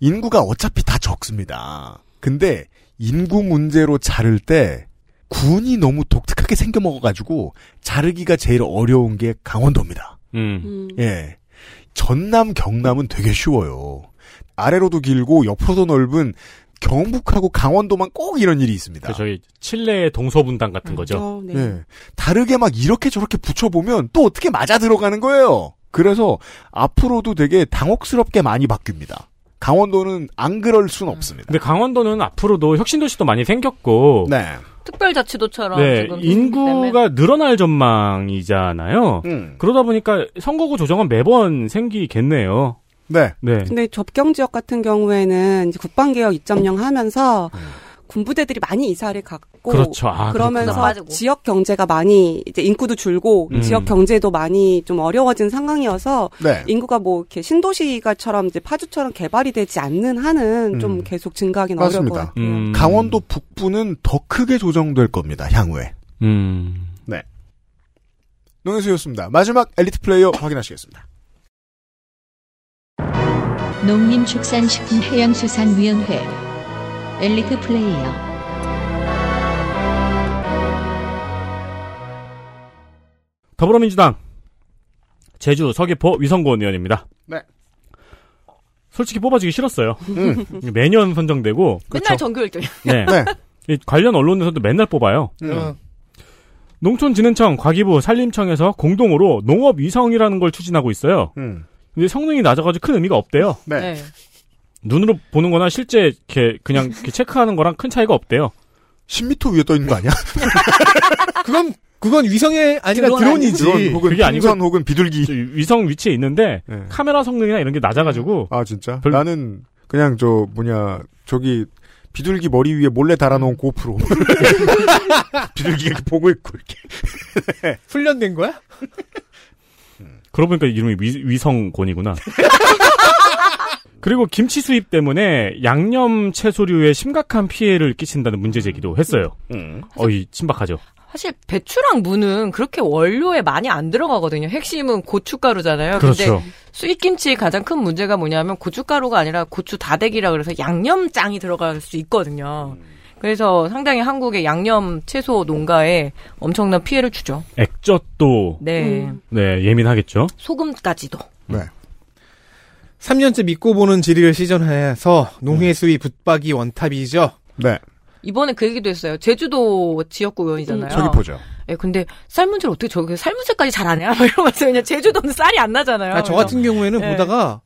인구가 어차피 다 적습니다. 근데 인구 문제로 자를 때 군이 너무 독특하게 생겨 먹어가지고 자르기가 제일 어려운 게 강원도입니다. 음. 예. 전남, 경남은 되게 쉬워요. 아래로도 길고 옆으로도 넓은 경북하고 강원도만 꼭 이런 일이 있습니다. 그 저희 칠레 동서분당 같은 어, 거죠. 네. 예. 다르게 막 이렇게 저렇게 붙여보면 또 어떻게 맞아 들어가는 거예요. 그래서 앞으로도 되게 당혹스럽게 많이 바뀝니다. 강원도는 안 그럴 순 없습니다. 근데 강원도는 앞으로도 혁신도시도 많이 생겼고, 네. 특별자치도처럼 네. 인구가 늘어날 전망이잖아요. 음. 그러다 보니까 선거구 조정은 매번 생기겠네요. 네. 네. 근데 접경 지역 같은 경우에는 이제 국방개혁 2.0 하면서 군부대들이 많이 이사를 갔고 그렇죠. 아, 그러면서 그렇구나. 지역 경제가 많이 이제 인구도 줄고 음. 지역 경제도 많이 좀 어려워진 상황이어서 네. 인구가 뭐 이렇게 신도시가처럼 이제 파주처럼 개발이 되지 않는 한은 좀 음. 계속 증가하기는 어려울 것 맞습니다. 같아요. 음. 강원도 북부는 더 크게 조정될 겁니다. 향후에. 음. 네. 농해수였습니다. 마지막 엘리트 플레이어 확인하시겠습니다. 농림축산식품해양수산위원회 엘리트 플레이어 더불어민주당 제주 서귀포 위성곤 의원입니다. 네. 솔직히 뽑아주기 싫었어요. 음. (laughs) 매년 선정되고 맨날 정규 1등. 네. 이 관련 언론에서도 맨날 뽑아요. 음. 농촌진흥청, 과기부, 산림청에서 공동으로 농업 위성이라는 걸 추진하고 있어요. 음. 근데 성능이 낮아가지고 큰 의미가 없대요. 네. 눈으로 보는 거나 실제 이렇게 그냥 이렇게 체크하는 거랑 큰 차이가 없대요. 10m 위에 떠 있는 거 아니야? (laughs) 그건 그건 위성이 아니라 드론 드론 이지. 드론 혹은 그게 아니고 혹은 비둘기 위성 위치에 있는데 카메라 성능이나 이런 게 낮아가지고 아 진짜? 나는 그냥 저 뭐냐 저기 비둘기 머리 위에 몰래 달아놓은 고프로 (laughs) 비둘기가 이렇게 보고 있고 이렇게 (laughs) 훈련된 거야? 그러고 보니까 이름이 위, 위성곤이구나. 그리고 김치 수입 때문에 양념 채소류에 심각한 피해를 끼친다는 문제 제기도 했어요. 음. 어이 신박하죠. 사실 배추랑 무는 그렇게 원료에 많이 안 들어가거든요. 핵심은 고춧가루잖아요. 그렇죠. 근데 수입김치의 가장 큰 문제가 뭐냐면 고춧가루가 아니라 고추 다대기라 그래서 양념장이 들어갈 수 있거든요. 그래서 상당히 한국의 양념 채소 농가에 엄청난 피해를 주죠. 액젓도 네. 네 예민하겠죠. 소금까지도. 네. 3년째 믿고 보는 지리를 시전해서 농해 수위 붙박이 원탑이죠. 네. 이번에 그 얘기도 했어요. 제주도 지역구 의원이잖아요. 저기 보죠. 예, 근데 쌀 문제를 어떻게 저기 쌀 문제까지 잘 아냐? 막 이러면서 그냥 제주도는 쌀이 안 나잖아요. 아, 저 같은. 경우에는 네. 보다가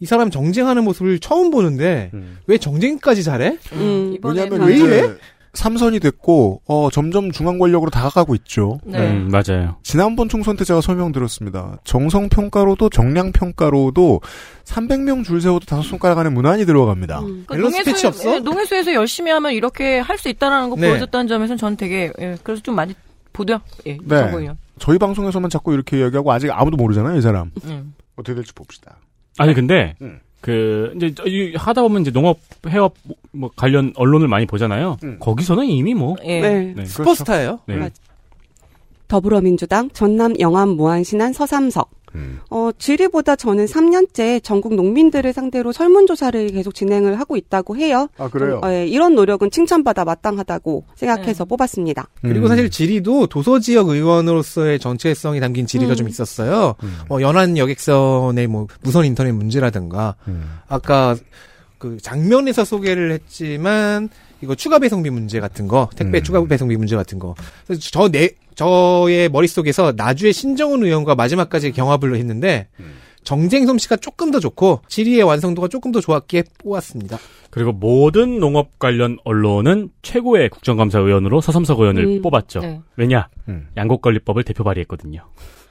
이 사람 정쟁하는 모습을 처음 보는데 왜 정쟁까지 잘해? 음, 왜냐하면 왜 이제 이래? 삼선이 됐고 어 점점 중앙 권력으로 다가가고 있죠. 네. 음, 맞아요. 지난번 총선 때 제가 설명드렸습니다. 정성 평가로도 정량 평가로도 300명 줄 세워도 다섯 손가락 안에 무난히 들어갑니다. 그러니까 밸런스 농해수- 패치 없어? 예, 농해수에서 열심히 하면 이렇게 할 수 있다라는 거 네. 보여줬다는 점에서는 전 되게 예, 그래서 좀 많이 보죠. 예, 네. 정보. 저희 방송에서만 자꾸 이렇게 이야기하고 아직 아무도 모르잖아요, 이 사람. 음. 어떻게 될지 봅시다. 아니 근데 음. 그 이제 이- 하다 보면 이제 농업 해업 뭐 관련 언론을 많이 보잖아요. 거기서는 이미 뭐 예. 네. 네. 슈퍼스타예요. 네. 맞- 더불어민주당 전남 영암 무안신안 서삼석. 어, 질의보다 저는 3년째 전국 농민들을 상대로 설문조사를 계속 진행을 하고 있다고 해요. 아, 그래요? 좀, 어, 예, 이런 노력은 칭찬받아 마땅하다고 생각해서 뽑았습니다. 그리고 사실 지리도 도서 지역 의원으로서의 정체성이 담긴 지리가 음. 좀 있었어요. 뭐 연안 여객선의 뭐 무선 인터넷 문제라든가 아까 그 장면에서 소개를 했지만 이거 추가 배송비 문제 같은 거, 택배 추가 배송비 문제 같은 거. 그래서 저 내, 저의 머릿속에서 나주의 신정훈 의원과 마지막까지 경합을 했는데 정쟁 솜씨가 조금 더 좋고 지리의 완성도가 조금 더 좋았기에 뽑았습니다. 그리고 모든 농업 관련 언론은 최고의 국정감사 의원으로 서삼석 의원을 음, 뽑았죠. 네. 왜냐? 음. 양곡관리법을 대표 발의했거든요.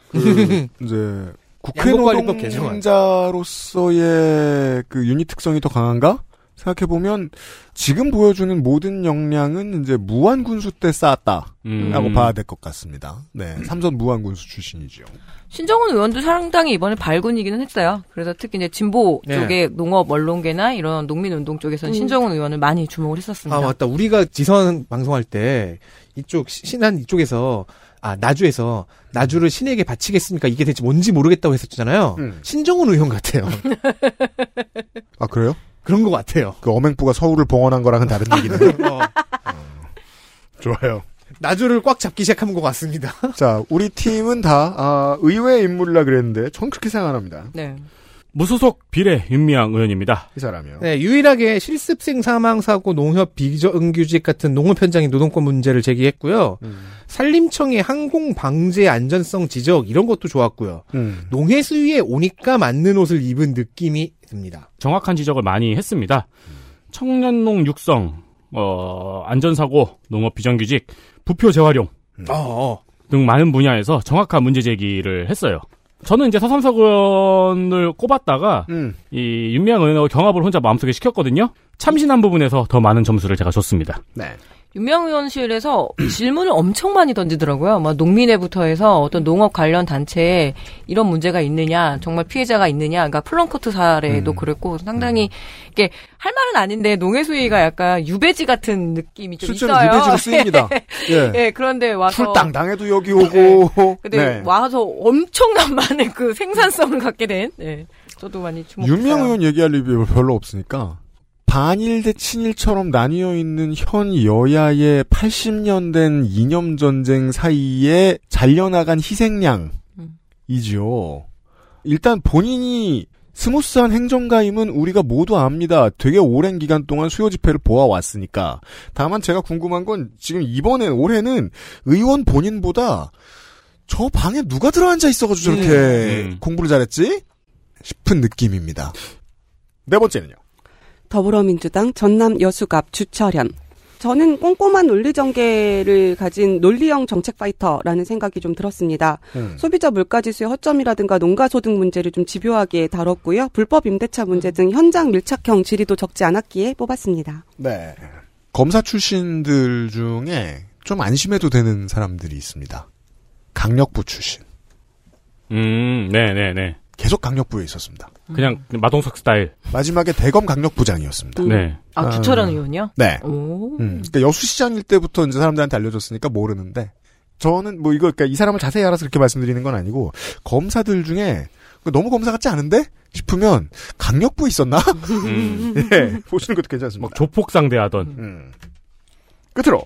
그 (laughs) 이제 국회. 노동자로서의 그 유닛 특성이 더 강한가? 생각해 보면 지금 보여주는 모든 역량은 이제 무한 군수 때 쌓았다라고 음. 봐야 될 것 같습니다. 네, 삼선 무한 군수 출신이죠. 신정훈 의원도 상당히 이번에 발군이기는 했어요. 그래서 특히 이제 진보 네. 쪽의 농업 언론계나 이런 농민운동 쪽에서는 음. 신정훈 의원을 많이 주목을 했었습니다. 아 맞다. 우리가 지선 방송할 때 이쪽 시- 신한 이쪽에서 아 나주에서 나주를 신에게 바치겠습니까? 이게 대체 뭔지 모르겠다고 했었잖아요. 음. 신정훈 의원 같아요. (laughs) 아 그래요? 그런 것 같아요. 그 어맹부가 서울을 봉헌한 거랑은 다른 얘기네요. 어. 좋아요. 나주를 꽉 잡기 시작한 것 같습니다. 자, 우리 팀은 다 아, 의외의 인물이라 그랬는데 전 그렇게 생각 안 합니다. 네. 무소속 비례 윤미향 의원입니다. 이 사람이요. 네, 유일하게 실습생 사망 사고 농협 비정규직 같은 농업 현장의 노동권 문제를 제기했고요. 산림청의 항공 방제 안전성 지적 이런 것도 좋았고요. 음. 농해 수위에 오니까 맞는 옷을 입은 느낌이 듭니다. 정확한 지적을 많이 했습니다. 청년농 육성, 어, 안전사고, 농업 비정규직, 부표 재활용 어, 등 많은 분야에서 정확한 문제 제기를 했어요. 저는 이제 서삼석 의원을 꼽았다가 음. 이 윤미향 의원하고 경합을 혼자 마음속에 시켰거든요. 참신한 부분에서 더 많은 점수를 제가 줬습니다. 네. 윤명 의원실에서 (clears throat) 질문을 엄청 많이 던지더라고요. 막 농민회부터 해서 어떤 농업 관련 단체에 이런 문제가 있느냐, 정말 피해자가 있느냐, 그러니까 플런커트 사례도 음. 그랬고 상당히 이게 할 말은 아닌데 농해수위가 약간 유배지 같은 느낌이 좀 실제로 있어요. 유배지로 쓰입니다. (laughs) 예. 예, 그런데 와서 출당당해도 여기 오고. 근데 네. 와서 엄청난 많은 그 생산성을 갖게 된. 예. 저도 많이 주목했어요. 윤미향 의원 얘기할 일이 별로 없으니까 반일 대 친일처럼 나뉘어 있는 현 여야의 80년 된 이념 전쟁 사이에 잘려나간 희생양이죠. 일단 본인이 스무스한 행정가임은 우리가 모두 압니다. 되게 오랜 기간 동안 수요 집회를 보아왔으니까. 다만 제가 궁금한 건 지금 이번에 올해는 의원 본인보다 저 방에 누가 들어앉아 있어가지고 저렇게 음. 공부를 잘했지? 싶은 느낌입니다. 네 번째는요. 더불어민주당 전남 여수갑 주철현. 저는 꼼꼼한 논리 전개를 가진 논리형 정책 파이터라는 생각이 좀 들었습니다. 음. 소비자 물가 지수의 허점이라든가 농가 소득 문제를 좀 집요하게 다뤘고요. 불법 임대차 문제 등 현장 밀착형 질의도 적지 않았기에 뽑았습니다. 네. 검사 출신들 중에 좀 안심해도 되는 사람들이 있습니다. 강력부 출신. 음, 네 네 네. 계속 강력부에 있었습니다. 그냥 마동석 스타일. 마지막에 대검 강력부장이었습니다. 네. 아, 주철현 의원이요? 네. 오. 음, 그러니까 여수시장일 때부터 이제 사람들한테 알려줬으니까 모르는데 저는 뭐 이거 그러니까 이 사람을 자세히 알아서 그렇게 말씀드리는 건 아니고 검사들 중에 너무 검사 같지 않은데 싶으면 강력부 있었나? 음. (laughs) 예, 보시는 것도 괜찮습니다. 막 조폭 상대하던. 음. 끝으로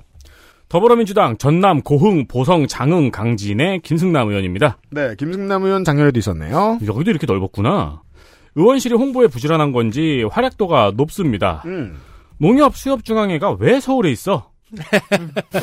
더불어민주당 전남 고흥 보성 장흥 강진의 김승남 의원입니다. 네, 김승남 의원 작년에도 있었네요. 여기도 이렇게 넓었구나. 의원실이 홍보에 부실한한 건지 활약도가 높습니다. 음. 농협 수협중앙회가 왜 서울에 있어? (laughs)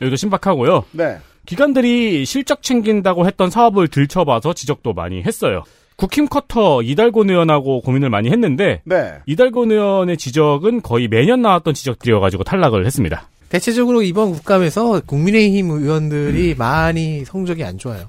여기도 신박하고요. 네. 기관들이 실적 챙긴다고 했던 사업을 들춰봐서 지적도 많이 했어요. 국힘 커터 이달곤 의원하고 고민을 많이 했는데 네. 이달곤 의원의 지적은 거의 매년 나왔던 지적들이어가지고 탈락을 했습니다. 대체적으로 이번 국감에서 국민의힘 의원들이 많이 성적이 안 좋아요.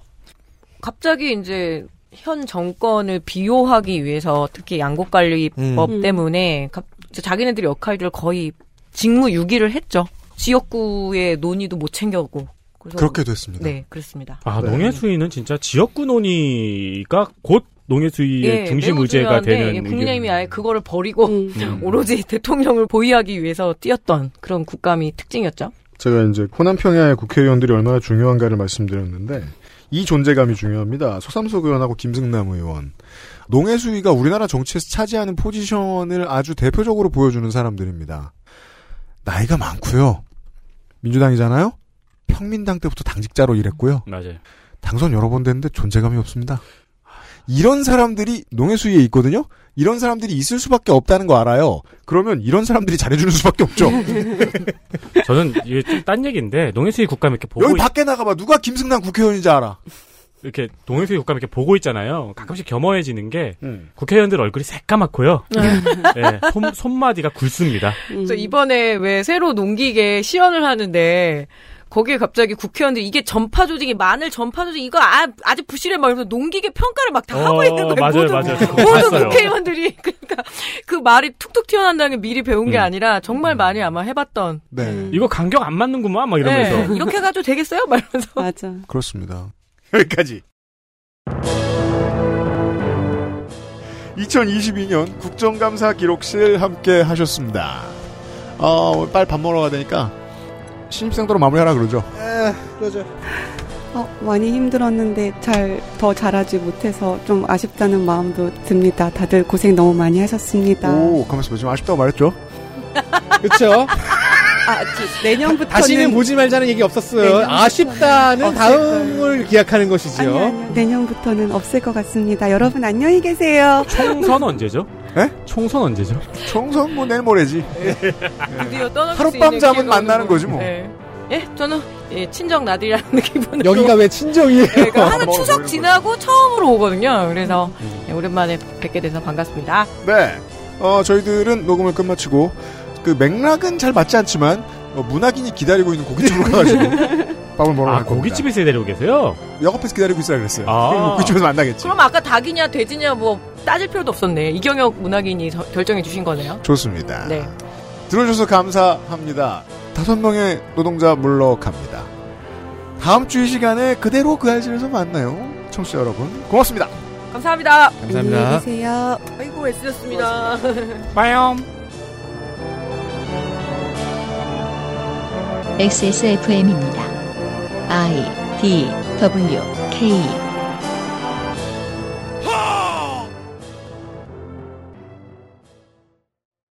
갑자기 이제 현 정권을 비호하기 위해서 특히 양곡관리법 음. 때문에 갑- 자기네들 역할들을 거의 직무유기를 했죠. 지역구의 논의도 못 챙겨오고. 그래서 그렇게 됐습니다. 네, 그렇습니다. 아, 네. 농해수위는 진짜 지역구 논의가 곧 농해수위의 예, 중심 의제가 되는 예, 국민의힘이. 아예 그거를 버리고 (laughs) 음. 오로지 대통령을 보위하기 위해서 뛰었던 그런 국감이 특징이었죠. 제가 이제 호남 평야의 국회의원들이 얼마나 중요한가를 말씀드렸는데 이 존재감이 중요합니다. 소삼석 의원하고 김승남 의원. 농해수위가 우리나라 정치에서 차지하는 포지션을 아주 대표적으로 보여주는 사람들입니다. 나이가 많고요. 민주당이잖아요. 평민당 때부터 당직자로 일했고요. 맞아요. 당선 여러 번 됐는데 존재감이 없습니다. 이런 사람들이 농해수위에 있거든요. 이런 사람들이 있을 수밖에 없다는 거 알아요. 그러면 이런 사람들이 잘해주는 수밖에 없죠. (laughs) 저는 이게 좀 딴 얘기인데 농해수위 국감 이렇게 보고 여기 있- 밖에 나가봐. 누가 김승남 국회의원인지 알아. 이렇게 농해수위 국감 이렇게 보고 있잖아요. 가끔씩 겸허해지는 게 음. 국회의원들 얼굴이 새까맣고요. 예, 손, 손마디가 굵습니다. 그래서 이번에 왜 새로 농기계 시연을 하는데 거기에 갑자기 국회의원들이 이게 전파 조직이 마늘 전파 조직 이거 아, 아직 부실해 막 이러면서 농기계 평가를 막 다 하고 어, 있는 거예요. 맞아요, 모든, 맞아요. 모든. 국회의원들이 (laughs) 그러니까 그 말이 툭툭 튀어나온다는 게 미리 배운 게 음. 아니라 정말 많이 아마 해봤던. 네. 이거 간격 안 맞는구만 막 이러면서. 네, 이렇게 해가지고 되겠어요? 막 이러면서. (laughs) 맞아. 그렇습니다. (laughs) 여기까지. 2022년 국정감사 기록실 함께 하셨습니다. 어, 빨리 밥 먹으러 가야 되니까 신입생도로 마무리하라 그러죠. 에, 그러죠. 어, 많이 힘들었는데 잘 더 잘하지 못해서 좀 아쉽다는 마음도 듭니다. 다들 고생 너무 많이 하셨습니다. 오, 가만있어 봐. 지금 아쉽다고 말했죠? (laughs) 그렇죠. 아, 지- 내년부터는 다시는 보지 말자는 얘기 없었어요. 아쉽다는 다음을 기약하는 것이죠. 아니요, 아니요. 내년부터는 없을 것 같습니다. 여러분 안녕히 계세요. 총선 언제죠? 에? 총선 언제죠? 총선 뭐 내일 모레지. 드디어 떠날 수 하룻밤 있는 잠은 기회가 만나는 오는 거지 뭐. 네. 예, 저는 예, 친정 나들이라는 (laughs) 기분으로 여기가 왜 친정이에요? 예, 그러니까 항상 뭐, 추석 뭐 지나고 처음으로 오거든요. 그래서 예, 오랜만에 뵙게 돼서 반갑습니다. 네. 어, 저희들은 녹음을 끝마치고 그 맥락은 잘 맞지 않지만 어, 문학인이 기다리고 있는 고깃집으로 가가지고 (laughs) 밥을 먹으러 아, 갈 겁니다. 고깃집에서 데리고 계세요? 역 앞에서 기다리고 있으라 그랬어요. 아. 고깃집에서 만나겠지. 그럼 아까 닭이냐 돼지냐 뭐 따질 필요도 없었네. 이경혁 문학인이 저- 결정해 주신 거네요. 좋습니다. 네. 들어주셔서 감사합니다. 다섯 명의 노동자 물러갑니다. 다음 주 이 시간에 그대로 그 알실에서 만나요. 청취자 여러분, 고맙습니다. 감사합니다. 감사합니다. 안녕히 계세요. 아이고 애쓰셨습니다. 빠염. XSFM입니다. I D W K